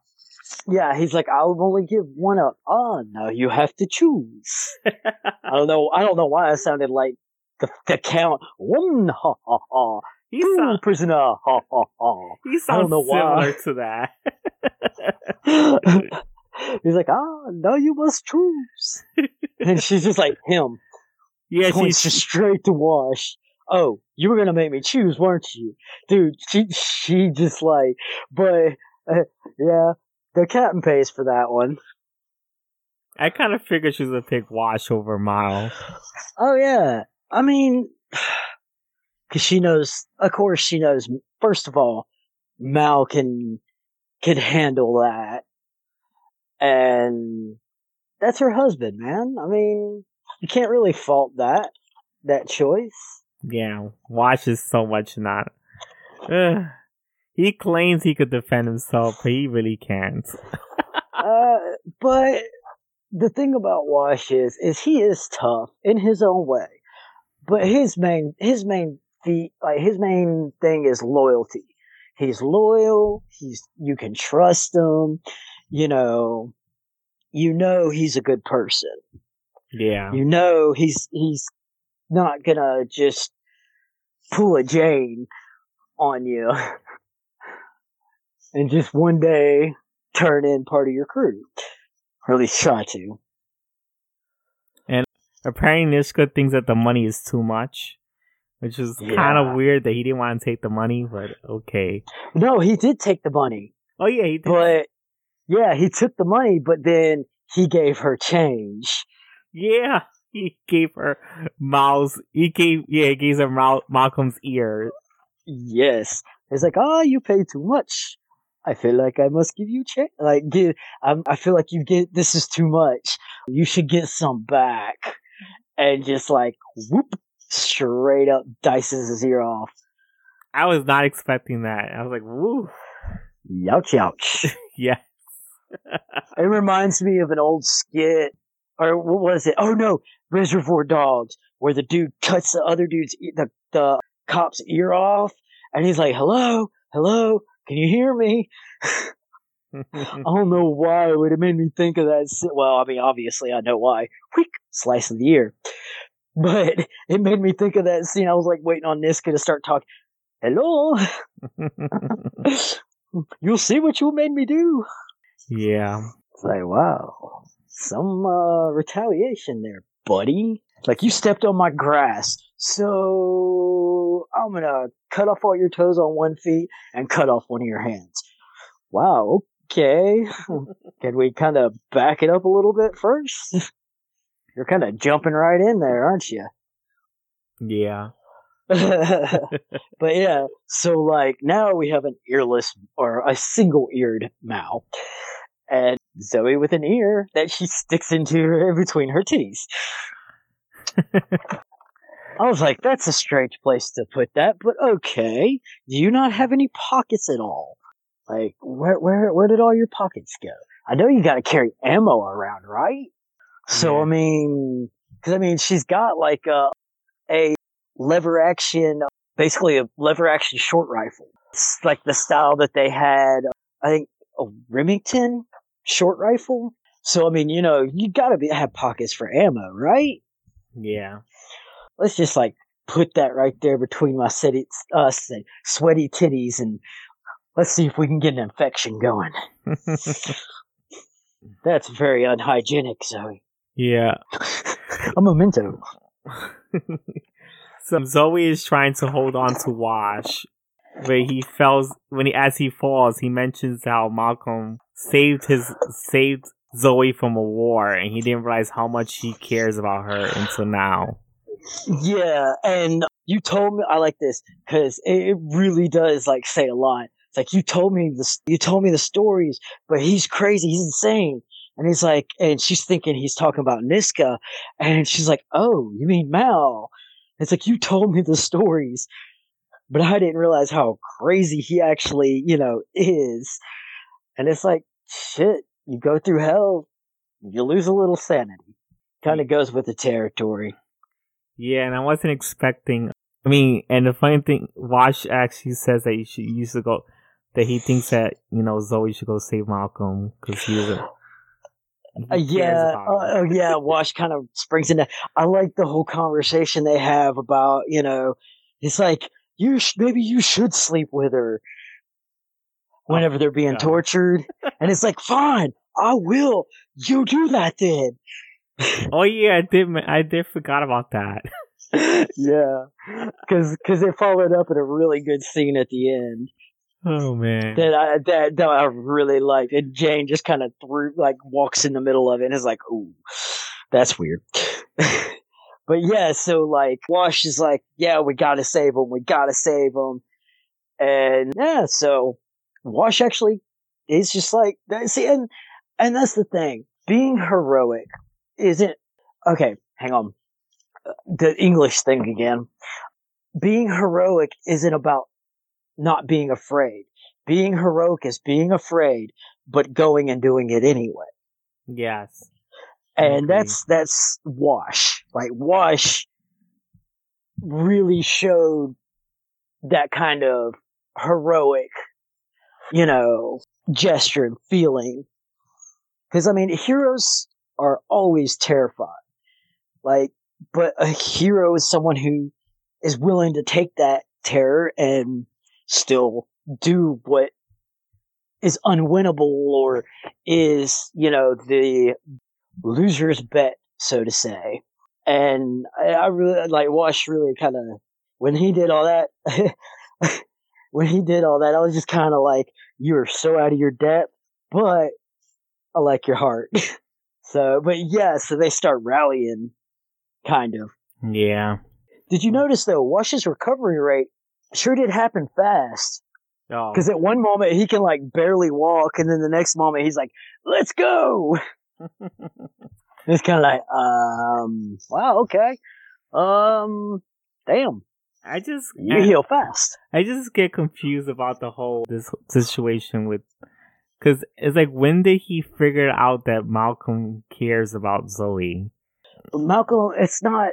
Yeah, he's like, I'll only give one up. Oh, now you have to choose. I don't know. I don't know why I sounded like the, the count. One, ha ha ha. He sounds prisoner, ha ha ha. He I don't sounds know why. similar to that. he's like, ah, now you must choose. and she's just like, him. Yeah, points she's straight to Wash. Oh, you were gonna make me choose, weren't you, dude? She she just like, but uh, yeah, the captain pays for that one. I kind of figured she was gonna pick Wash over Mile. Oh yeah, I mean, because she knows. Of course, she knows. First of all, Mal can can handle that, and that's her husband, man. I mean, you can't really fault that that choice. Yeah, Wash is so much not. Ugh. He claims he could defend himself, but he really can't. uh, but the thing about Wash is, is he is tough in his own way, but his main, his main, the like his main thing is loyalty. He's loyal. He's you can trust him. you know, you know he's a good person. Yeah. You know he's he's not gonna just pull a Jayne on you and just one day turn in part of your crew. Or at least try to. And apparently, Niska thinks that the money is too much, which is kind of weird that he didn't want to take the money, but okay. No, he did take the money. Oh yeah, he did. But yeah, he took the money, but then he gave her change. Yeah, he gave her Mal's. He gave yeah, he gave her Mal, Malcolm's ear. Yes. It's like, oh, you paid too much. I feel like I must give you check. Like, give, I'm, I feel like you get, this is too much. You should get some back. And just like, whoop, straight up dices his ear off. I was not expecting that. I was like, woo. Youch, youch. Yeah. it reminds me of an old skit. Or what was it? Oh no, Reservoir Dogs, where the dude cuts the other dude's, e- the, the cop's ear off. And he's like, hello, hello, can you hear me? I don't know why it would have made me think of that. Well, I mean, obviously I know why. Quick slice of the ear, but it made me think of that scene. I was like waiting on Niska to start talking. Hello, you'll see what you made me do. yeah. It's like wow, some uh, retaliation there, buddy. Like you stepped on my grass, so I'm gonna cut off all your toes on one feet and cut off one of your hands. Wow, okay. Can we kind of back it up a little bit first? You're kind of jumping right in there, aren't you? Yeah. but yeah, so like now we have an earless or a single eared Mal. And Zoe with an ear that she sticks into her between her titties. I was like, that's a strange place to put that, but okay. Do you not have any pockets at all? Like, where where where did all your pockets go? I know you got to carry ammo around, right? So Yeah. I mean, because I mean, she's got like a a lever action, basically a lever action short rifle. It's like the style that they had. I think a Remington short rifle. So I mean, you know, you got to be have pockets for ammo, right? Yeah. let's just like put that right there between my sweaty, uh, say, sweaty titties and let's see if we can get an infection going. That's very unhygienic, Zoe. yeah. A memento. so Zoe is trying to hold on to Wash, but he falls when he as he falls. He mentions how Malcolm saved his saved Zoe from a war, and he didn't realize how much he cares about her until now. Yeah, and you told me I like this because it, really does like say a lot. It's like you told me this, you told me the stories, but he's crazy, he's insane. And he's like, and she's thinking he's talking about Niska, and she's like, "Oh, you mean Mal?" It's like you told me the stories, but I didn't realize how crazy he actually, you know, is. And it's like, shit, you go through hell, you lose a little sanity. Kind of goes with the territory. Yeah, and I wasn't expecting. I mean, and the funny thing, Wash actually says that you should you should go. That he thinks that you know Zoe should go save Malcolm because he was. A, Uh, yeah, uh, oh yeah. Wash kind of springs into. I like the whole conversation they have about you know, it's like you sh- maybe you should sleep with her Oh, whenever they're being God. tortured, and it's like fine, I will. You do that then. Oh yeah, I did. I did forgot about that. yeah, because because they followed up in a really good scene at the end Oh man. that I that, that I really liked, and Jayne just kind of threw like walks in the middle of it and is like, "Ooh, that's weird." but yeah, so like Wash is like, "Yeah, we gotta save him. We gotta save him," and yeah, so Wash actually is just like see, and and that's the thing. Being heroic isn't okay. Hang on, the English thing again. Being heroic isn't about not being afraid. Being heroic is being afraid, but going and doing it anyway. yes. And that's that's Wash. Like Wash really showed that kind of heroic, you know, gesture and feeling Because I mean, heroes are always terrified. Like, but a hero is someone who is willing to take that terror and still do what is unwinnable or is, you know, the loser's bet, so to say. And I, I really like Wash really kind of when he did all that. when he did all that, I was just kind of like, "You are so out of your depth," but I like your heart. so, but yeah, so they start rallying, kind of. Yeah. Did you notice though, Wash's recovery rate sure did happen fast. Oh. Because at one moment he can like barely walk, and then the next moment he's like, "Let's go." It's kind of like, um, wow, okay, um, damn, I just you heal fast. I just get confused about the whole this situation with because it's like when did he figure out that Malcolm cares about Zoe? Malcolm, it's not.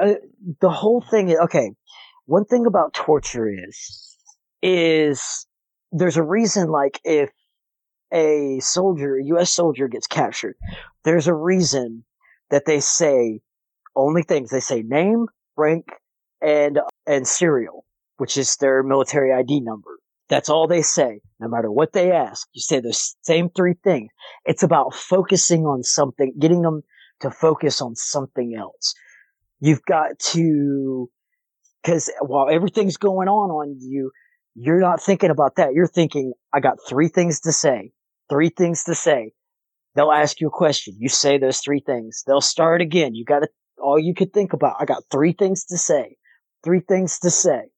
Uh, the whole thing okay. One thing about torture is, is there's a reason. Like if a soldier, a U.S. soldier, gets captured, there's a reason that they say only things. They say name, rank, and and serial, which is their military ID number. That's all they say. No matter what they ask, you say the same three things. It's about focusing on something, getting them to focus on something else. You've got to, because while everything's going on on you, you're not thinking about that. You're thinking, I got three things to say. Three things to say. They'll ask you a question. You say those three things. They'll start again. You got to, all you could think about. I got three things to say. Three things to say.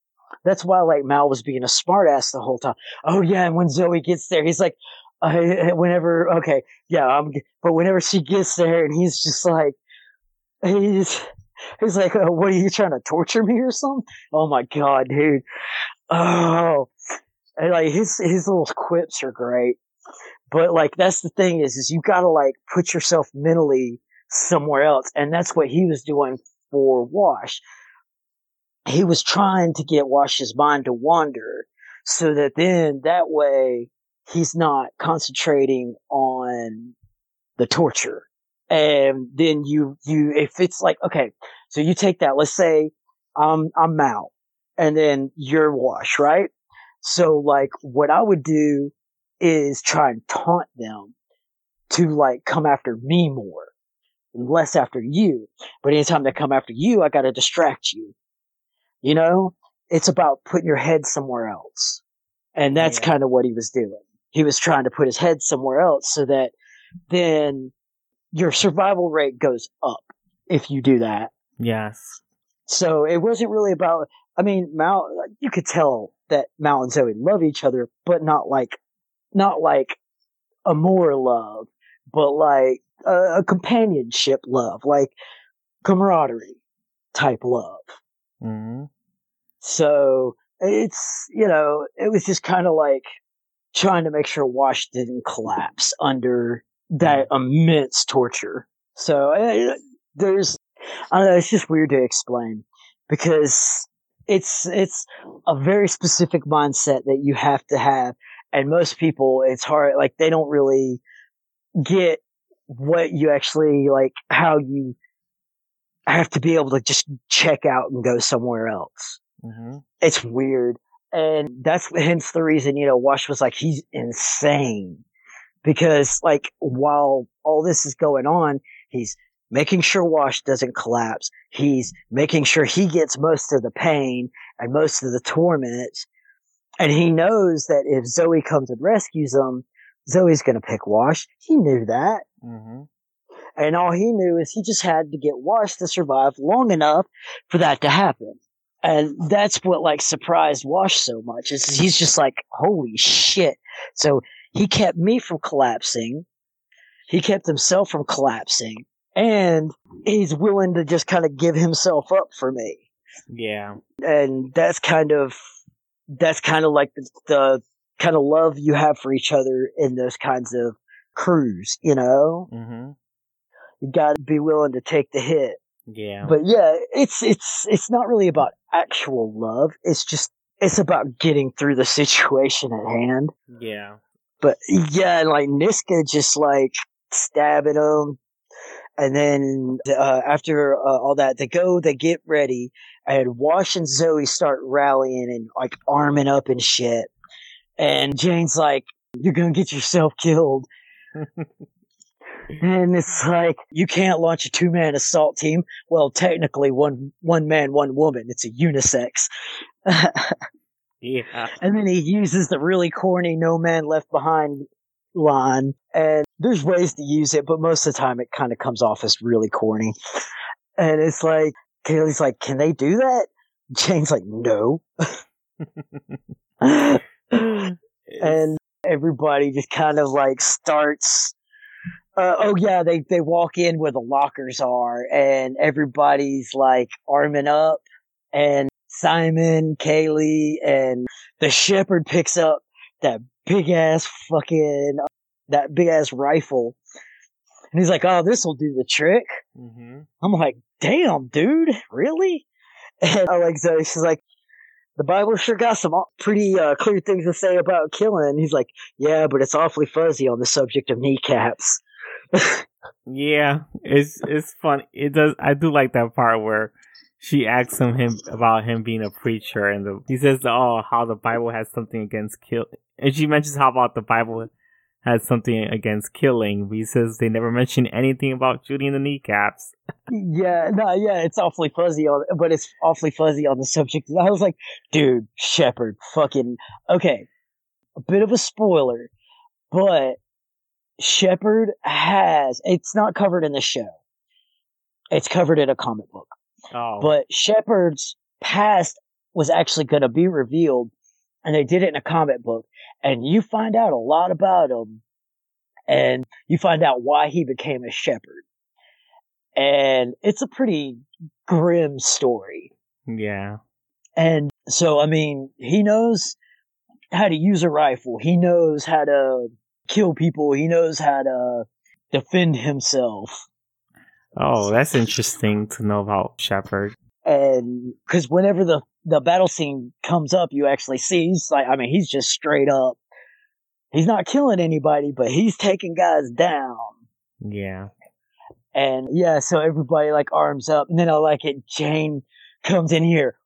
That's why like Mal was being a smartass the whole time. Oh yeah, and when Zoe gets there, he's like, uh, whenever okay, yeah, I'm, but whenever she gets there, and he's just like, he's he's like, uh, what are you trying to torture me or something? Oh my god, dude. Oh, and like his his little quips are great, but like that's the thing is is you got to like put yourself mentally somewhere else, and that's what he was doing for Wash he was trying to get Wash's mind to wander so that then that way he's not concentrating on the torture. And then you, you, if it's like, okay, so you take that, let's say um, I'm, I'm Mal and then you're Wash, right? So like what I would do is try and taunt them to like come after me more, less after you. But anytime they come after you, I got to distract you. You know, it's about putting your head somewhere else. And that's Yeah. kind of what he was doing. He was trying to put his head somewhere else so that then your survival rate goes up if you do that. Yes. So it wasn't really about, I mean, Mal, you could tell that Mal and Zoe love each other, but not like, not like a more love, but like a, a companionship love, like camaraderie type love. Hmm So it's, you know, it was just kind of like trying to make sure Wash didn't collapse under that immense torture. So uh, there's, I don't know, it's just weird to explain because it's, it's a very specific mindset that you have to have. And most people, it's hard, like they don't really get what you actually, like how you have to be able to just check out and go somewhere else hmm it's weird. And that's hence the reason, you know, Wash was like, he's insane. Because, like, while all this is going on, he's making sure Wash doesn't collapse. He's making sure he gets most of the pain and most of the torment. And he knows that if Zoe comes and rescues him, Zoe's gonna pick Wash. He knew that. hmm And all he knew is he just had to get Wash to survive long enough for that to happen. And that's what like surprised Wash so much is he's just like, holy shit. So he kept me from collapsing. He kept himself from collapsing and he's willing to just kind of give himself up for me. Yeah. And that's kind of, that's kind of like the, the kind of love you have for each other in those kinds of crews, you know? hmm You gotta be willing to take the hit. Yeah. But yeah, it's it's it's not really about actual love. It's just it's about getting through the situation at hand. yeah. But yeah, like Niska just like stabbing him. And then uh, after uh, all that, they go, they get ready, and Wash and Zoe start rallying and like arming up and shit. And Jayne's like, "You're gonna get yourself killed." and it's like you can't launch a two man assault team. Well, technically, one one man, one woman. It's a unisex. Yeah. And then he uses the really corny no man left behind line. And there's ways to use it, but most of the time it kind of comes off as really corny. And it's like, Kaylee's like, can they do that? Jayne's like, no. and everybody just kind of like starts. Uh, oh yeah, they they walk in where the lockers are, and everybody's like arming up, and Simon, Kaylee, and the shepherd picks up that big ass fucking that big ass rifle, and he's like, "Oh, this will do the trick." hmm I'm like, "Damn, dude, really?" And I like Zoe. She's like, "The Bible sure got some pretty uh, clear things to say about killing." He's like, "Yeah, but it's awfully fuzzy on the subject of kneecaps." Yeah, it's it's fun. It does. I do like that part where she asks him, him about him being a preacher, and the, he says, "Oh, how the Bible has something against kill." And she mentions how about the Bible has something against killing. But he says they never mention anything about shooting the kneecaps. Yeah, no, yeah, it's awfully fuzzy on, but it's awfully fuzzy on the subject. I was like, dude, Shepherd, fucking okay. A bit of a spoiler, but Shepherd has. It's not covered in the show. It's covered in a comic book, Oh, but Shepherd's past was actually going to be revealed, and they did it in a comic book, and you find out a lot about him, and you find out why he became a Shepherd and it's a pretty grim story. yeah, And so, I mean, he knows how to use a rifle. He knows how to kill people. He knows how to defend himself. Oh, that's interesting to know about Shepherd. And because whenever the, the battle scene comes up, you actually see he's like, I mean, he's just straight up. He's not killing anybody, but he's taking guys down. Yeah. And yeah, so everybody like arms up. And then I like it. Jayne comes in here.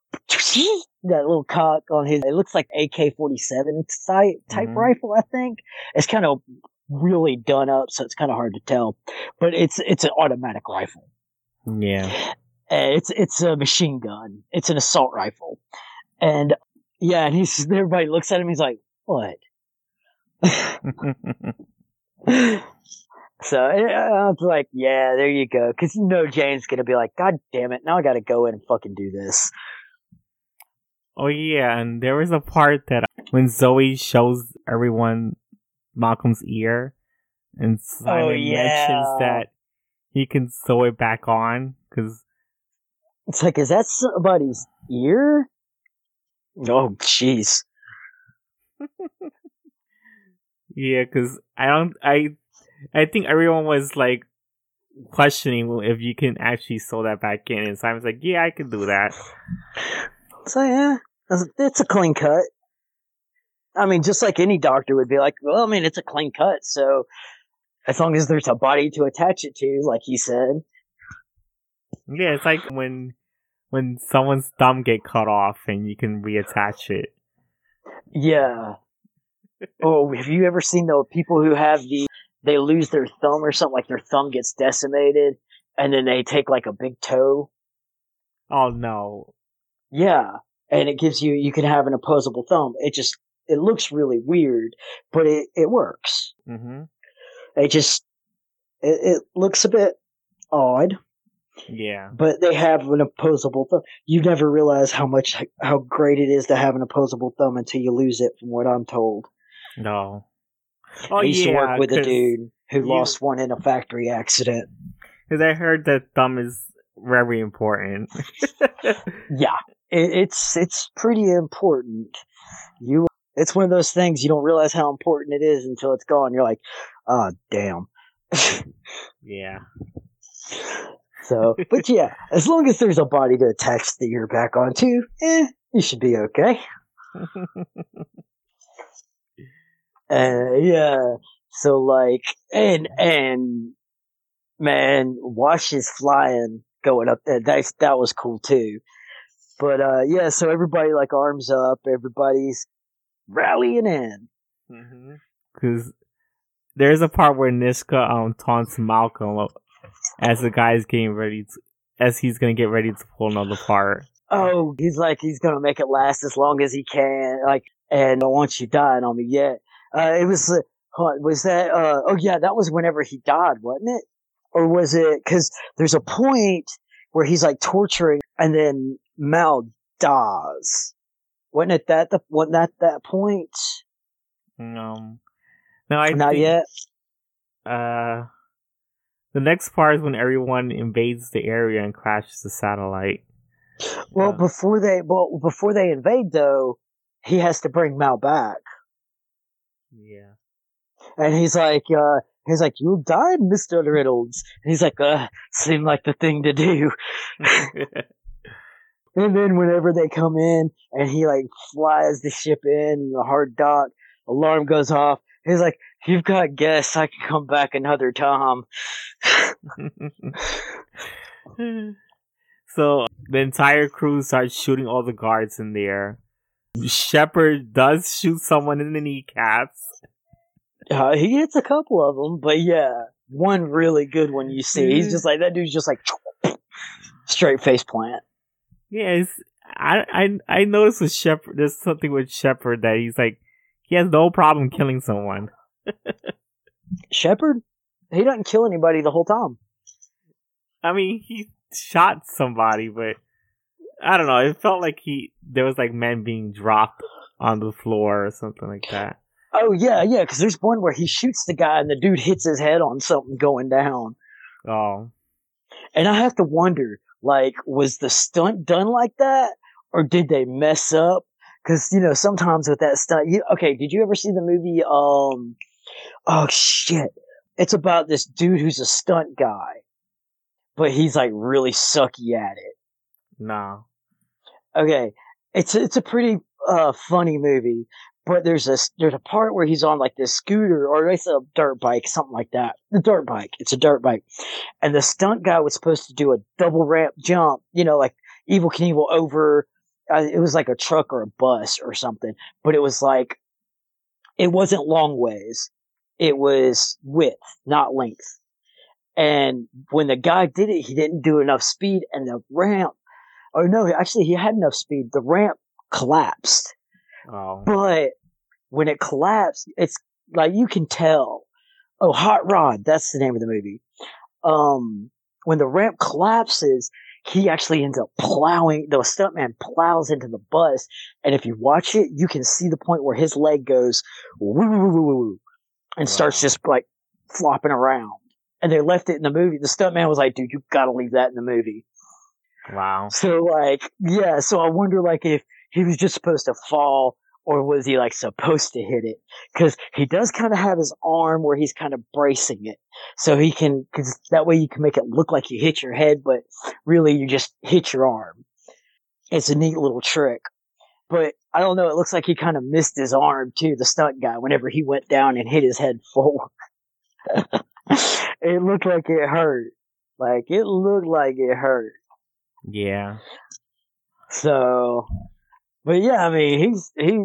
That little cock on his, it looks like AK 47 type, type Mhm. rifle, I think. It's kind of really done up, so it's kind of hard to tell. But it's, it's an automatic rifle. Yeah. And it's, it's a machine gun. It's an assault rifle. And yeah, and he's, everybody looks at him. He's like, what? So I was like, yeah, there you go. Cause you know Jayne's gonna be like, God damn it, now I gotta go in and fucking do this. Oh yeah, and there was a part that when Zoe shows everyone Malcolm's ear, and oh, Simon Oh, mentions that he can sew it back on because It's like, is that somebody's ear? Oh, jeez. yeah, because I don't I I think everyone was like questioning if you can actually sew that back in, and Simon's like, yeah, I can do that. So yeah, it's- a clean cut. I mean, just like any doctor would be like, well, I mean, it's a clean cut, so as long as there's a body to attach it to, like he said. Yeah, it's like when when someone's thumb get cut off and you can reattach it. Yeah. oh, have you ever seen the people who have the they lose their thumb or something like their thumb gets decimated and then they take like a big toe? Oh no. Yeah. And it gives you you can have an opposable thumb. It just it looks really weird, but it it works. hmm It just it, it looks a bit odd, Yeah. but they have an opposable thumb. You never realize how much how great it is to have an opposable thumb until you lose it from what I'm told. No. Oh I used yeah. to work with a dude who you- lost one in a factory accident. Because I heard that thumb is very important. Yeah, it, it's it's pretty important. You, it's one of those things you don't realize how important it is until it's gone. You're like, oh damn. yeah. so, but yeah, as long as there's a body to attach the ear back onto, eh, you should be okay. Uh, yeah. So like, and and man, Wash is flying going up there. That that was cool too. But uh, yeah, so everybody like arms up. Everybody's rallying in. Because there's a part where Niska um taunts Malcolm as the guy's getting ready to, as he's gonna get ready to pull another part. Oh, he's like he's gonna make it last as long as he can. Like, and don't want you dying on me yet. Uh, it was uh, was that? Uh, oh yeah, that was whenever he died, wasn't it? Or was it? Because there's a point where he's like torturing, and then Mal dies. Wasn't it that the wasn't that that point? Um, no, I Not think, yet. Uh, the next part is when everyone invades the area and crashes the satellite. Well, Uh, before they well before they invade though, he has to bring Mal back, Yeah. and he's like, uh, he's like, "You died, Mister Reynolds." And he's like, "Uh, seemed like the thing to do." And then whenever they come in and he like flies the ship in the hard dock, alarm goes off. He's like, "You've got guests. I can come back another time." so the entire crew starts shooting all the guards in there. Shepherd does shoot someone in the kneecaps. Uh, he hits a couple of them, but yeah, one really good one you see. He's just like that dude's just like straight face plant. Yes, I I I noticed with Shepherd. There's something with Shepherd that he's like he has no problem killing someone. Shepherd, he doesn't kill anybody the whole time. I mean, he shot somebody, but I don't know. It felt like he there was like men being dropped on the floor or something like that. Oh yeah, yeah, because there's one where he shoots the guy and the dude hits his head on something going down. Oh, And I have to wonder, like, was the stunt done like that, or did they mess up? Because you know, sometimes with that stunt, you, okay, did you ever see the movie? Um, oh shit, it's about this dude who's a stunt guy, but he's like really sucky at it. no. Okay, it's it's a pretty uh funny movie, but there's a there's a part where he's on like this scooter or it's a dirt bike, something like that. The dirt bike, it's a dirt bike, and the stunt guy was supposed to do a double ramp jump, you know, like Evel Knievel over. Uh, it was like a truck or a bus or something, but it was like it wasn't long ways. It was width, not length. And when the guy did it, he didn't do enough speed, and the ramp Oh no, actually he had enough speed. The ramp collapsed. Oh, But when it collapsed, it's like you can tell. Oh, Hot Rod, that's the name of the movie. Um, when the ramp collapses, he actually ends up plowing, the stuntman plows into the bus. And if you watch it, you can see the point where his leg goes woo, woo, woo, woo, woo, and starts just like flopping around. And they left it in the movie. The stuntman was like, dude, you gotta leave that in the movie. wow. So like, yeah, so I wonder like if he was just supposed to fall or was he like supposed to hit it? Cause he does kind of have his arm where he's kind of bracing it. So he can, cause that way you can make it look like you hit your head, but really you just hit your arm. It's a neat little trick. But I don't know, it looks like he kind of missed his arm too, the stunt guy, whenever he went down and hit his head forward. it looked like it hurt. Like it looked like it hurt. Yeah. So, but yeah, I mean, he's he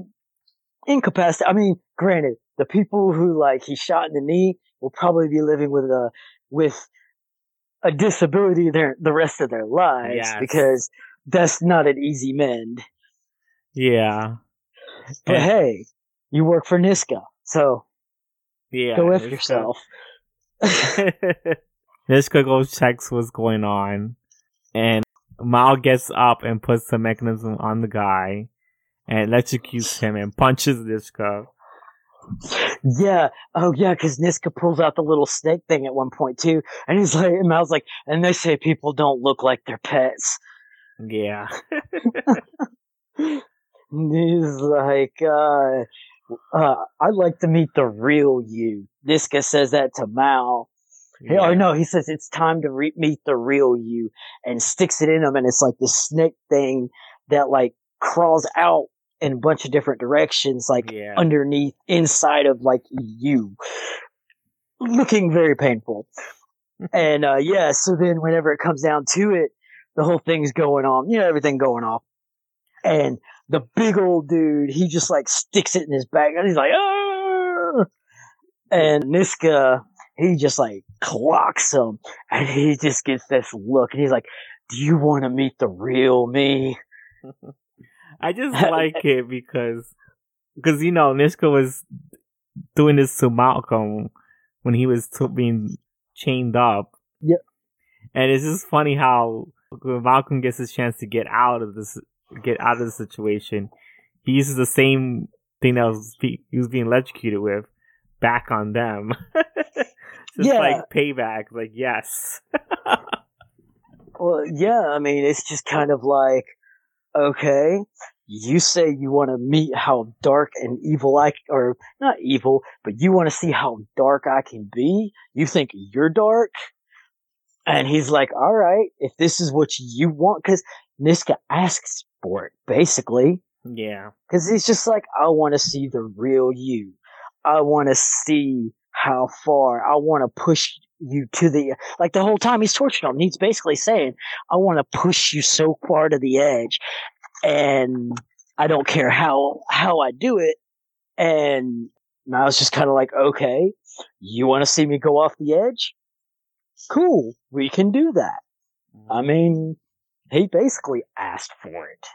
incapacitated. I mean, granted, the people who like he shot in the knee will probably be living with a with a disability their the rest of their lives Yes. because that's not an easy mend. Yeah. But And- hey, you work for Niska, so yeah. go Niska- yourself. Niska goes checks what's going on, and Mal gets up and puts the mechanism on the guy, and electrocutes him and punches Niska. Yeah. Oh, yeah. Because Niska pulls out the little snake thing at one point too, and he's like, and Mal's like, and they say people don't look like their pets. Yeah. He's like, uh, uh, I'd like to meet the real you. Niska says that to Mal. Hey, yeah. Or no, he says it's time to re- meet the real you and sticks it in him. And it's like this snake thing that like crawls out in a bunch of different directions, like Yeah. underneath, inside of like you, looking very painful. and uh, yeah, so then whenever it comes down to it, the whole thing's going on, you know, everything going off, and the big old dude, he just like sticks it in his back, and he's like, ah! and Niska, he just like clocks him, and he just gets this look, and he's like, "Do you want to meet the real me?" I just like it because, because you know, Niska was doing this to Malcolm when he was t- being chained up. Yep. And it's just funny how when Malcolm gets his chance to get out of this, get out of the situation, he uses the same thing that was he was being electrocuted with back on them. just Yeah. like payback. Like yes. Well, yeah, I mean, it's just kind of like, okay, you say you want to meet how dark and evil I, or not evil, but you want to see how dark I can be. You think you're dark? And he's like, all right, if this is what you want, cause Niska asks for it, basically. yeah. Cause he's just like, I want to see the real you. I want to see how far. I want to push you to the, like the whole time he's torturing him. He's basically saying, I want to push you so far to the edge and I don't care how, how I do it. And I was just kind of like, okay, you want to see me go off the edge? Cool. We can do that. I mm-hmm. mean, he basically asked for it.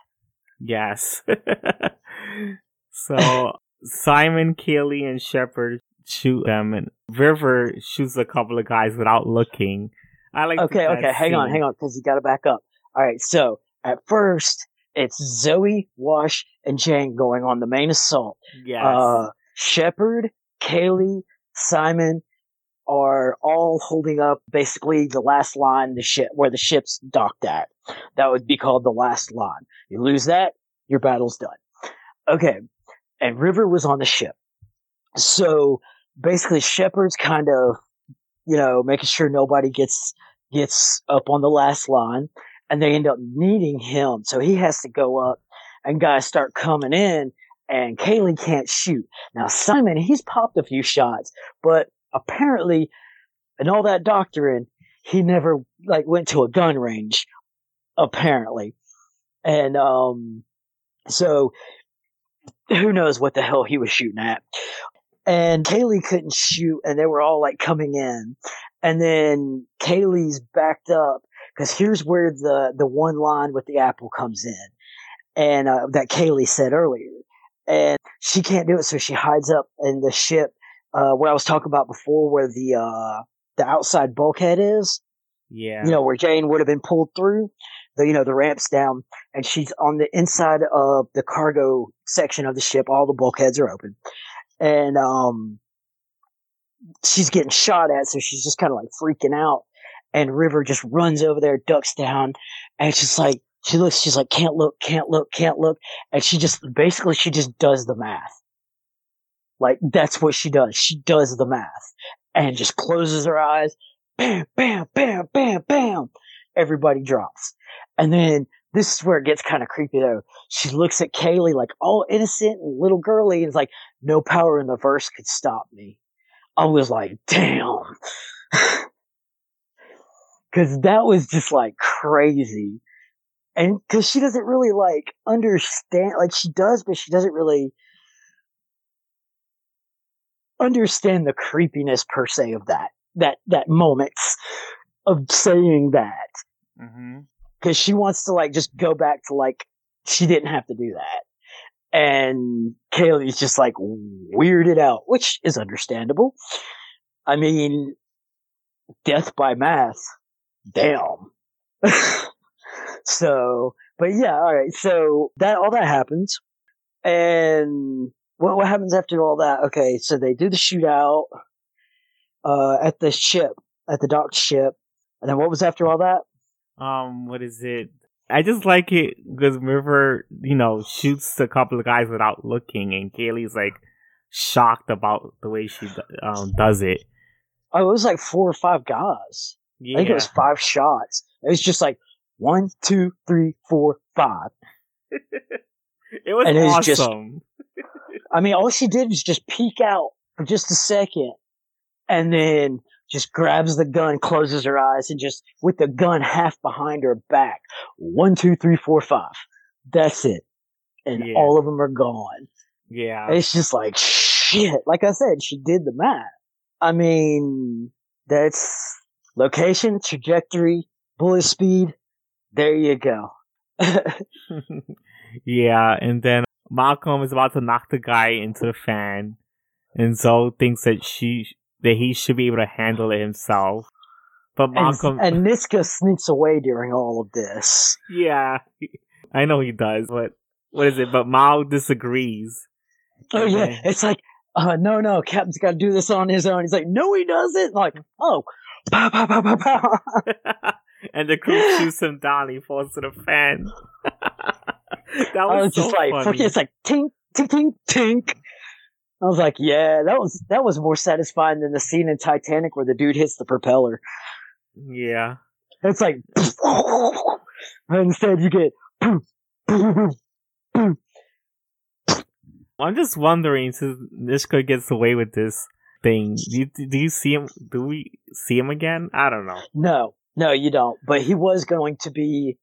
Yes. so Simon, Kaylee, and Shepherd shoot them, and River shoots a couple of guys without looking. I like. Okay, okay, hang on, hang on, because you got to back up. All right, so at first it's Zoe, Wash, and Jayne going on the main assault. Yes. Uh, Shepherd, Kaylee, Simon are all holding up basically the last line the ship where the ship's docked at. That would be called the last line. You lose that, your battle's done. Okay, and River was on the ship, so basically Shepherd's kind of you know making sure nobody gets gets up on the last line, and they end up needing him, so he has to go up, and guys start coming in, and Kaylee can't shoot. Now Simon, he's popped a few shots, but apparently, and all that doctoring, he never like went to a gun range. Apparently, and um, so who knows what the hell he was shooting at. And Kaylee couldn't shoot, and they were all like coming in. And then Kaylee's backed up because here's where the the one line with the apple comes in, and uh, that Kaylee said earlier. And she can't do it, so she hides up in the ship uh, where I was talking about before, where the uh, the outside bulkhead is. yeah. You know where Jayne would have been pulled through. The you know the ramps down, and she's on the inside of the cargo section of the ship. All the bulkheads are open, and um, she's getting shot at, so she's just kind of like freaking out. And River just runs over there, ducks down, and she's like she looks. She's like, can't look, can't look, can't look, and she just basically she just does the math. Like that's what she does. She does the math and just closes her eyes. Bam, bam, bam, bam, bam. Everybody drops. And then this is where it gets kind of creepy though. She looks at Kaylee like all innocent and little girly and is like, no power in the verse could stop me. I was like, damn. Cause that was just like crazy. And cause she doesn't really like understand, like she does, but she doesn't really understand the creepiness per se of that, that, that moment of saying that hmm because she wants to like just go back to like she didn't have to do that. And Kaylee's just like weirded out, which is understandable. I mean, death by math, damn. so, but yeah, all right. So that all that happens, and what what happens after all that? Okay, so they do the shootout uh, at the ship, at the docked ship, and then what was after all that? Um, what is it? I just like it because River, you know, shoots a couple of guys without looking, and Kaylee's like shocked about the way she um does it. Oh, it was like four or five guys. Yeah. I think it was five shots. It was just like one, two, three, four, five. It was And it's just- awesome. I mean, all she did was just peek out for just a second and then just grabs the gun, closes her eyes, and just with the gun half behind her back. One, two, three, four, five. That's it. And Yeah. all of them are gone. yeah. It's just like, shit. Like I said, she did the math. I mean, that's location, trajectory, bullet speed. There you go. yeah, and then Malcolm is about to knock the guy into the fan, and Zoe thinks that she that he should be able to handle it himself. But and, Malcolm, and Niska sneaks away during all of this. yeah, I know he does, but what is it? But Mal disagrees. Oh yeah, Okay. it's like, uh, no, no, Captain's got to do this on his own. He's like, no, he doesn't. Like, oh, pow, pow, pow. and the crew shoots him down. He falls to the fan. that I was, was just so like, funny. fuck it's like tink, tink, tink, tink. I was like, yeah, that was that was more satisfying than the scene in Titanic where the dude hits the propeller. yeah. It's like, instead you get, I'm just wondering, since Niska gets away with this thing, do you, do you see him? Do we see him again? I don't know. no, no, you don't. But he was going to be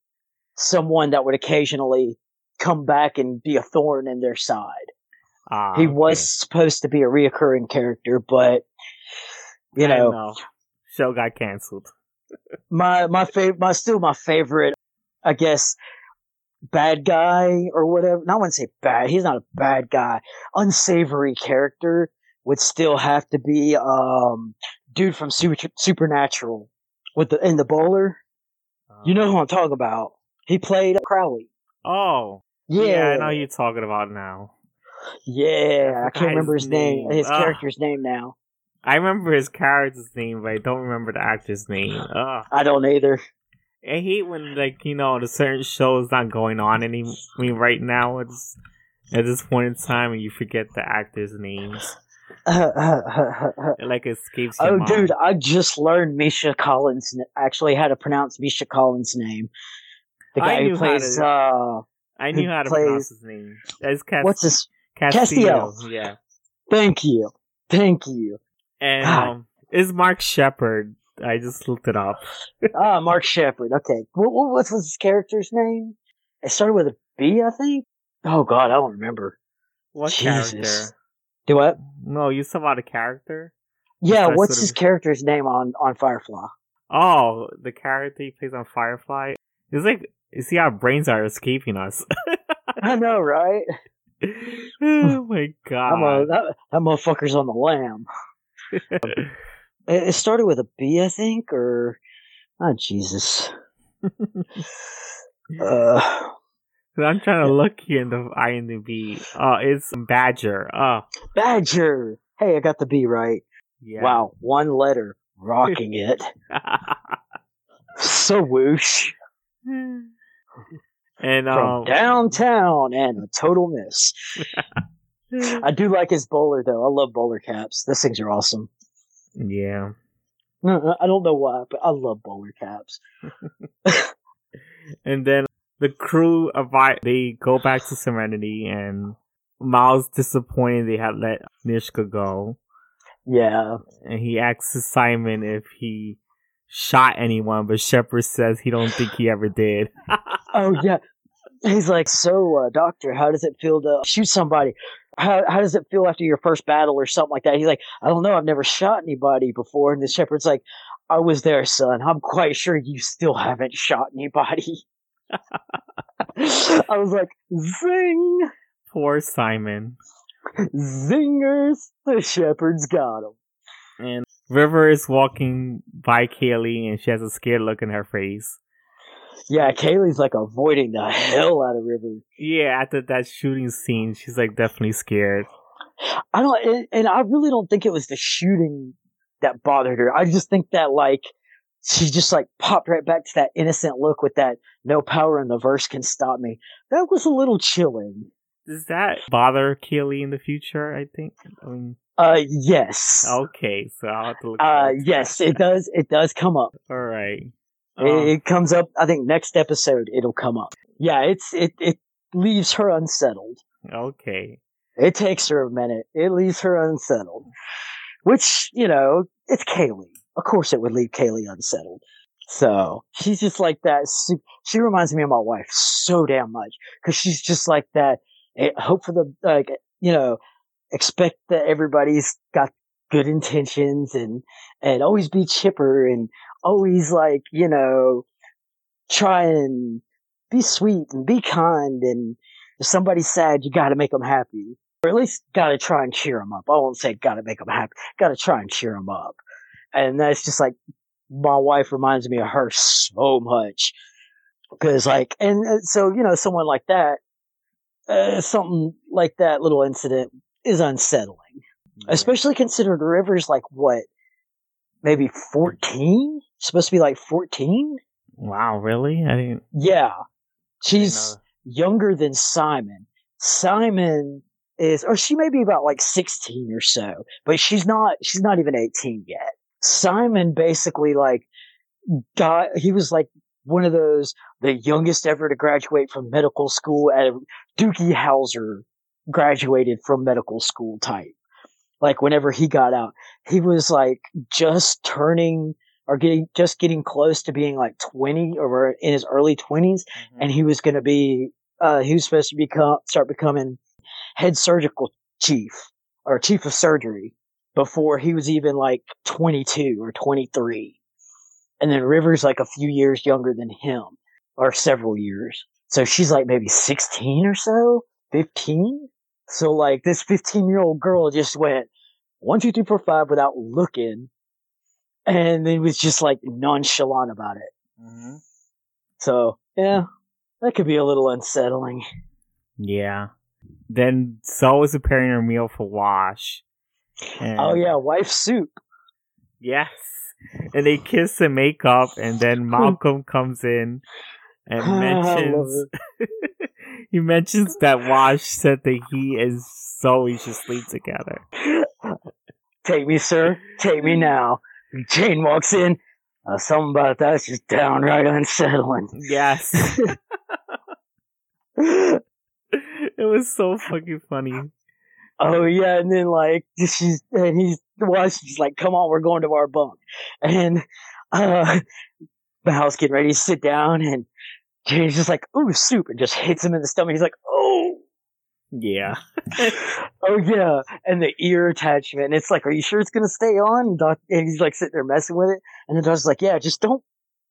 someone that would occasionally come back and be a thorn in their side. Ah, he okay. was supposed to be a reoccurring character, but you I know, show got canceled. my my favorite, my still my favorite, I guess, bad guy or whatever. No, I wouldn't say bad. He's not a bad guy. Unsavory character would still have to be um dude from Super, Supernatural with the in the bowler. You know who I'm talking about. He played Crowley. Oh, Yeah, yeah, I know you're talking about now. Yeah, I can't remember his his name, his Ah. character's name now. I remember his character's name, but I don't remember the actor's name. Ugh. I don't either. I hate when like you know the certain show is not going on any. I mean, right now it's at this point in time, and you forget the actors' names. It like escapes oh, mind. dude, I just learned Misha Collins actually how to pronounce Misha Collins' name. The I guy knew who how plays to- uh, I knew how to plays- pronounce his name. Cas- what's his? Castillo. Castiel. Yeah, Thank you, thank you. and um, is Mark Sheppard. I just looked it up. Ah, Mark Sheppard. Okay, what, what what was his character's name? It started with a B, I think. Oh God, I don't remember. What Jesus. character? Do what? No, you said about a character. Yeah, Starts what's with a- his character's name on on Firefly? Oh, the character he plays on Firefly. It's like, you see, our brains are escaping us. I know, right? Oh my god. I'm a, that, that motherfucker's on the lam. It, started with a B, I think, or oh Jesus. Uh, I'm trying to look here in the IMDb. Oh, uh, it's Badger. Oh, Badger. Hey, I got the B right. yeah. Wow, one letter, rocking it. So whoosh and from um, downtown and a total miss. I do like his bowler though. I love bowler caps. Those things are awesome. yeah. Uh, I don't know why, but I love bowler caps. And then the crew avi- they go back to Serenity, and Mal's disappointed they had let Niska go, Yeah, and he asks Simon if he shot anyone, but Shepherd says he don't think he ever did. Oh yeah. He's like, so, uh, doctor, how does it feel to shoot somebody? How how does it feel after your first battle or something like that? He's like, I don't know, I've never shot anybody before. And the shepherd's like, I was there, son. I'm quite sure you still haven't shot anybody. I was like, zing, Poor Simon. zingers. The shepherd's got him. And River is walking by Kaylee, and she has a scared look in her face. Yeah, Kaylee's like avoiding the hell out of River. Yeah, after that shooting scene, she's like definitely scared. I don't, and, and I really don't think it was the shooting that bothered her. I just think that like she just like popped right back to that innocent look with that no power in the verse can stop me. That was a little chilling. Does that bother Kaylee in the future? I think. I mean, Uh, yes. okay, so I'll have to look. Uh, yes, that. it does. It does come up. All right. It, Um, it comes up. I think next episode it'll come up. Yeah, it's it it leaves her unsettled. Okay. It takes her a minute. It leaves her unsettled. Which, you know, it's Kaylee. Of course it would leave Kaylee unsettled. So she's just like that. She reminds me of my wife so damn much because she's just like that. eh, Hope for the, like, you know, expect that everybody's got good intentions and, and always be chipper and always like, you know, try and be sweet and be kind. And if somebody's sad, you got to make them happy or at least got to try and cheer them up. I won't say got to make them happy. Got to try and cheer them up. And that's just like my wife reminds me of her so much because like, and uh, so you know, someone like that, uh, something like that little incident is unsettling, especially considering Rivers like what, maybe fourteen, supposed to be like fourteen. Wow, really? I didn't. Yeah, she's didn't younger than Simon. Simon is, or she may be about like 16 or so, but she's not, she's not even 18 yet. Simon basically like got, he was like one of those, the youngest ever to graduate from medical school at Doogie Howser graduated from medical school type. Like whenever he got out, he was like just turning or getting, just getting close to being like 20 or in his early 20s know. and he was going to be uh, he was supposed to become start becoming head surgical chief or chief of surgery before he was even like 22 or 23 and then rivers like a few years younger than him or several years. So she's like maybe 16 or so? 15 so like this 15 year old girl just went one two three four five without looking and then was just like nonchalant about it Mhm. so yeah that could be a little unsettling Yeah. Then Zoe is preparing her meal for Wash. And- Oh yeah, wife soup. Yes. And they kiss and make up, and then Malcolm comes in and mentions he mentions that Wash said that he and Zoe should sleep together. Take me, sir. Take me now. Jayne walks in. Uh, something about that's just downright unsettling. Yes. it was so fucking funny. oh yeah, and then like she's and he's well, she's like, "Come on, we're going to our bunk." And uh, house getting ready to sit down, and Jayne's just like, "Ooh, soup," and just hits him in the stomach. He's like, "Oh." Yeah. oh yeah, and the ear attachment. And it's like, are you sure it's gonna stay on? And, doc, and he's like sitting there messing with it, and the doctor's like, yeah, just don't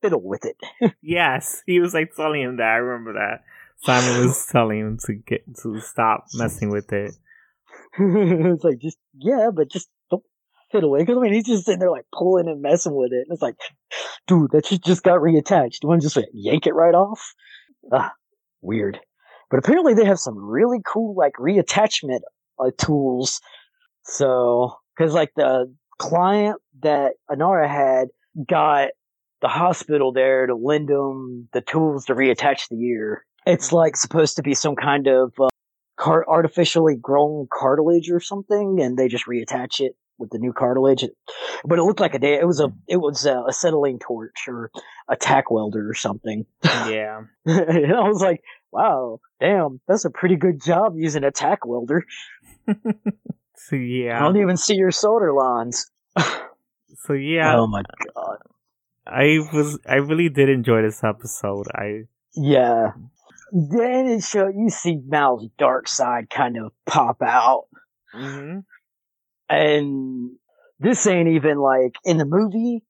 fiddle with it. Yes. He was like telling him that. I remember that. Simon was telling him to get to stop messing with it. it's like, just yeah, but just don't fiddle with it. Because I mean, he's just sitting there like pulling and messing with it, and it's like, dude, that shit just got reattached. You want to just like, yank it right off? Ah, weird. But apparently they have some really cool like reattachment uh, tools. So, because like the client that Inara had got the hospital there to lend them the tools to reattach the ear. It's like supposed to be some kind of uh, car- artificially grown cartilage or something, and they just reattach it with the new cartilage. But it looked like a day. It was a it was a acetylene torch or a tack welder or something. Yeah. and I was like, wow, damn, that's a pretty good job using a tack welder. So yeah, I don't even see your solder lines. So yeah. Oh my god. I was I really did enjoy this episode. I Yeah. Then it show you see Mal's dark side kind of pop out. hmm and this ain't even like in the movie.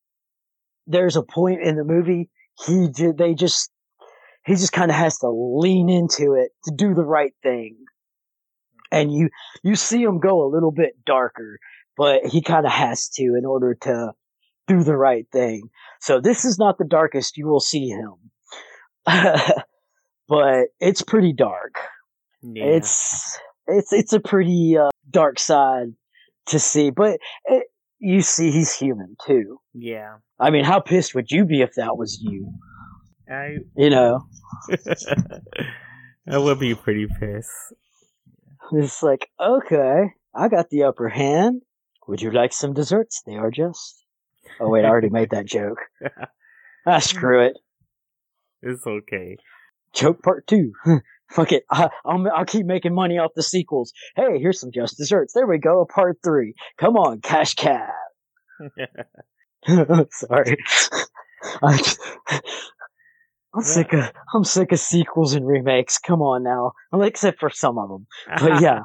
There's a point in the movie he did. They just he just kind of has to lean into it to do the right thing, and you you see him go a little bit darker, but he kind of has to in order to do the right thing. So this is not the darkest you will see him, but it's pretty dark. yeah. It's it's it's a pretty uh, dark side to see, but it, you see he's human too. yeah. I mean, how pissed would you be if that was you? I You know, I would be pretty pissed. it's like okay, I got the upper hand. Would you like some desserts? They are just. Oh wait, I already made that joke. Ah, screw it. It's okay. Joke part two. Fuck it. I, I'll, I'll keep making money off the sequels. Hey, here's some just desserts. There we go. Part three. Come on, cash cab. Sorry. I, I'm sick of I'm sick of sequels and remakes. Come on now, well, except for some of them. But yeah,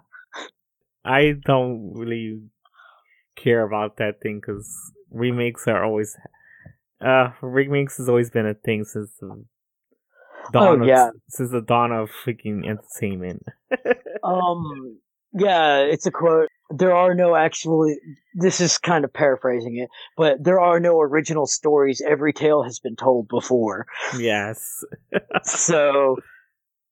I don't really care about that thing because remakes are always uh remakes has always been a thing since the dawn Oh, of, yeah. since the dawn of freaking entertainment. um, yeah, it's a quote. There are no actually. This is kind of paraphrasing it, but there are no original stories. Every tale has been told before. yes. so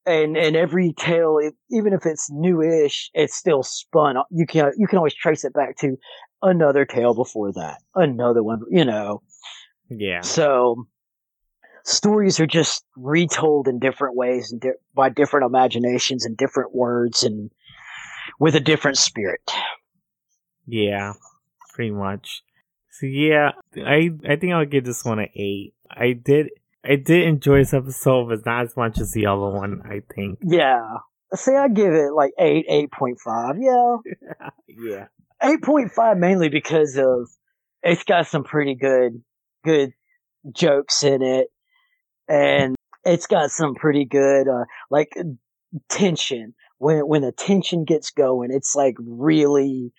and and every tale it, even if it's newish it's still spun you can you can always trace it back to another tale before that another one you know Yeah. so stories are just retold in different ways and di- by different imaginations and different words and with a different spirit Yeah. Pretty much. So yeah, I I think I'll give this one an eight. I did I did enjoy this episode, but not as much as the other one. I think. yeah say i give it like 8 8.5 yeah yeah. 8.5 mainly because of it's got some pretty good good jokes in it and it's got some pretty good uh like tension when when the tension gets going it's like really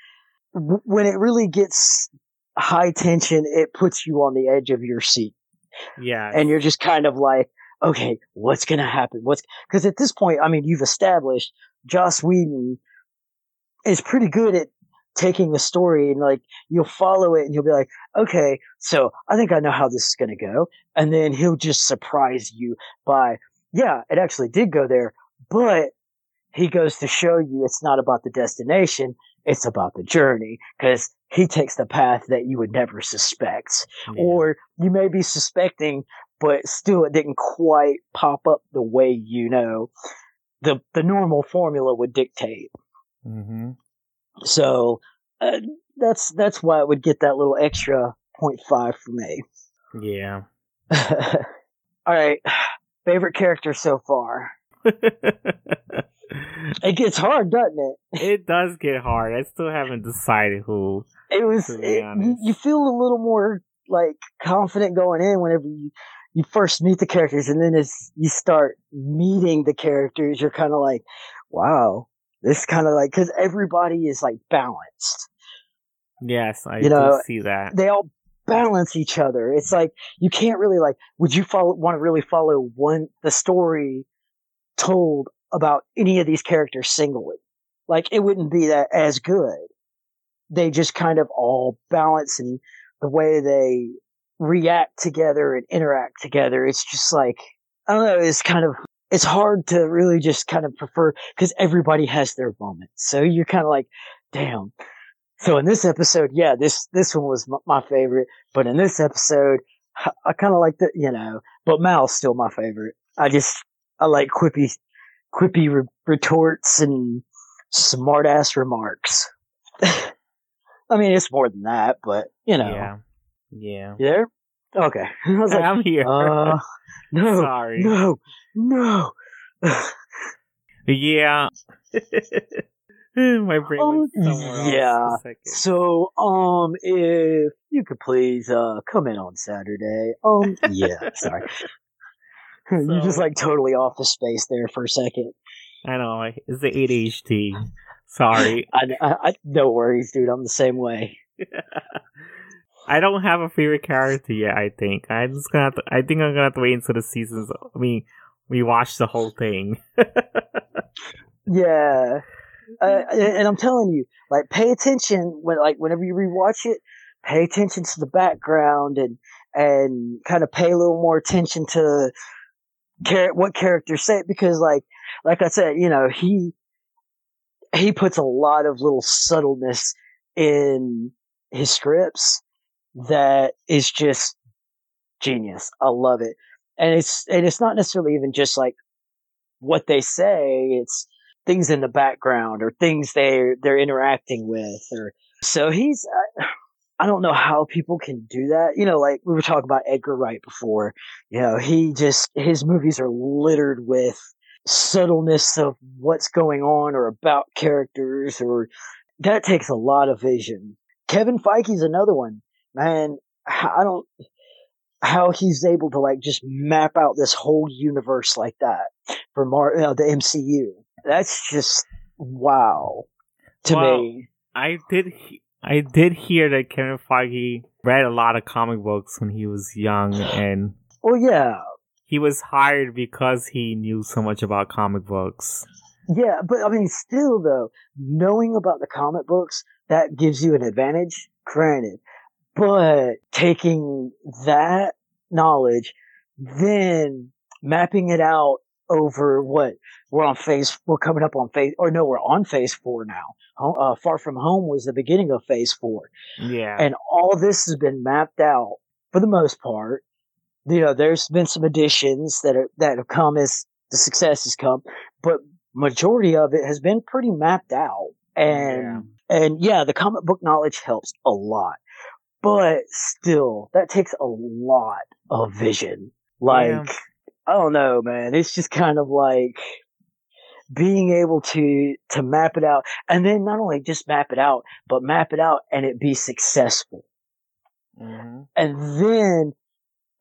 when it really gets high tension it puts you on the edge of your seat Yeah. and you're just kind of like, okay, what's gonna happen? What's because at this point, I mean, you've established Joss Whedon is pretty good at taking a story and like you'll follow it and you'll be like, okay, so I think I know how this is gonna go, and then he'll just surprise you by, yeah, it actually did go there, but he goes to show you it's not about the destination, it's about the journey because he takes the path that you would never suspect Yeah. or you may be suspecting, but still it didn't quite pop up the way you know the the normal formula would dictate. Mm-hmm. So uh, that's that's why it would get that little extra 0.5 for me. Yeah. All right, favorite character so far. It gets hard, doesn't it? it does get hard. I still haven't decided who. It was. It, you, feel a little more like confident going in whenever you you first meet the characters, and then as you start meeting the characters, you're kind of like, wow, this kind of like because everybody is like balanced. Yes, I You know, do see that. They all balance each other. It's like you can't really like. Would you follow want to really follow one the story told about any of these characters singly? Like it wouldn't be that as good. They just kind of all balance and the way they react together and interact together. It's just like I don't know. It's kind of it's hard to really just kind of prefer because everybody has their moments. So you're kind of like, damn. So in this episode, yeah, this this one was m- my favorite. But in this episode, I, I kind of like the you know, but Mal's still my favorite. I just I like quippy quippy re- retorts and smart ass remarks. I mean, it's more than that, but you know, Yeah. Yeah. you there? Okay. I was like, I'm here. uh, no, Sorry. no, no. Yeah. My brain Um, was somewhere else yeah. for a second. So, um, if you could please, uh, come in on Saturday. Um, yeah, sorry. you just like totally off the space there for a second. I know. It's the ADHD. Sorry. I, I, I no worries, dude. I'm the same way. I don't have a favorite character yet. I think I'm just gonna. Have to, I think I'm gonna have to wait until the seasons. I mean, we watch the whole thing. Yeah. Uh, and I'm telling you, like, pay attention when, like, whenever you rewatch it, pay attention to the background and, and kind of pay a little more attention to what characters say because, like, like I said, you know, he, he puts a lot of little subtleness in his scripts that is just genius. I love it. And it's, and it's not necessarily even just like what they say. It's, things in the background or things they're they're interacting with or so he's uh, I don't know how people can do that. You know, like we were talking about Edgar Wright before. You know, he just his movies are littered with subtleness of what's going on or about characters or that takes a lot of vision. Kevin Feige's another one. Man, I don't how he's able to like just map out this whole universe like that for Mar- uh, the MCU. That's just wow to me. I did. He- I did hear that Kevin Feige read a lot of comic books when he was young, and oh yeah, he was hired because he knew so much about comic books. yeah, but I mean, still though, knowing about the comic books that gives you an advantage. Granted, but taking that knowledge, then mapping it out over what we're on phase, we're coming up on phase, or no, we're on phase four now. Uh, Far From Home was the beginning of phase four. Yeah, and all this has been mapped out for the most part. You know, there's been some additions that are, that have come as the success has come, but majority of it has been pretty mapped out. And and yeah, the comic book knowledge helps a lot, but still, that takes a lot of vision. Like, Yeah. I don't know, man. It's just kind of like being able to to map it out, and then not only just map it out, but map it out and it be successful. hmm And then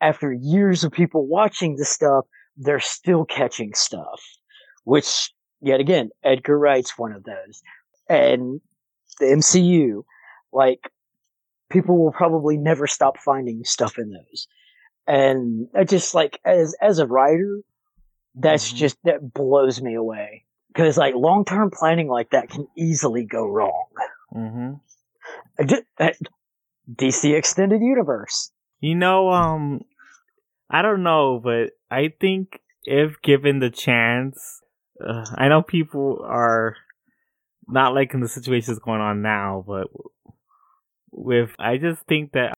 after years of people watching the stuff, they're still catching stuff, which yet again, Edgar Wright's one of those. And the MCU, like people will probably never stop finding stuff in those. And I just like as as a writer, that's Mhm. just that blows me away. Because like long term planning like that can easily go wrong. Mm-hmm. I ju- that- DC Extended Universe. You know, um, I don't know, but I think if given the chance, uh, I know people are not liking the situations going on now, but with, I just think that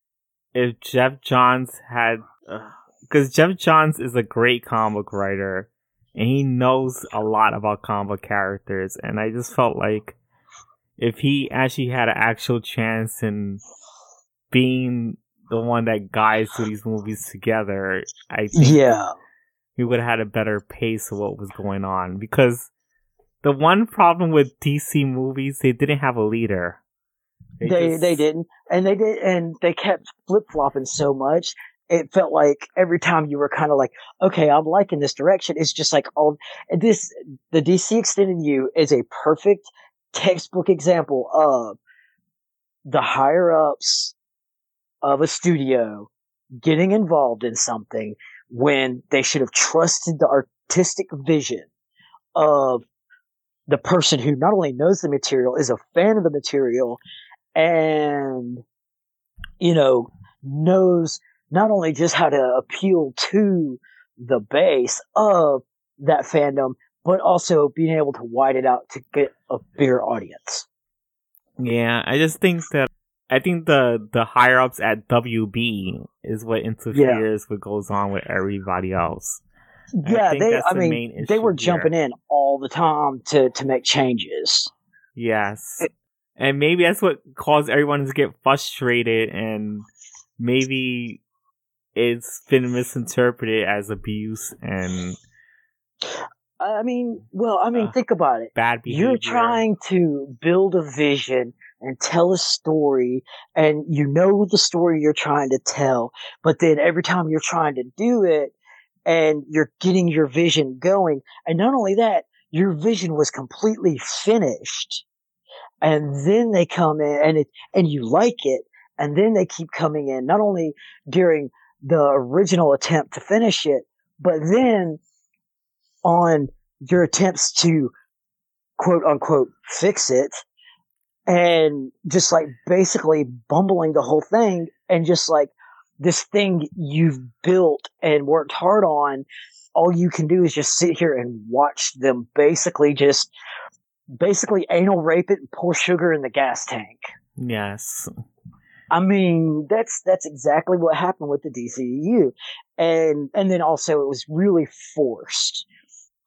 if Geoff Johns had, uh, because Geoff Johns is a great comic writer and he knows a lot about comic characters, and I just felt like if he actually had an actual chance in being the one that guides through these movies together, I think Yeah. we would have had a better pace of what was going on. Because the one problem with DC movies, they didn't have a leader. They just- they didn't, and they did, and they kept flip flopping so much. It felt like every time you were kind of like, okay, I'm liking this direction. It's just like all this. The DC Extended U is a perfect textbook example of the higher ups of a studio getting involved in something when they should have trusted the artistic vision of the person who not only knows the material is a fan of the material and you know knows not only just how to appeal to the base of that fandom but also being able to widen it out to get a bigger audience Yeah, I just think that I think the the higher ups at WB is what interferes with what goes on with everybody else. I yeah think they i the mean they were here. jumping in all the time to to make changes Yes. And maybe that's what caused everyone to get frustrated and maybe it's been misinterpreted as abuse and i mean well i mean Uh, think about it bad behavior. You're trying to build a vision and tell a story, and you know the story you're trying to tell, but then every time you're trying to do it, and you're getting your vision going, and not only that, your vision was completely finished, and then they come in and it and you like it, and then they keep coming in not only during the original attempt to finish it, but then on your attempts to quote unquote fix it and just like basically bumbling the whole thing and just like this thing you've built and worked hard on all you can do is just sit here and watch them basically just basically anal rape it and pour sugar in the gas tank Yes. I mean, that's that's exactly what happened with the DCEU, and and then also it was really forced,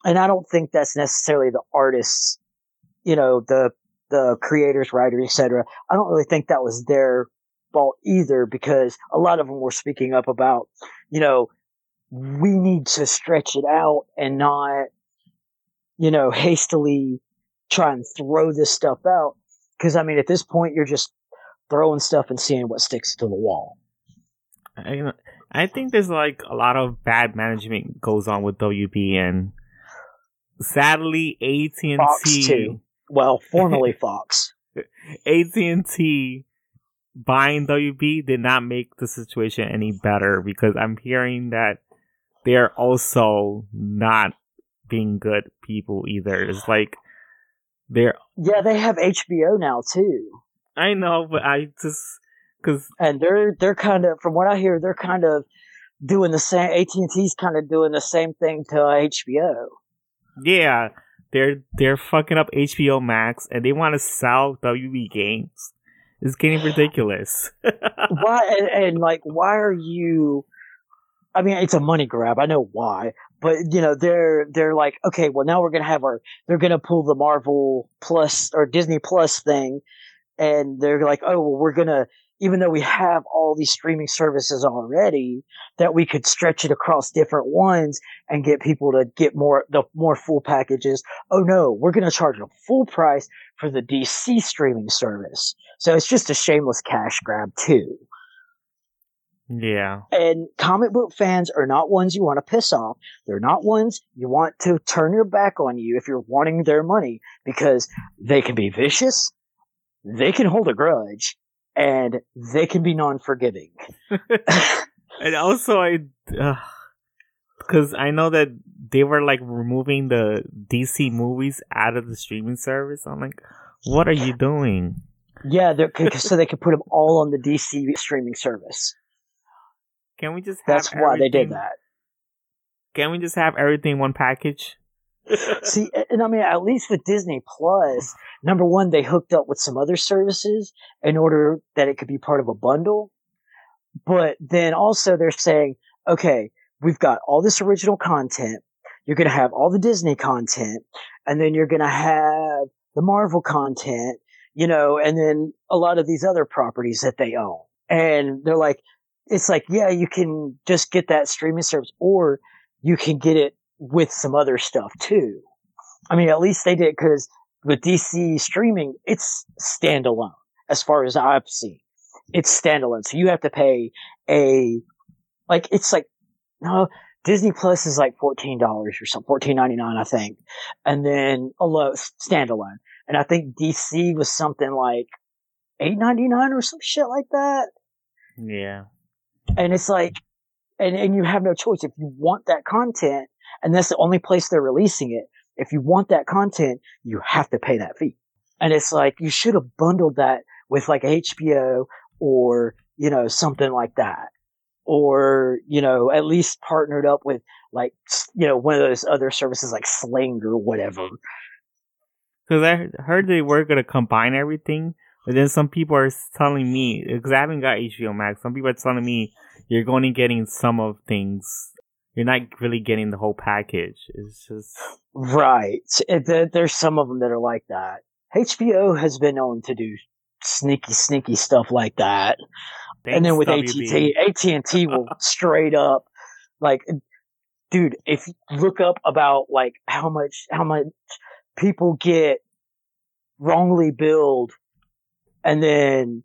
and I don't think that's necessarily the artists, you know, the the creators, writers, etc. I don't really think that was their fault either, because a lot of them were speaking up about, you know, we need to stretch it out and not you know, hastily try and throw this stuff out. Because I mean, at this point, you're just throwing stuff and seeing what sticks to the wall. I, I think there's like a lot of bad management goes on with WB, and sadly, AT and T. Well, formerly Fox. AT and T buying WB did not make the situation any better because I'm hearing that they're also not being good people either. It's like they're Yeah, they have HBO now too, I know, but I just because and they're they're kind of, from what I hear, they're kind of doing the same. AT and T's kind of doing the same thing to uh, HBO. yeah, they're they're fucking up HBO Max and they want to sell WB games. It's getting ridiculous. why and, and like why are you i mean it's a money grab i know why but you know they're they're like okay well now we're gonna have our they're gonna pull the marvel plus or disney plus thing and they're like oh well we're gonna even though we have all these streaming services already that we could stretch it across different ones and get people to get more the more full packages. Oh no we're gonna charge a full price for the dc streaming service. So it's just a shameless cash grab too yeah, and comic book fans are not ones you want to piss off. They're not ones you want to turn your back on you if you're wanting their money because they can be vicious, they can hold a grudge, and they can be non-forgiving. and also I because I know that they were like removing the DC movies out of the streaming service. I'm like, what are you doing? Yeah, they're, so they could put them all on the DC streaming service. Can we just have That's why they did that. Can we just have everything in one package? See, and I mean, at least with Disney Plus, number one, they hooked up with some other services in order that it could be part of a bundle. But then also they're saying, okay, we've got all this original content. You're going to have all the Disney content and then you're going to have the Marvel content, you know, and then a lot of these other properties that they own. And they're like, it's like, yeah, you can just get that streaming service or you can get it with some other stuff too. I mean, at least they did because with DC streaming, it's standalone as far as I've seen. It's standalone. So you have to pay a, like, it's like, no, Disney Plus is like $14 or something, fourteen ninety nine, I think. And then a low standalone. And I think DC was something like eight ninety nine or some shit like that Yeah. And it's like and and you have no choice if you want that content and that's the only place they're releasing it. If you want that content you have to pay that fee. And it's like you should have bundled that with like hbo or you know something like that. Or you know at least partnered up with like you know one of those other services like sling or whatever. Because I heard they were gonna combine everything, but then some people are telling me because I haven't got HBO Max. Some people are telling me you're only getting some of things. You're not really getting the whole package. It's just right It- eh, there's some of them that are like that hbo has been known to do sneaky sneaky stuff like that and then with thanks, AT&T, AT&T will straight up like eh, dude, if you look up about like how much how much people get wrongly billed and then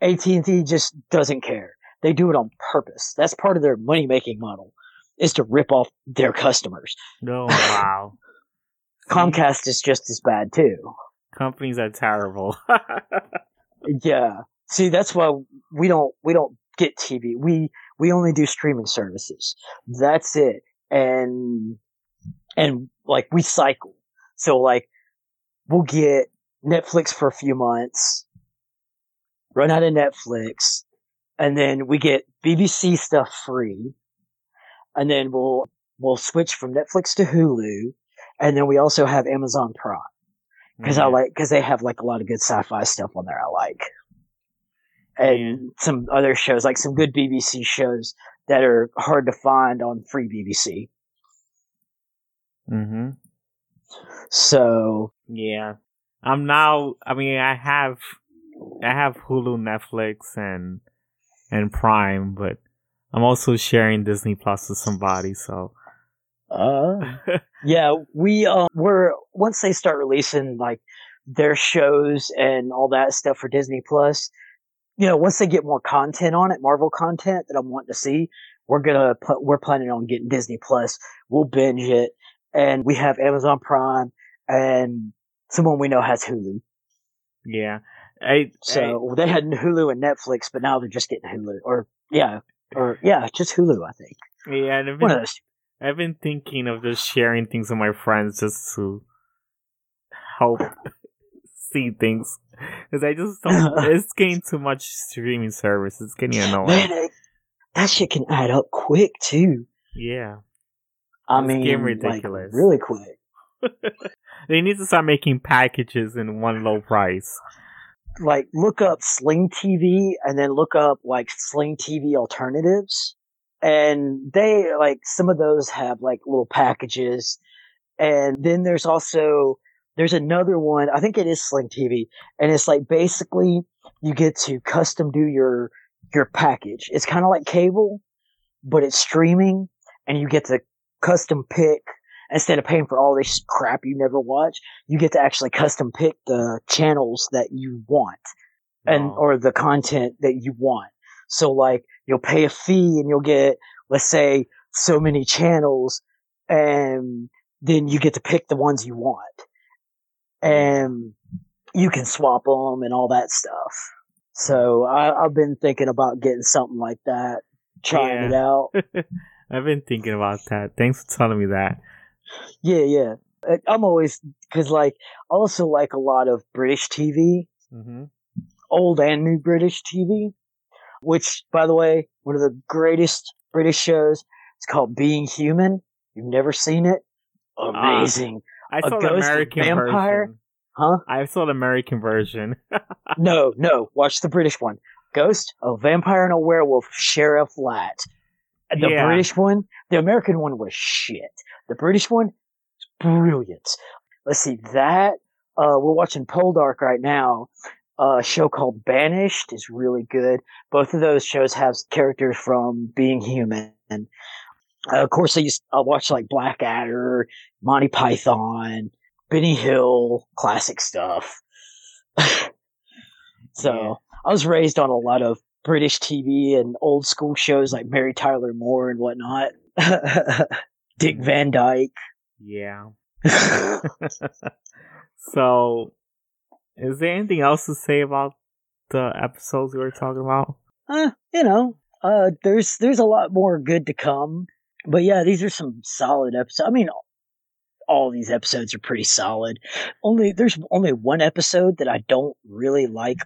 AT&T just doesn't care. They do it on purpose. That's part of their money making model is to rip off their customers. Oh wow. Comcast is just as bad too. companies are terrible. Yeah. See, that's why we don't we don't get TV. We we only do streaming services. That's it. And and like we cycle. So like we'll get Netflix for a few months, run out of Netflix, and then we get BBC stuff free. And then we'll we'll switch from Netflix to Hulu, and then we also have Amazon Prime because I like because they have like a lot of good sci-fi stuff on there. I like, and some other shows like some good BBC shows that are hard to find on free BBC. Mm-hmm. So Yeah. I'm now I mean I have I have Hulu, Netflix and and Prime, but I'm also sharing Disney Plus with somebody, so Uh, yeah, we um, we're once they start releasing like their shows and all that stuff for Disney Plus. You know, once they get more content on it, Marvel content that I'm wanting to see, we're gonna put, we're planning on getting Disney Plus. We'll binge it, and we have Amazon Prime, and someone we know has Hulu. yeah. I, So they had Hulu and Netflix, but now they're just getting Hulu, or yeah, or yeah, just Hulu. I think yeah, and I've one been, of those. I've been thinking of just sharing things with my friends just to help see things. Because I just don't, it's getting too much streaming service. It's getting annoying. Man, that shit can add up quick too. Yeah. I It's mean, getting like, ridiculous. really quick. They need to start making packages in one low price. Like, look up Sling TV and then look up like Sling TV alternatives, and they like some of those have like little packages, and then there's also there's another one. I think it is Sling TV, and it's like basically you get to custom do your your package. It's kind of like cable, but it's streaming, and you get to custom pick instead of paying for all this crap you never watch. You get to actually custom pick the channels that you want and Oh. or the content that you want. So like you'll pay a fee and you'll get let's say so many channels and then you get to pick the ones you want. And you can swap them and all that stuff. So I, I've been thinking about getting something like that, trying it out. I've been thinking about that. Thanks for telling me that. Yeah, yeah. I'm always because like I also like a lot of British TV, hmm old and new British TV. Which, by the way, one of the greatest British shows. It's called Being Human. You've never seen it? Amazing, I A saw the American vampire? version. huh? I saw the American version. No, no. Watch the British one. Ghost, a vampire, and a werewolf share a flat. The Yeah. British one, the American one was shit. The British one, is brilliant. Let's see that. Uh, we're watching Poldark right now. Uh, a show called Banished is really good. Both of those shows have characters from Being Human. Uh, of course, I used I watch like Blackadder, Monty Python, Benny Hill, classic stuff. so Yeah. I was raised on a lot of British TV and old school shows like Mary Tyler Moore and whatnot. Dick Van Dyke. yeah. so, is there anything else to say about the episodes we were talking about? uh, you know, uh, there's there's a lot more good to come. But yeah, these are some solid episodes. I mean, all these episodes are pretty solid. Only there's only one episode that I don't really like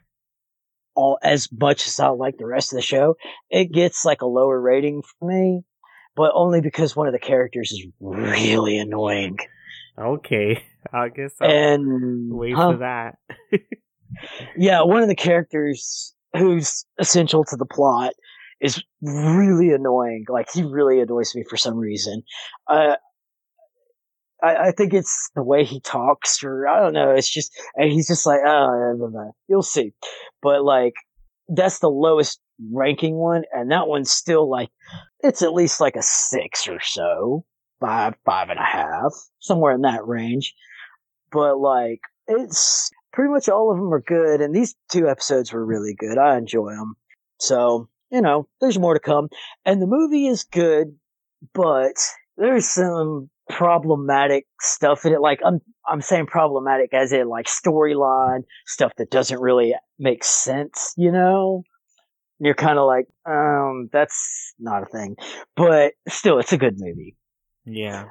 all as much as I like the rest of the show. It gets like a lower rating for me, but only because one of the characters is really annoying. Okay, I guess I'll And wait huh? for that. yeah, one of the characters who's essential to the plot is really annoying. Like he really annoys me for some reason. Uh, I, I think it's the way he talks, or I don't know. It's just and he's just like, oh, blah, blah, blah." you'll see. But like, that's the lowest ranking one, and that one's still like, it's at least like a six or so, five, five and a half, somewhere in that range. But like, it's pretty much all of them are good, and these two episodes were really good. I enjoy them. So, you know, there's more to come. And the movie is good, but there's some problematic stuff in it. Like, I'm, I'm saying problematic as in like storyline, stuff that doesn't really make sense, you know? You're kind of like, um, that's not a thing. But still, it's a good movie. Yeah.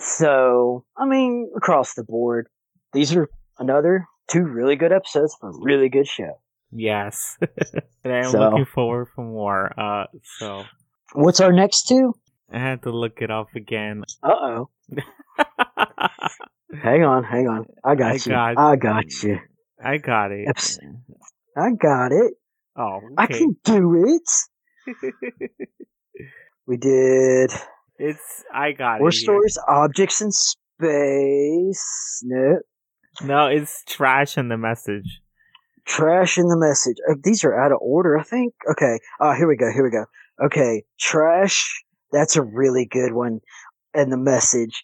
So, I mean, across the board, these are another two really good episodes for a really good show. Yes. and I'm So- looking forward for more. Uh, so What's our next two? I had to look it up again. Uh oh. Hang on, hang on. I got I you. got- I got you. I got it. I got it. Oh, I can do it. We did it's I got War it. Stories, Objects in Space. No. No, it's trash in the message. Trash in the message. Uh, these are out of order, I think. Okay. Uh, here we go. Here we go. Okay. Trash. That's a really good one. and the message.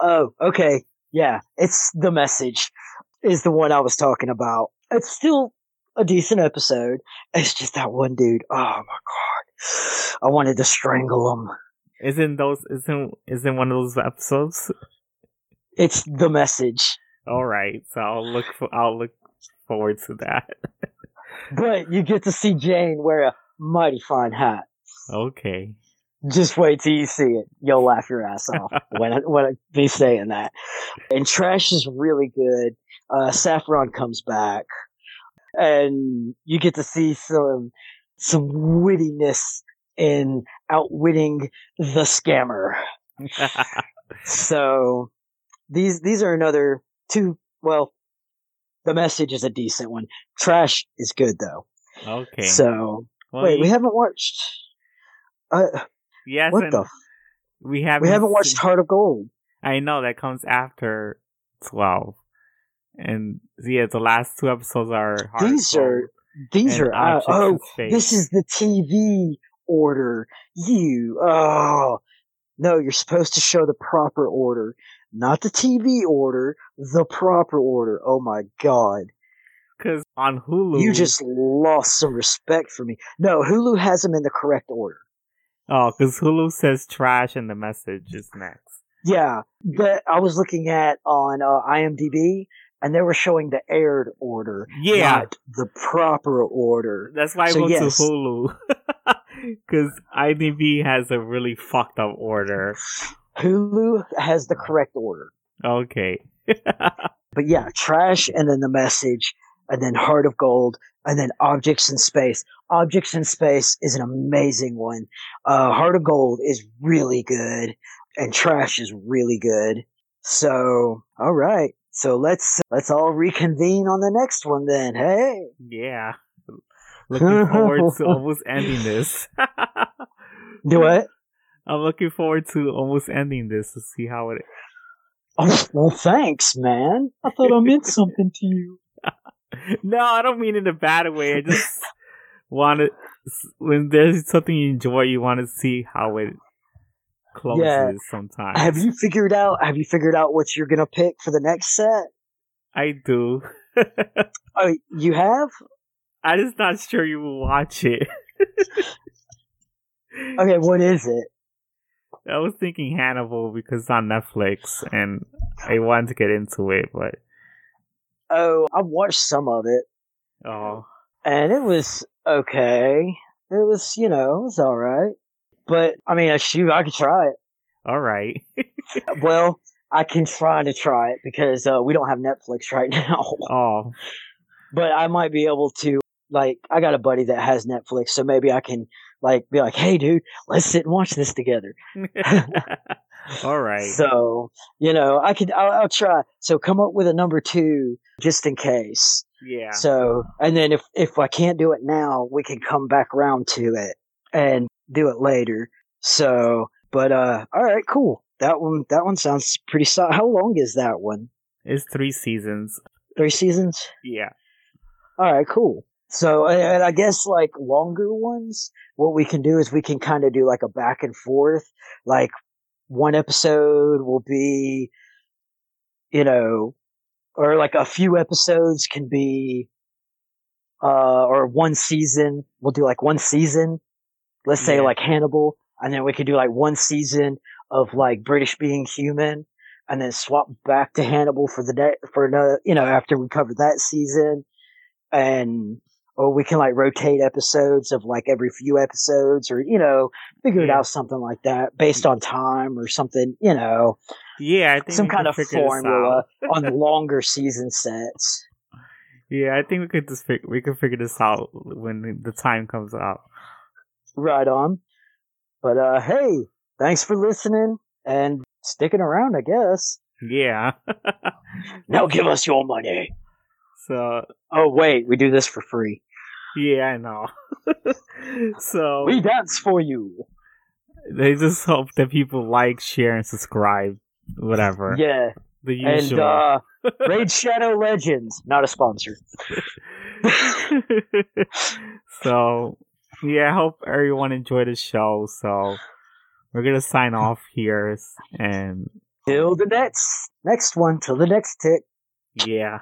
Oh, okay. Yeah, it's the message is the one I was talking about. It's still a decent episode. It's just that one dude. Oh my god. I wanted to strangle him. Isn't those isn't isn't one of those episodes? It's the message. All right, so I'll look for I'll look forward to that. But you get to see Jayne wear a mighty fine hat. Okay. Just wait till you see it. You'll laugh your ass off when I, when I be saying that. And Trash is really good. Uh, Saffron comes back, and you get to see some some wittiness in outwitting the scammer. So these these are another two. Well, the message is a decent one. Trash is good though. okay. So Well, wait, we haven't watched. Uh, yes, what the? f- we haven't We haven't watched Heart of Gold. I know that comes after twelve, and yeah, the last two episodes are. These are these are uh, oh this is the TV order. You oh no, you're supposed to show the proper order, not the TV order, the proper order. Oh my god, because on Hulu you just lost some respect for me. No, Hulu has them in the correct order. oh because Hulu says trash and the message is next. Yeah, that I was looking at on uh, IMDb, and they were showing the aired order, Yeah, not the proper order. that's why I So, go yes. to Hulu because IMDb has a really fucked up order. Hulu has the correct order. Okay. But yeah, trash and then the message and then heart of gold and then objects in space. Objects in space is an amazing one. Uh, heart of gold is really good and trash is really good. So, all right. So let's, let's all reconvene on the next one then. Hey. yeah. Looking forward to almost ending this. Do what? I'm looking forward to almost ending this to see how it. Oh, well, thanks, man. I thought I meant something to you. No, I don't mean in a bad way. I just want to when there's something you enjoy, you want to see how it closes. Yeah. Sometimes Have you figured out, have you figured out what you're going to pick for the next set? I do. Oh, you have? I'm just not sure you will watch it. Okay, what is it? I was thinking Hannibal because it's on Netflix, and I wanted to get into it, but Oh, I watched some of it, oh, and it was okay. It was, you know, it was all right. But I mean, shoot, I could try it. all right. Well, I can try to try it because uh, we don't have Netflix right now. oh, but I might be able to. Like, I got a buddy that has Netflix, so maybe I can like be like, "Hey, dude, let's sit and watch this together." all right. So, you know, I could. I'll, I'll try. So, come up with a number two just in case. yeah. So, and then if if I can't do it now, we can come back around to it and do it later. So, but uh, all right, cool. That one, that one sounds pretty solid. How long is that one? It's three seasons. Three seasons. Yeah. All right, cool. So, and and I guess like longer ones, what we can do is we can kind of do like a back and forth. Like one episode will be, you know, or like a few episodes can be, uh, or one season. We'll do like one season. Let's say Yeah. like Hannibal, and then we could do like one season of like British being human, and then swap back to Hannibal for the day for another, you know, after we cover that season, and or we can like rotate episodes of like every few episodes, or you know, figure it Yeah. out something like that based on time or something, you know, Yeah, I think some kind of formula on longer season sets. Yeah, I think we could just fig- we could figure this out when the time comes up. Right on. But uh, hey, thanks for listening and sticking around. I guess. Yeah. Now give us your money. so Oh wait, we do this for free. yeah, I know. so We dance for you. they just hope that people like, share, and subscribe. Whatever. Yeah. The And usual. uh Raid Shadow Legends, not a sponsor. so yeah, I hope everyone enjoyed the show. So we're gonna sign hmm. off here, and Till the next next one. Till the next tick. yeah.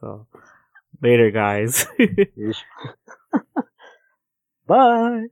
So later, guys. Bye.